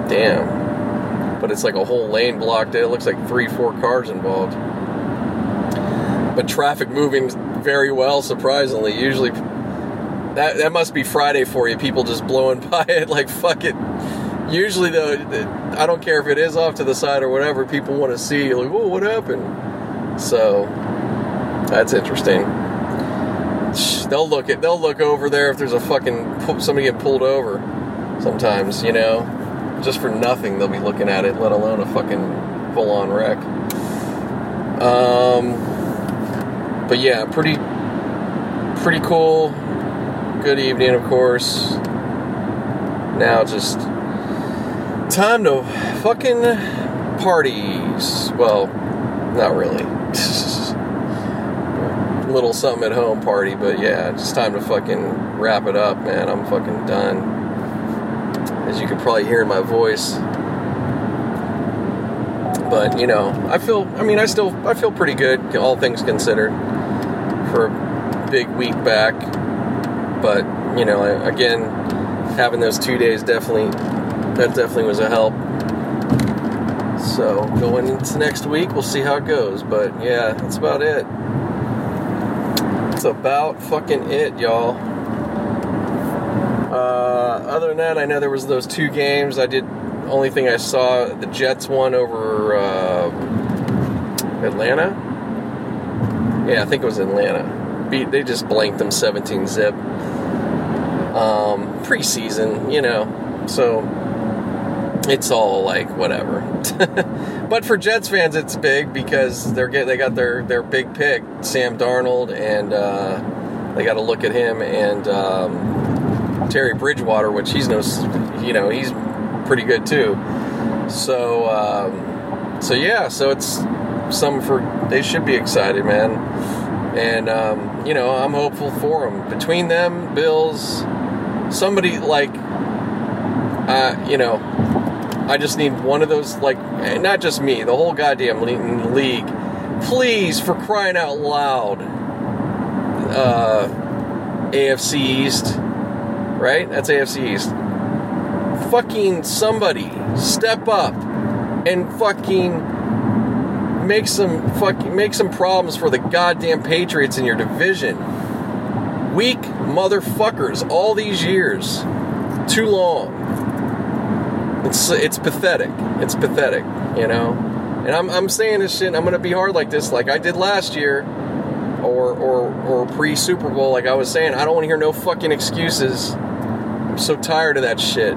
Damn. But it's like a whole lane blocked. It looks like three, four cars involved. But traffic moving very well, surprisingly. Usually, that that must be Friday for you. People just blowing by it like fuck it. Usually, though, I don't care if it is off to the side or whatever. People want to see like, oh, what happened? So that's interesting. They'll look at they'll look over there if there's a fucking somebody get pulled over. Sometimes, you know, just for nothing they'll be looking at it, let alone a fucking full on wreck. Um, but yeah, pretty pretty cool. Good evening, of course. Now just time to fucking parties. Well, not really. Little something at home party, but yeah, just time to fucking wrap it up, man. I'm fucking done as you can probably hear in my voice. But you know, I feel. I mean, I still. I feel pretty good, all things considered, for a big week back. But you know, again, having those two days definitely. That definitely was a help. So going into next week, we'll see how it goes. But yeah, that's about it. That's about fucking it, y'all. Uh, other than that, I know there was those two games. I did. Only thing I saw, the Jets won over uh, Atlanta. Yeah, I think it was Atlanta. Beat. They just blanked them 17 zip. Um, preseason, you know, so it's all like whatever. but for Jets fans, it's big because they're get they got their their big pick, Sam Darnold, and uh, they got to look at him and um, Teddy Bridgewater, which he's no, you know, he's pretty good too. So um, so yeah, so it's some for they should be excited, man. And um, you know, I'm hopeful for them. Between them, Bills, somebody like, uh, you know, I just need one of those, like, not just me, the whole goddamn league. Please, for crying out loud, uh, AFC East, right? That's AFC East. Fucking somebody step up and fucking make some fucking make some problems for the goddamn Patriots in your division. Weak motherfuckers all these years. Too long. It's it's pathetic. It's pathetic, you know. And I'm I'm saying this shit. I'm gonna be hard like this, like I did last year, or or or pre Super Bowl. Like I was saying, I don't want to hear no fucking excuses. I'm so tired of that shit.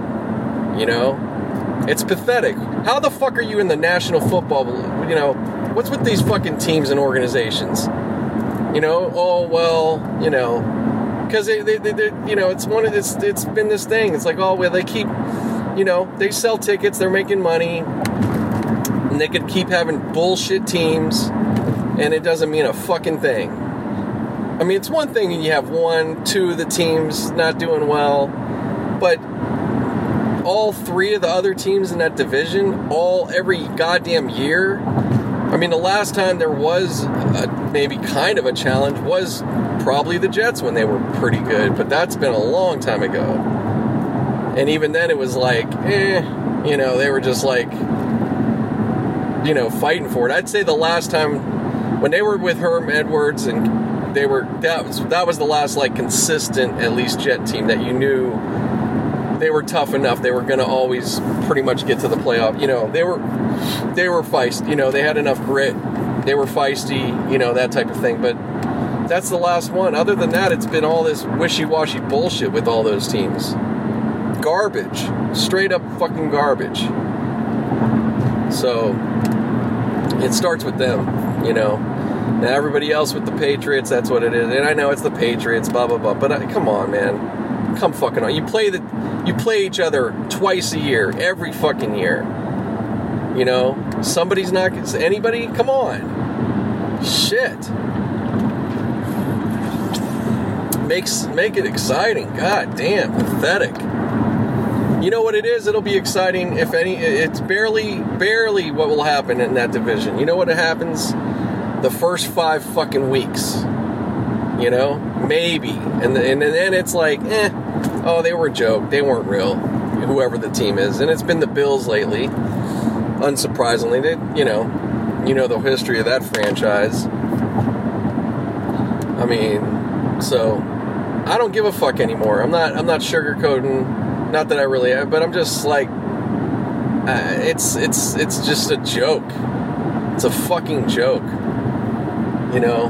You know, it's pathetic. How the fuck are you in the National Football? You know, what's with these fucking teams and organizations? You know, oh well, you know, because they, they, they, you know, it's one of this. It's been this thing. It's like, oh well, they keep you know, they sell tickets, they're making money, and they could keep having bullshit teams, and it doesn't mean a fucking thing. I mean, it's one thing you have one, two of the teams not doing well, but all three of the other teams in that division, all every goddamn year. I mean, the last time there was a, maybe kind of a challenge was probably the Jets when they were pretty good, but that's been a long time ago. And even then, it was like, eh, you know, they were just like, you know, fighting for it. I'd say the last time when they were with Herm Edwards and they were that was that was the last like consistent at least Jet team that you knew they were tough enough. They were going to always pretty much get to the playoff. You know, they were they were feisty. You know, they had enough grit. They were feisty. You know, that type of thing. But that's the last one. Other than that, it's been all this wishy-washy bullshit with all those teams garbage. Straight up fucking garbage. So it starts with them, you know. And everybody else with the Patriots, that's what it is. And I know it's the Patriots, blah blah blah. But I, come on, man, come fucking on. You play the, you play each other twice a year, every fucking year. You know, somebody's not anybody. Come on, shit. Makes make it exciting. God damn, pathetic you know what it is? It'll be exciting if any. It's barely, barely what will happen in that division. You know what happens? The first five fucking weeks. You know, maybe, and and then it's like, eh, oh, they were a joke. They weren't real. Whoever the team is, and it's been the Bills lately. Unsurprisingly, they, you know, you know the history of that franchise. I mean, so I don't give a fuck anymore. I'm not. I'm not sugarcoating not that I really, am, but I'm just like, uh, it's it's it's just a joke. It's a fucking joke. You know,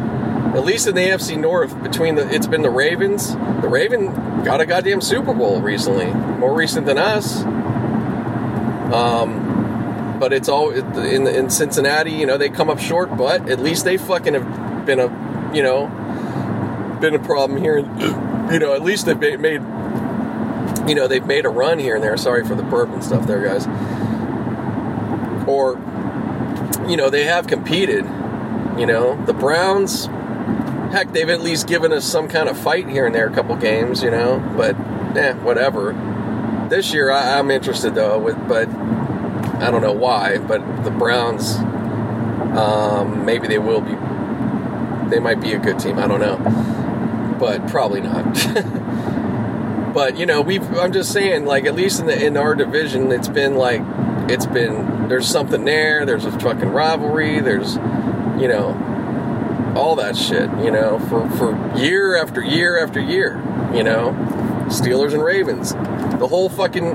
at least in the AFC North, between the it's been the Ravens. The Raven got a goddamn Super Bowl recently, more recent than us. Um, but it's all in in Cincinnati. You know, they come up short, but at least they fucking have been a you know been a problem here. You know, at least they've made you know, they've made a run here and there. Sorry for the burp and stuff there, guys. Or, you know, they have competed. You know, the Browns, heck, they've at least given us some kind of fight here and there a couple games, you know, but, eh, whatever. This year, I, am interested though, with, but I don't know why, but the Browns, um, maybe they will be, they might be a good team, I don't know, but probably not. But you know, we've. I'm just saying, like at least in the in our division, it's been like it's been there's something there. There's a fucking rivalry. There's you know all that shit. You know for for year after year after year. You know Steelers and Ravens. The whole fucking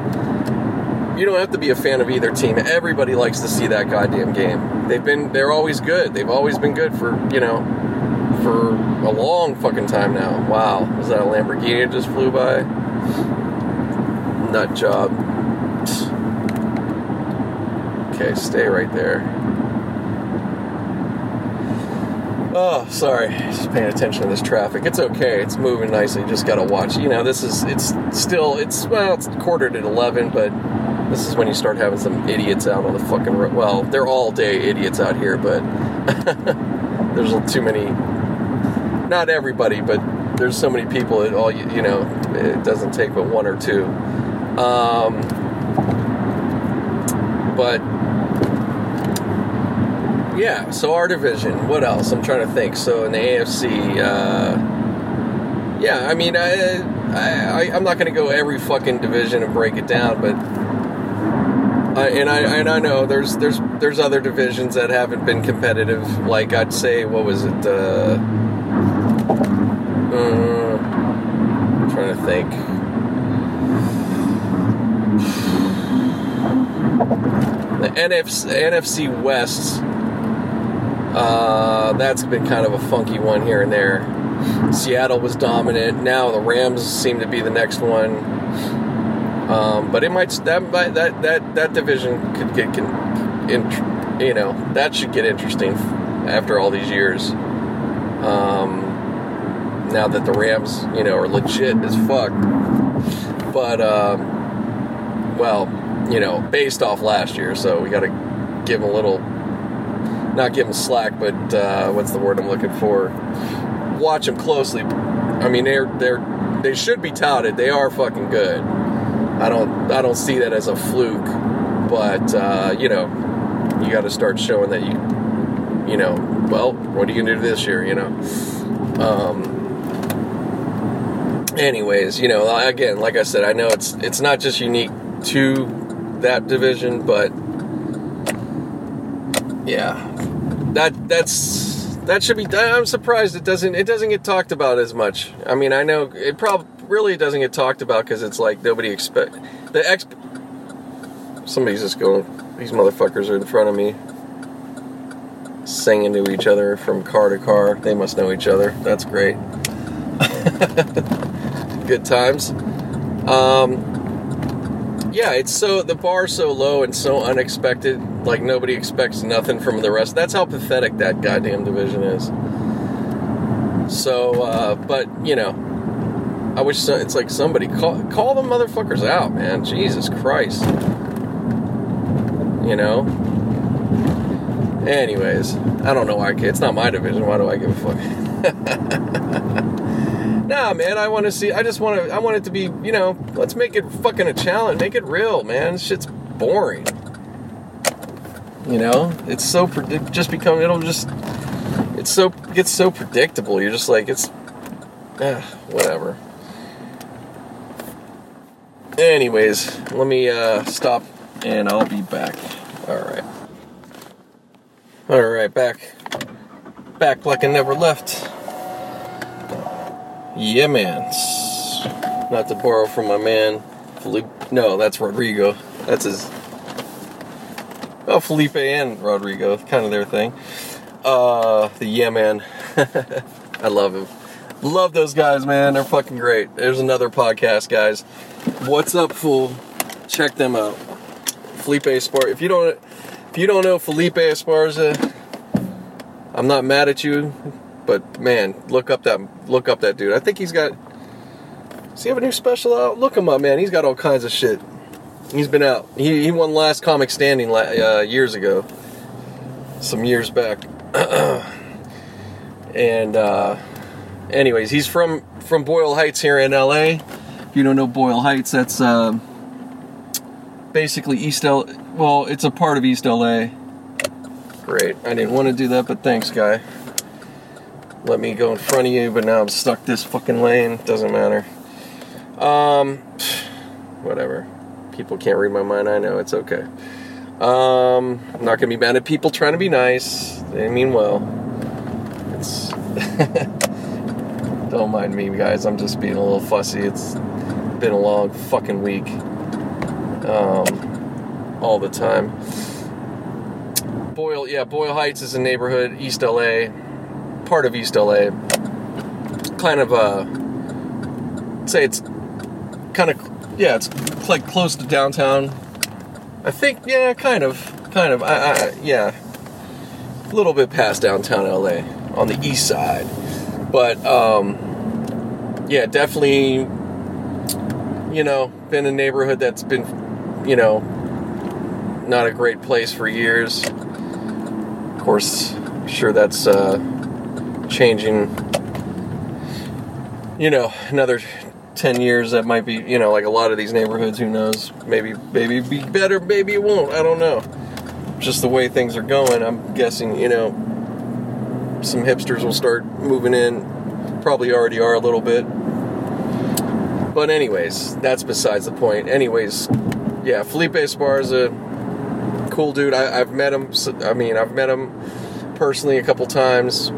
you don't have to be a fan of either team. Everybody likes to see that goddamn game. They've been they're always good. They've always been good for, you know, for a long fucking time now. Wow. Was that a Lamborghini that just flew by? Nut job. Okay, stay right there. Oh, sorry. Just paying attention to this traffic. It's okay. It's moving nicely. Just gotta watch. You know, this is. It's still. It's well. It's quartered at eleven, but this is when you start having some idiots out on the fucking road. Well, they're all day idiots out here, but there's too many. Not everybody, but there's so many people. It all you, you know. It doesn't take but one or two. Um, but yeah, so our division. What else? I'm trying to think. So in the AFC, uh, yeah, I mean, I, I, I'm not going to go every fucking division and break it down, but uh, and I and I know there's there's there's other divisions that haven't been competitive. Like I'd say, what was it? Uh, uh, I'm trying to think. The NFC, NFC West uh, that's been kind of a funky one here and there. Seattle was dominant. Now the Rams seem to be the next one. Um, but it might that that that that division could get in, you know that should get interesting after all these years. Um, now that the Rams you know are legit as fuck, but um, well you know based off last year, so we got to give them a little not give them slack, but uh, what's the word I'm looking for? Watch them closely. I mean, they're they're they should be touted. They are fucking good. I don't I don't see that as a fluke, but uh, you know, you got to start showing that you you know, well, what are you gonna do this year? You know. Um, anyways, you know, again, like I said, I know it's it's not just unique to that division, but yeah, that that's that should be. I'm surprised it doesn't it doesn't get talked about as much. I mean, I know it probably really doesn't get talked about because it's like nobody expect the ex. Somebody's just going. These motherfuckers are in front of me, singing to each other from car to car. They must know each other. That's great. Good times. Um, yeah, it's so the bar so low and so unexpected. Like nobody expects nothing from the rest. That's how pathetic that goddamn division is. So, uh, but you know, I wish so, it's like somebody call call the motherfuckers out, man. Jesus Christ. You know. Anyways, I don't know why. It's not my division. Why do I give a fuck? Nah, man, I want to see. I just want to. I want it to be. You know, let's make it fucking a challenge. Make it real, man. This shit's boring. You know, it's so. Just become. It'll just. It's so gets so predictable. You're just like it's. Eh, whatever. Anyways, let me uh, stop, and I'll be back. All right. All right, back. Back like I never left. Yeah, man. Not to borrow from my man, Felipe. No, that's Rodrigo. That's his. Oh, Felipe and Rodrigo, kind of their thing. Uh, the Yeah Man. I love him. Love those guys, man. They're fucking great. There's another podcast, guys. What's up, fool? Check them out. Felipe Esparza. If you don't, if you don't know Felipe Esparza, I'm not mad at you. But man, look up that look up that dude. I think he's got. Does he have a new special out? Look him up, man. He's got all kinds of shit. He's been out. He, he won Last Comic Standing uh, years ago, some years back. and uh, anyways, he's from from Boyle Heights here in LA. If you don't know Boyle Heights, that's uh, basically East L. Well, it's a part of East LA. Great. I didn't want to do that, but thanks, guy let me go in front of you, but now I'm stuck this fucking lane. Doesn't matter. Um, whatever. People can't read my mind. I know it's okay. Um, I'm not gonna be mad at people trying to be nice. They mean well. It's don't mind me, guys. I'm just being a little fussy. It's been a long fucking week. Um, all the time. Boyle, yeah, Boyle Heights is a neighborhood, East LA, part of East LA. Kind of uh say it's kind of yeah, it's like close to downtown. I think yeah, kind of, kind of. I, I yeah, a little bit past downtown LA on the east side, but um, yeah, definitely. You know, been a neighborhood that's been, you know, not a great place for years. Of course, sure that's uh, changing. You know, another 10 years that might be you know like a lot of these neighborhoods who knows? Maybe maybe be better maybe it won't. I don't know. Just the way things are going i'm guessing you know some hipsters will start moving in. Probably already are a little bit. But anyways that's besides the point. Anyways yeah felipe esparza cool dude. I, have met him i mean i've met him personally a couple times.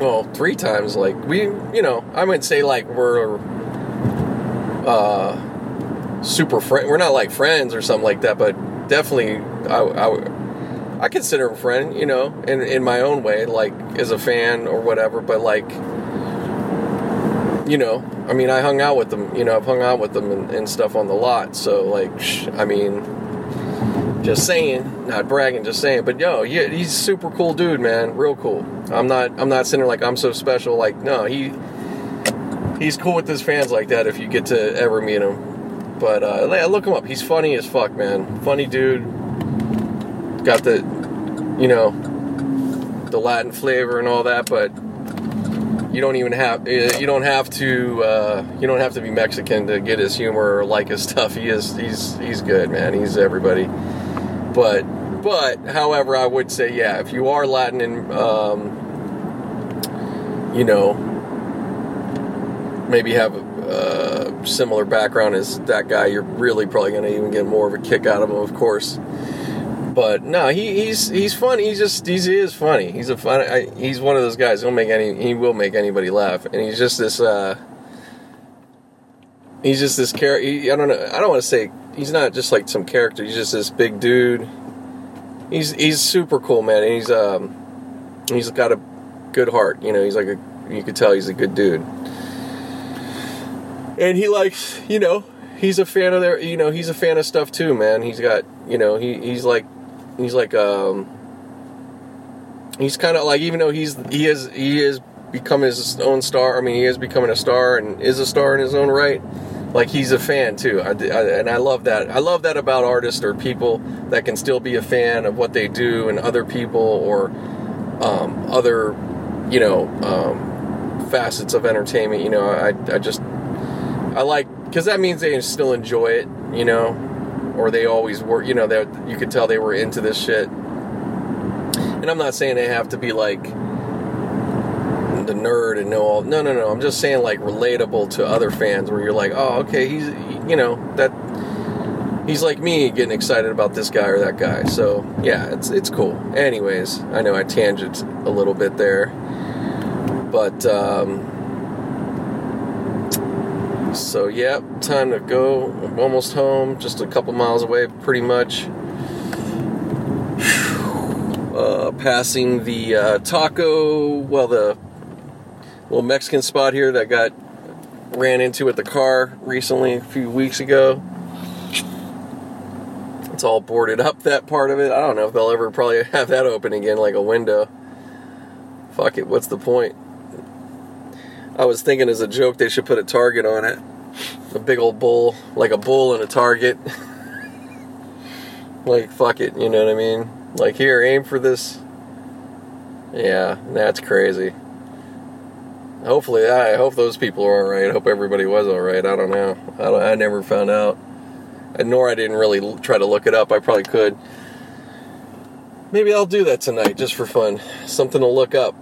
Well three times like we you know i would say like we're uh, super friend. We're not like friends or something like that, but definitely I, I, I consider him a friend, you know, in, in my own way, like as a fan or whatever. But like, you know, I mean, I hung out with them, you know, I've hung out with them and, and stuff on the lot. So like, I mean, just saying, not bragging, just saying. But yo, yeah, he's super cool dude, man, real cool. I'm not, I'm not sitting like I'm so special. Like, no, he he's cool with his fans like that if you get to ever meet him. But uh, look him up. He's funny as fuck, man. Funny dude. Got the, you know, the Latin flavor and all that, but you don't even have uh, you don't have to uh, you don't have to be Mexican to get his humor or like his stuff. He is he's he's good, man. He's everybody. But but however, I would say yeah, if you are Latin and um, you know maybe have a similar background as that guy, you're really probably going to even get more of a kick out of him, of course. But no, he, he's he's funny. He's just he's, he is funny. He's a fun. I, he's one of those guys. He'll make any. He will make anybody laugh, and he's just this. Uh, he's just this character. I don't know. I don't want to say he's not just like some character. He's just this big dude. He's he's super cool, man. And he's um he's got a good heart. You know, he's like a you could tell he's a good dude and he likes, you know, he's a fan of their, you know, he's a fan of stuff too, man. He's got, you know, he he's like, he's like, um, he's kind of like, even though he's he is he is become his own star. I mean, he is becoming a star and is a star in his own right. Like he's a fan too, I, I, and I love that. I love that about artists or people that can still be a fan of what they do and other people or um, other, you know, um, facets of entertainment. You know, I I just I like because that means they still enjoy it, you know, or they always were, you know, that you could tell they were into this shit. And I'm not saying they have to be like the nerd and know all. No, no, no. I'm just saying like relatable to other fans, where you're like, oh, okay, he's, you know, that he's like me getting excited about this guy or that guy. So yeah, it's it's cool. Anyways, I know I tangent a little bit there, but. um so, yeah, time to go. I'm almost home, just a couple miles away, pretty much. Uh, passing the uh, taco, well, the little Mexican spot here that got ran into with the car recently, a few weeks ago. It's all boarded up, that part of it. I don't know if they'll ever probably have that open again, like a window. Fuck it, what's the point? I was thinking as a joke they should put a target on it. A big old bull, like a bull and a target. like, fuck it, you know what I mean? Like, here, aim for this. Yeah, that's crazy. Hopefully, I hope those people are alright. I hope everybody was alright. I don't know. I, don't, I never found out. And nor I didn't really try to look it up. I probably could. Maybe I'll do that tonight just for fun. Something to look up.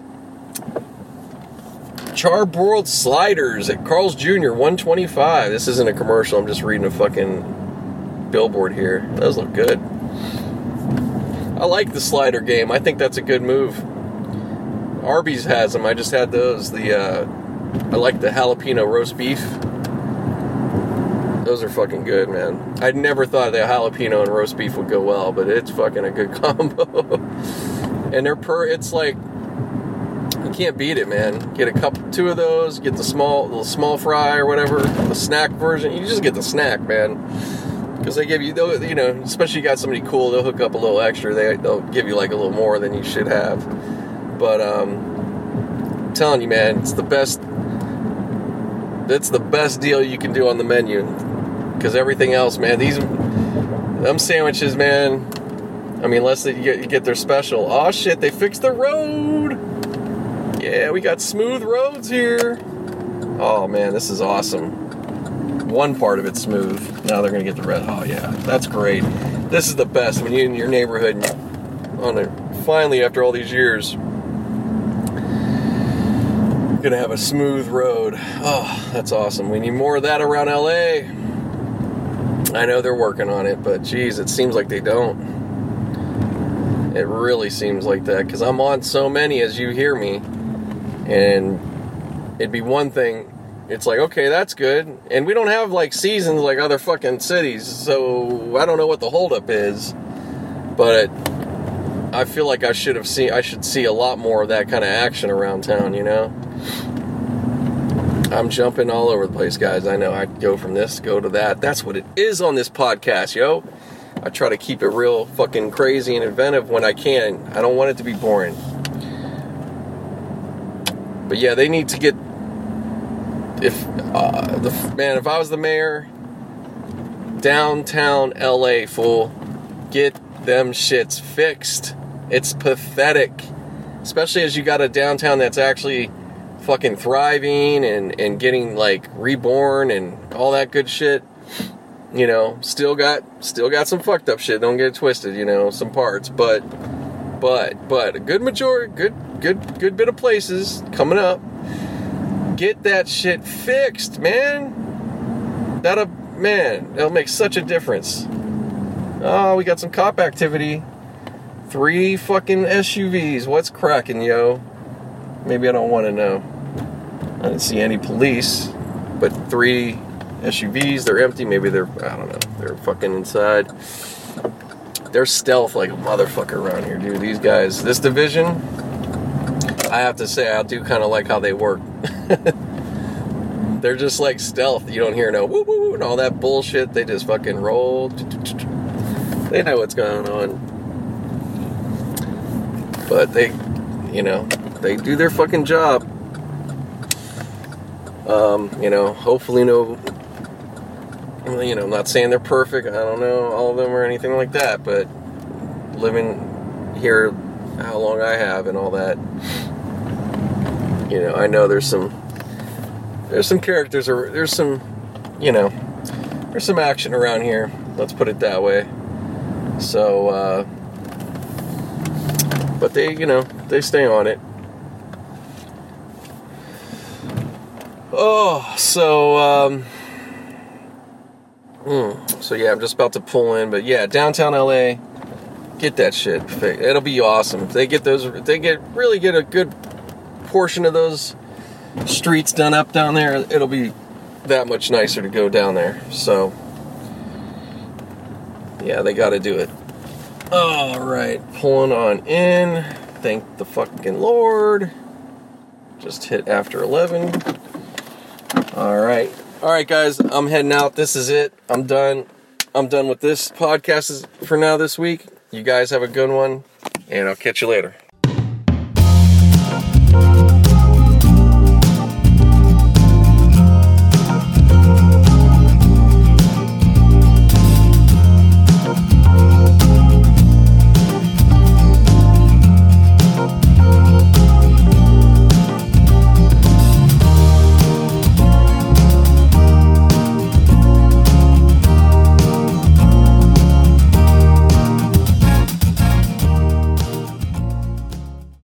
Charbroiled sliders at Carl's Jr. 125. This isn't a commercial. I'm just reading a fucking billboard here. Those look good. I like the slider game. I think that's a good move. Arby's has them. I just had those. The uh, I like the jalapeno roast beef. Those are fucking good, man. I never thought that jalapeno and roast beef would go well, but it's fucking a good combo. and they're per. It's like can't beat it, man. Get a couple, two of those. Get the small, little small fry or whatever, the snack version. You just get the snack, man. Because they give you, you know, especially you got somebody cool, they'll hook up a little extra. They, they'll give you like a little more than you should have. But um, I'm telling you, man, it's the best. It's the best deal you can do on the menu. Because everything else, man, these them sandwiches, man. I mean, unless they get, you get their special. Oh shit, they fixed the road. Yeah, we got smooth roads here. Oh man, this is awesome. One part of it's smooth. Now they're gonna get the red. Oh yeah, that's great. This is the best when you're in your neighborhood and on a finally after all these years gonna have a smooth road. Oh, that's awesome. We need more of that around LA. I know they're working on it, but geez, it seems like they don't. It really seems like that because I'm on so many as you hear me, and it'd be one thing. It's like okay, that's good, and we don't have like seasons like other fucking cities, so I don't know what the holdup is, but I feel like I should have seen. I should see a lot more of that kind of action around town, you know. I'm jumping all over the place, guys. I know I go from this, go to that. That's what it is on this podcast, yo. I try to keep it real fucking crazy and inventive when I can. I don't want it to be boring. But yeah, they need to get. If uh, the man, if I was the mayor, downtown LA, fool, get them shits fixed. It's pathetic, especially as you got a downtown that's actually fucking thriving and, and getting like reborn and all that good shit. You know, still got still got some fucked up shit. Don't get twisted. You know, some parts, but but but a good majority, good good good bit of places coming up. Get that shit fixed, man. That'll man, it'll make such a difference. Oh, we got some cop activity. Three fucking SUVs. What's cracking, yo? Maybe I don't want to know. I didn't see any police, but three SUVs. They're empty. Maybe they're, I don't know, they're fucking inside. They're stealth like a motherfucker around here, dude. These guys, this division, I have to say, I do kind of like how they work. they're just like stealth. You don't hear no woo woo woo and all that bullshit. They just fucking roll. They know what's going on. But they, you know, they do their fucking job. Um, you know, hopefully no you know, I'm not saying they're perfect. I don't know all of them or anything like that, but living here how long I have and all that, you know, I know there's some there's some characters or there's some, you know, there's some action around here. Let's put it that way. So, uh, but they, you know, they stay on it. Oh, so, um, mm, so yeah, I'm just about to pull in, but yeah, downtown LA, get that shit. It'll be awesome if they get those. If they get really get a good portion of those streets done up down there. It'll be that much nicer to go down there. So, yeah, they got to do it. All right, pulling on in. Thank the fucking Lord. Just hit after 11. All right. All right, guys, I'm heading out. This is it. I'm done. I'm done with this podcast for now this week. You guys have a good one, and I'll catch you later.